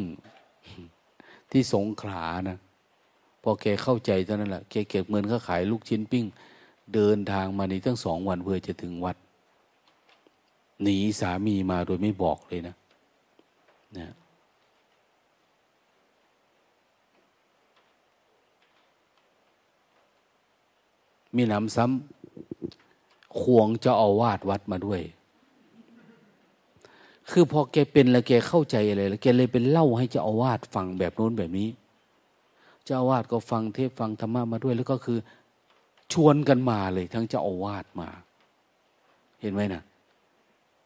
ที่สงขลานะพอแกเข้าใจเท่านั้นแหละแกเก็บเงินเขาขายลูกชิ้นปิ้ง เดินทางมาในตั้งสองวันเพื่อจะถึงวัด หนีสามีมาโดยไม่บอกเลยนะนะมีหนำซ้ำควงจะเอาวาดวัดมาด้วย คือพอแกเป็นแล้วแกเข้าใจอะไรแล้วแกเลยเป็นเล่าให้เจ้าอาวาสฟังแบบโน้นแบบนี้ เจ้าอาวาสก็ฟังเทพฟังธรรมะมาด้วย แล้วก็คือ ชวนกันมาเลยทั้งเจ้าอาวาสมา เห็นไหมนะ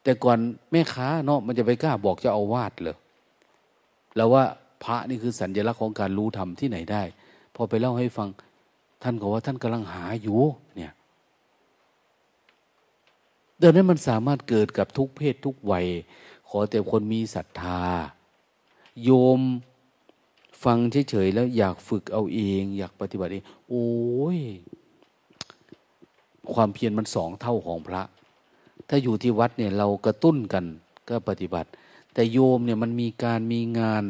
แต่ก่อนแม่ค้าเนาะมันจะไปกล้าบอกจ้าอาวาสเลยแล้วว่าพระนี่คือสัญลักษณ์ของการรู้ธรรมที่ไหนได้ พอไปเล่าให้ฟัง ท่านก็ว่าท่านกำลังหาอยู่เนี่ยเดังนั้มันสามารถเกิดกับทุกเพศทุกวัย ขอแต่คนมีศรัทธา โยมฟังเฉยๆแล้วอยากฝึกเอาเอง อยากปฏิบัติเอง โอ้ย ความเพียรมันสองเท่าของพระ ถ้าอยู่ที่วัดเนี่ยเรากระตุ้นกันก็ปฏิบัติ แต่โยมเนี่ยมันมีการมีงาน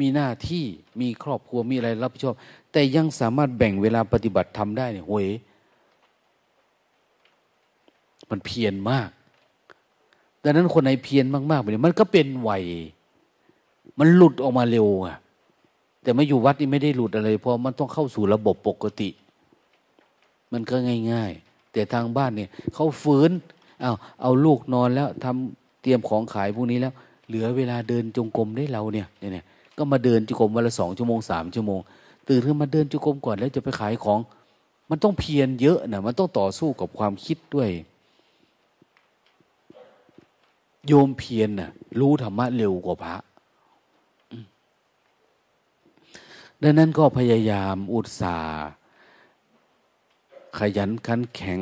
มีหน้าที่มีครอบครัวมีอะไรรับผิดชอบ แต่ยังสามารถแบ่งเวลาปฏิบัติทำได้เนี่ยโหยมันเพียรมาก ดังนั้นคนไหนเพียรมากๆไปเนี่ยมันก็เป็นไหวมันหลุดออกมาเร็วอะแต่มาอยู่วัดนี่ไม่ได้หลุดอะไรเพราะมันต้องเข้าสู่ระบบปกติ มันก็ง่าย ๆ แต่ทางบ้านเนี่ยเขาฝืนเอาเอาลูกนอนแล้วทำเตรียมของขายพวกนี้แล้ว เหลือเวลาเดินจงกรมได้เราเนี่ยเนี่ยก็มาเดินจุกรมวันละสองชั่วโมงสามชั่วโมง ตื่นขึ้นมาเดินจุกรมก่อนแล้วจะไปขายของ มันต้องเพียรเยอะนะมันต้องต่อสู้กับความคิดด้วย โยมเพียรนะ่ะรู้ธรรมะเร็วกว่าพระดังนั้นก็พยายามอุตสาห์ ขยันขันแข็ง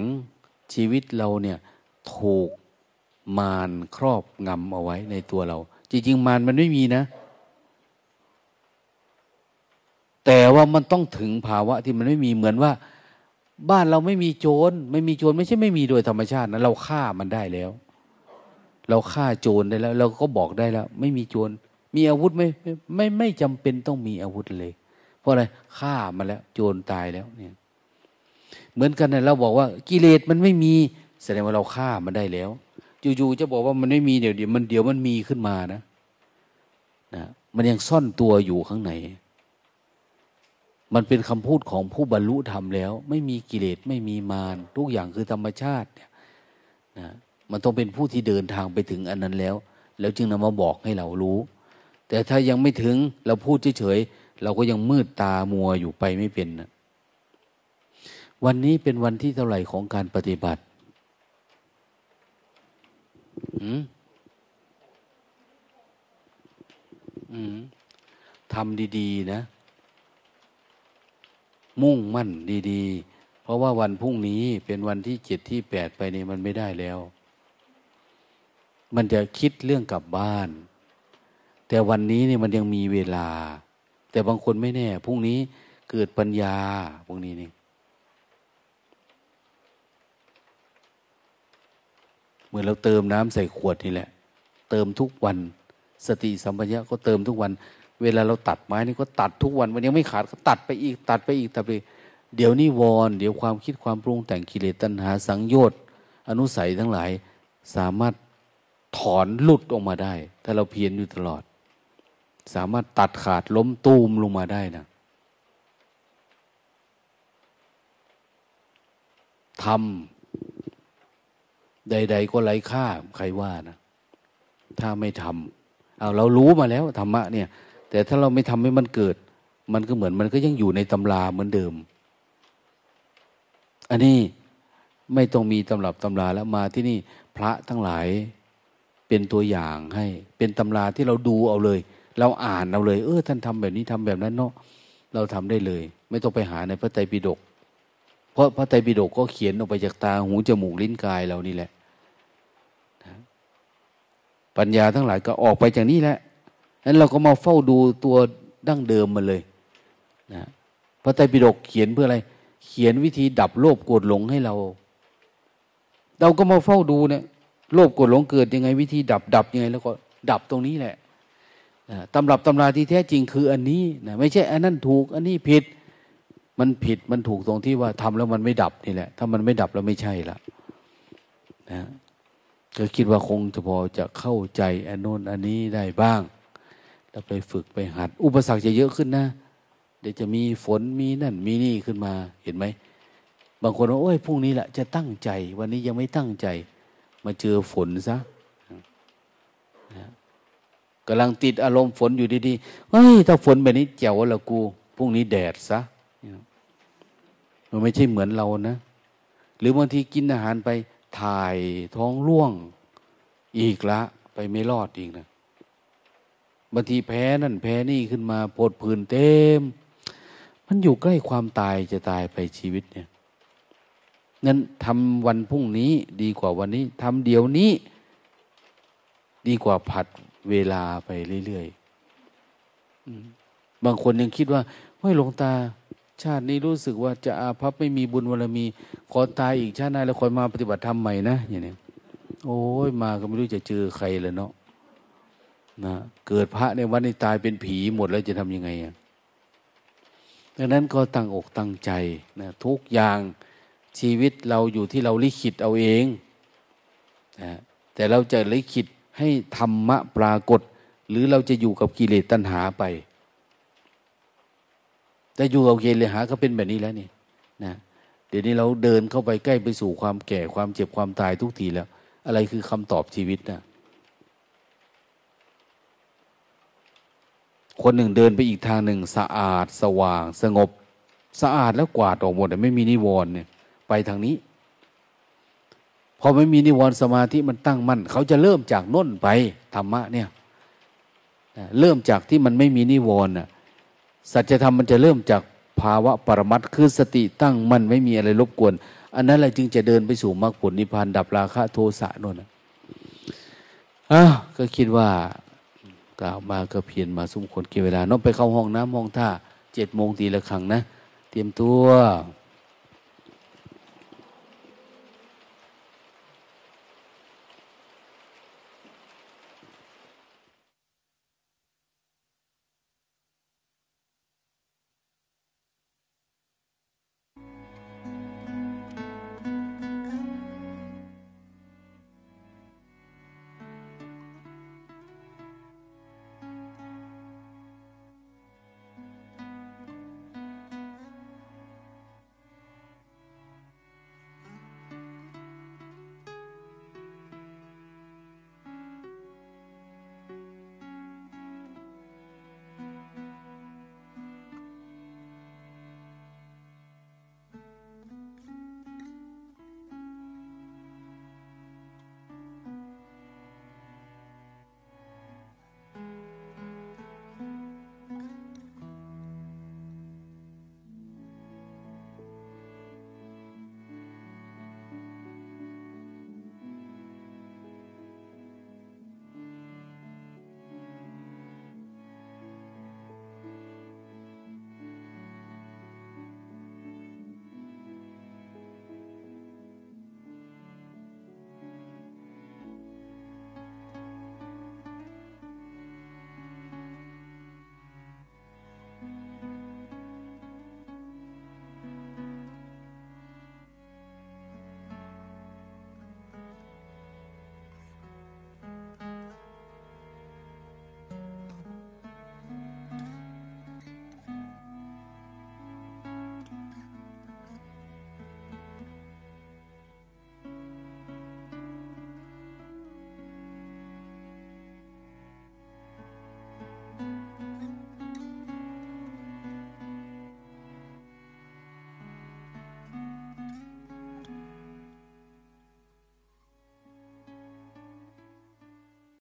ชีวิตเราเนี่ยถูกมารครอบงำเอาไว้ในตัวเรา จริง ๆ มารมันไม่มีนะ แต่ว่ามันต้องถึงภาวะที่มันไม่มีเหมือนว่า บ้านเราไม่มีโจรไม่มีโจรไม่ใช่ไม่มีโดยธรรมชาตินะเราฆ่ามันได้แล้ว เราฆ่าโจรได้แล้ว เราก็บอกได้แล้ว ไม่มีโจรมีอาวุธไม่ไม่ไม่ไม่จำเป็นต้องมีอาวุธเลย เพราะอะไรฆ่ามันแล้ว โจรตายแล้วเนี่ย เหมือนกันนะเราบอกว่ากิเลสมันไม่มี แสดงว่าเราฆ่ามันได้แล้วจู่ๆจะบอกว่ามันไม่มีเดี๋ยวเดี๋ยวมันเดี๋ยวมันมีขึ้นมานะนะมันยังซ่อนตัวอยู่ข้างในมันเป็นคำพูดของผู้บรรลุธรรมแล้ว ไม่มีกิเลสไม่มีมารทุกอย่างคือธรรมชาติเนี่ยนะมันต้องเป็นผู้ที่เดินทางไปถึงอันนั้นแล้ว แล้วจึงนำมาบอกให้เรารู้ แต่ถ้ายังไม่ถึงเราพูดเฉยๆเราก็ยังมืดตามัวอยู่ไปไม่เป็นนะ วันนี้เป็นวันที่เท่าไหร่ของการปฏิบัติอืมอืมทำดี ๆ นะ มุ่งมั่นดีๆ เพราะว่าวันพรุ่งนี้เป็นวันที่เจ็ดที่แปดไปนี่มันไม่ได้แล้ว มันจะคิดเรื่องกลับบ้าน แต่วันนี้นี่มันยังมีเวลา แต่บางคนไม่แน่ พรุ่งนี้เกิดปัญญาพวกนี้นี่ เหมือนเราเติมน้ำใส่ขวดนี่แหละ เติมทุกวัน สติสัมปชัญญะก็เติมทุกวัน เวลาเราตัดไม้นี่ก็ตัดทุกวันมันยังไม่ขาดก็ตัดไปอีก ตัดไปอีกตัดไปเดี๋ยวนี้วอนเดี๋ยวความคิดความปรุงแต่งกิเลสตัณหาสังโยชน์อนุสัยทั้งหลายสามารถถอนหลุดออกมาได้ ถ้าเราเพียรอยู่ตลอด สามารถตัดขาดล้มตูมลงมาได้นะทำ ใด ๆ ก็ไร้ค่าใครว่านะ ถ้าไม่ทำเอาเรารู้มาแล้วธรรมะเนี่ย แต่ถ้าเราไม่ทำให้มันเกิด มันก็เหมือนมันก็ยังอยู่ในตำราเหมือนเดิม อันนี้ไม่ต้องมีตำรับตำราแล้วมาที่นี่พระทั้งหลายเป็นตัวอย่างให้ เป็นตำราที่เราดูเอาเลย เราอ่านเอาเลย เออ ท่านทำแบบนี้ทำแบบนั้นเนาะเราทำได้เลย ไม่ต้องไปหาในพระไตรปิฎกเพราะพระไตรปิฎกก็เขียนออกไปจากตาหูจมูกลิ้นกายเรานี่แหละ ปัญญาทั้งหลายก็ออกไปจากนี้แหละนั้นเราก็มาเฝ้าดูตัวดั้งเดิมมาเลยนะพระไตรปิฎกเขียนเพื่ออะไร เขียนวิธีดับโลภโกรธหลงให้เรา เราก็มาเฝ้าดูเนี่ยโลภโกรธหลงเกิดยังไง วิธีดับดับยังไง แล้วก็ดับตรงนี้แหละตำรับตำราที่แท้จริงคืออันนี้นะไม่ใช่อันนั้นถูก อันนี้ผิด มันผิดมันถูกตรงที่ว่าทำแล้วมันไม่ดับนี่แหละ ถ้ามันไม่ดับแล้วไม่ใช่ละนะ ก็คิดว่าคงจะพอจะเข้าใจอันโน้นอันนี้ได้บ้าง แล้วไปฝึกไปหัด อุปสรรคจะเยอะขึ้นนะ เดี๋ยวจะมีฝนมีนั่นมีนี่ขึ้นมาเห็นไหม บางคนว่าโอ้ยพรุ่งนี้แหละจะตั้งใจ วันนี้ยังไม่ตั้งใจ มาเจอฝนซะกำลังติดอารมณ์ฝนอยู่ดีๆเฮ้ยถ้าฝนแบบนี้เจ๋วละกู พรุ่งนี้แดดซะ มันไม่ใช่เหมือนเรานะ หรือบางทีกินอาหารไป ถ่ายท้องร่วงอีกละไปไม่รอดอีกนะบางทีแพ้นั่นแพ้นี่ขึ้นมาปวดผื่นเต็ม มันอยู่ใกล้ความตายจะตายไปชีวิตเนี่ยนั้นทำวันพรุ่งนี้ดีกว่าวันนี้ทำเดี๋ยวนี้ ดีกว่าผัดเวลาไปเรื่อยๆบางคนยังคิดว่าเฮ้ยหลวงตา ชาตินี้รู้สึกว่าจะอาภัพไม่มีบุญวรมี ขอตายอีกชาติหน้าแล้วคอยมาปฏิบัติธรรมใหม่นะอย่างนี้โอ้ยมาก็ไม่รู้จะเจอใครเลยเนาะนะเกิดพระในวันนี้ตายเป็นผีหมดแล้วจะทำยังไงอะดังนั้นก็ตั้งอกตั้งใจนะทุกอย่างชีวิตเราอยู่ที่เราลิขิตเอาเองนะแต่เราจะลิขิตให้ธรรมะปรากฏ หรือเราจะอยู่กับกิเลสตัณหาไป แต่อยู่กับกิเลสหาก็เป็นแบบนี้แล้วนี่นะเดี๋ยวนี้เราเดินเข้าไปใกล้ไปสู่ความแก่ความเจ็บความตายทุกทีแล้ว อะไรคือคำตอบชีวิตนะคนหนึ่งเดินไปอีกทางหนึ่งสะอาดสว่าง สงบ สะอาดแล้วกวาดออกหมดแต่ไม่มีนิวรณ์เนี่ย ไปทางนี้พอไม่มีนิวรณ์สมาธิมันตั้งมั่นเขาจะเริ่มจากน้นไปธรรมะเนี่ยเริ่มจากที่มันไม่มีนิวรณ์ สัจธรรมมันจะเริ่มจากภาวะปรมัตคือสติตั้งมั่นไม่มีอะไรรบกวน อันนั้นแหละจึงจะเดินไปสู่มรรคผลนิพพานดับราคะโทสะนนอะก็คิดว่ากล่าวมาก็เพียนมาสมควรเกี่เวลาน้องไปเข้าห้องน้ำห้องท่าเจ็ดโมงตีละครั้งนะ เตรียมตัว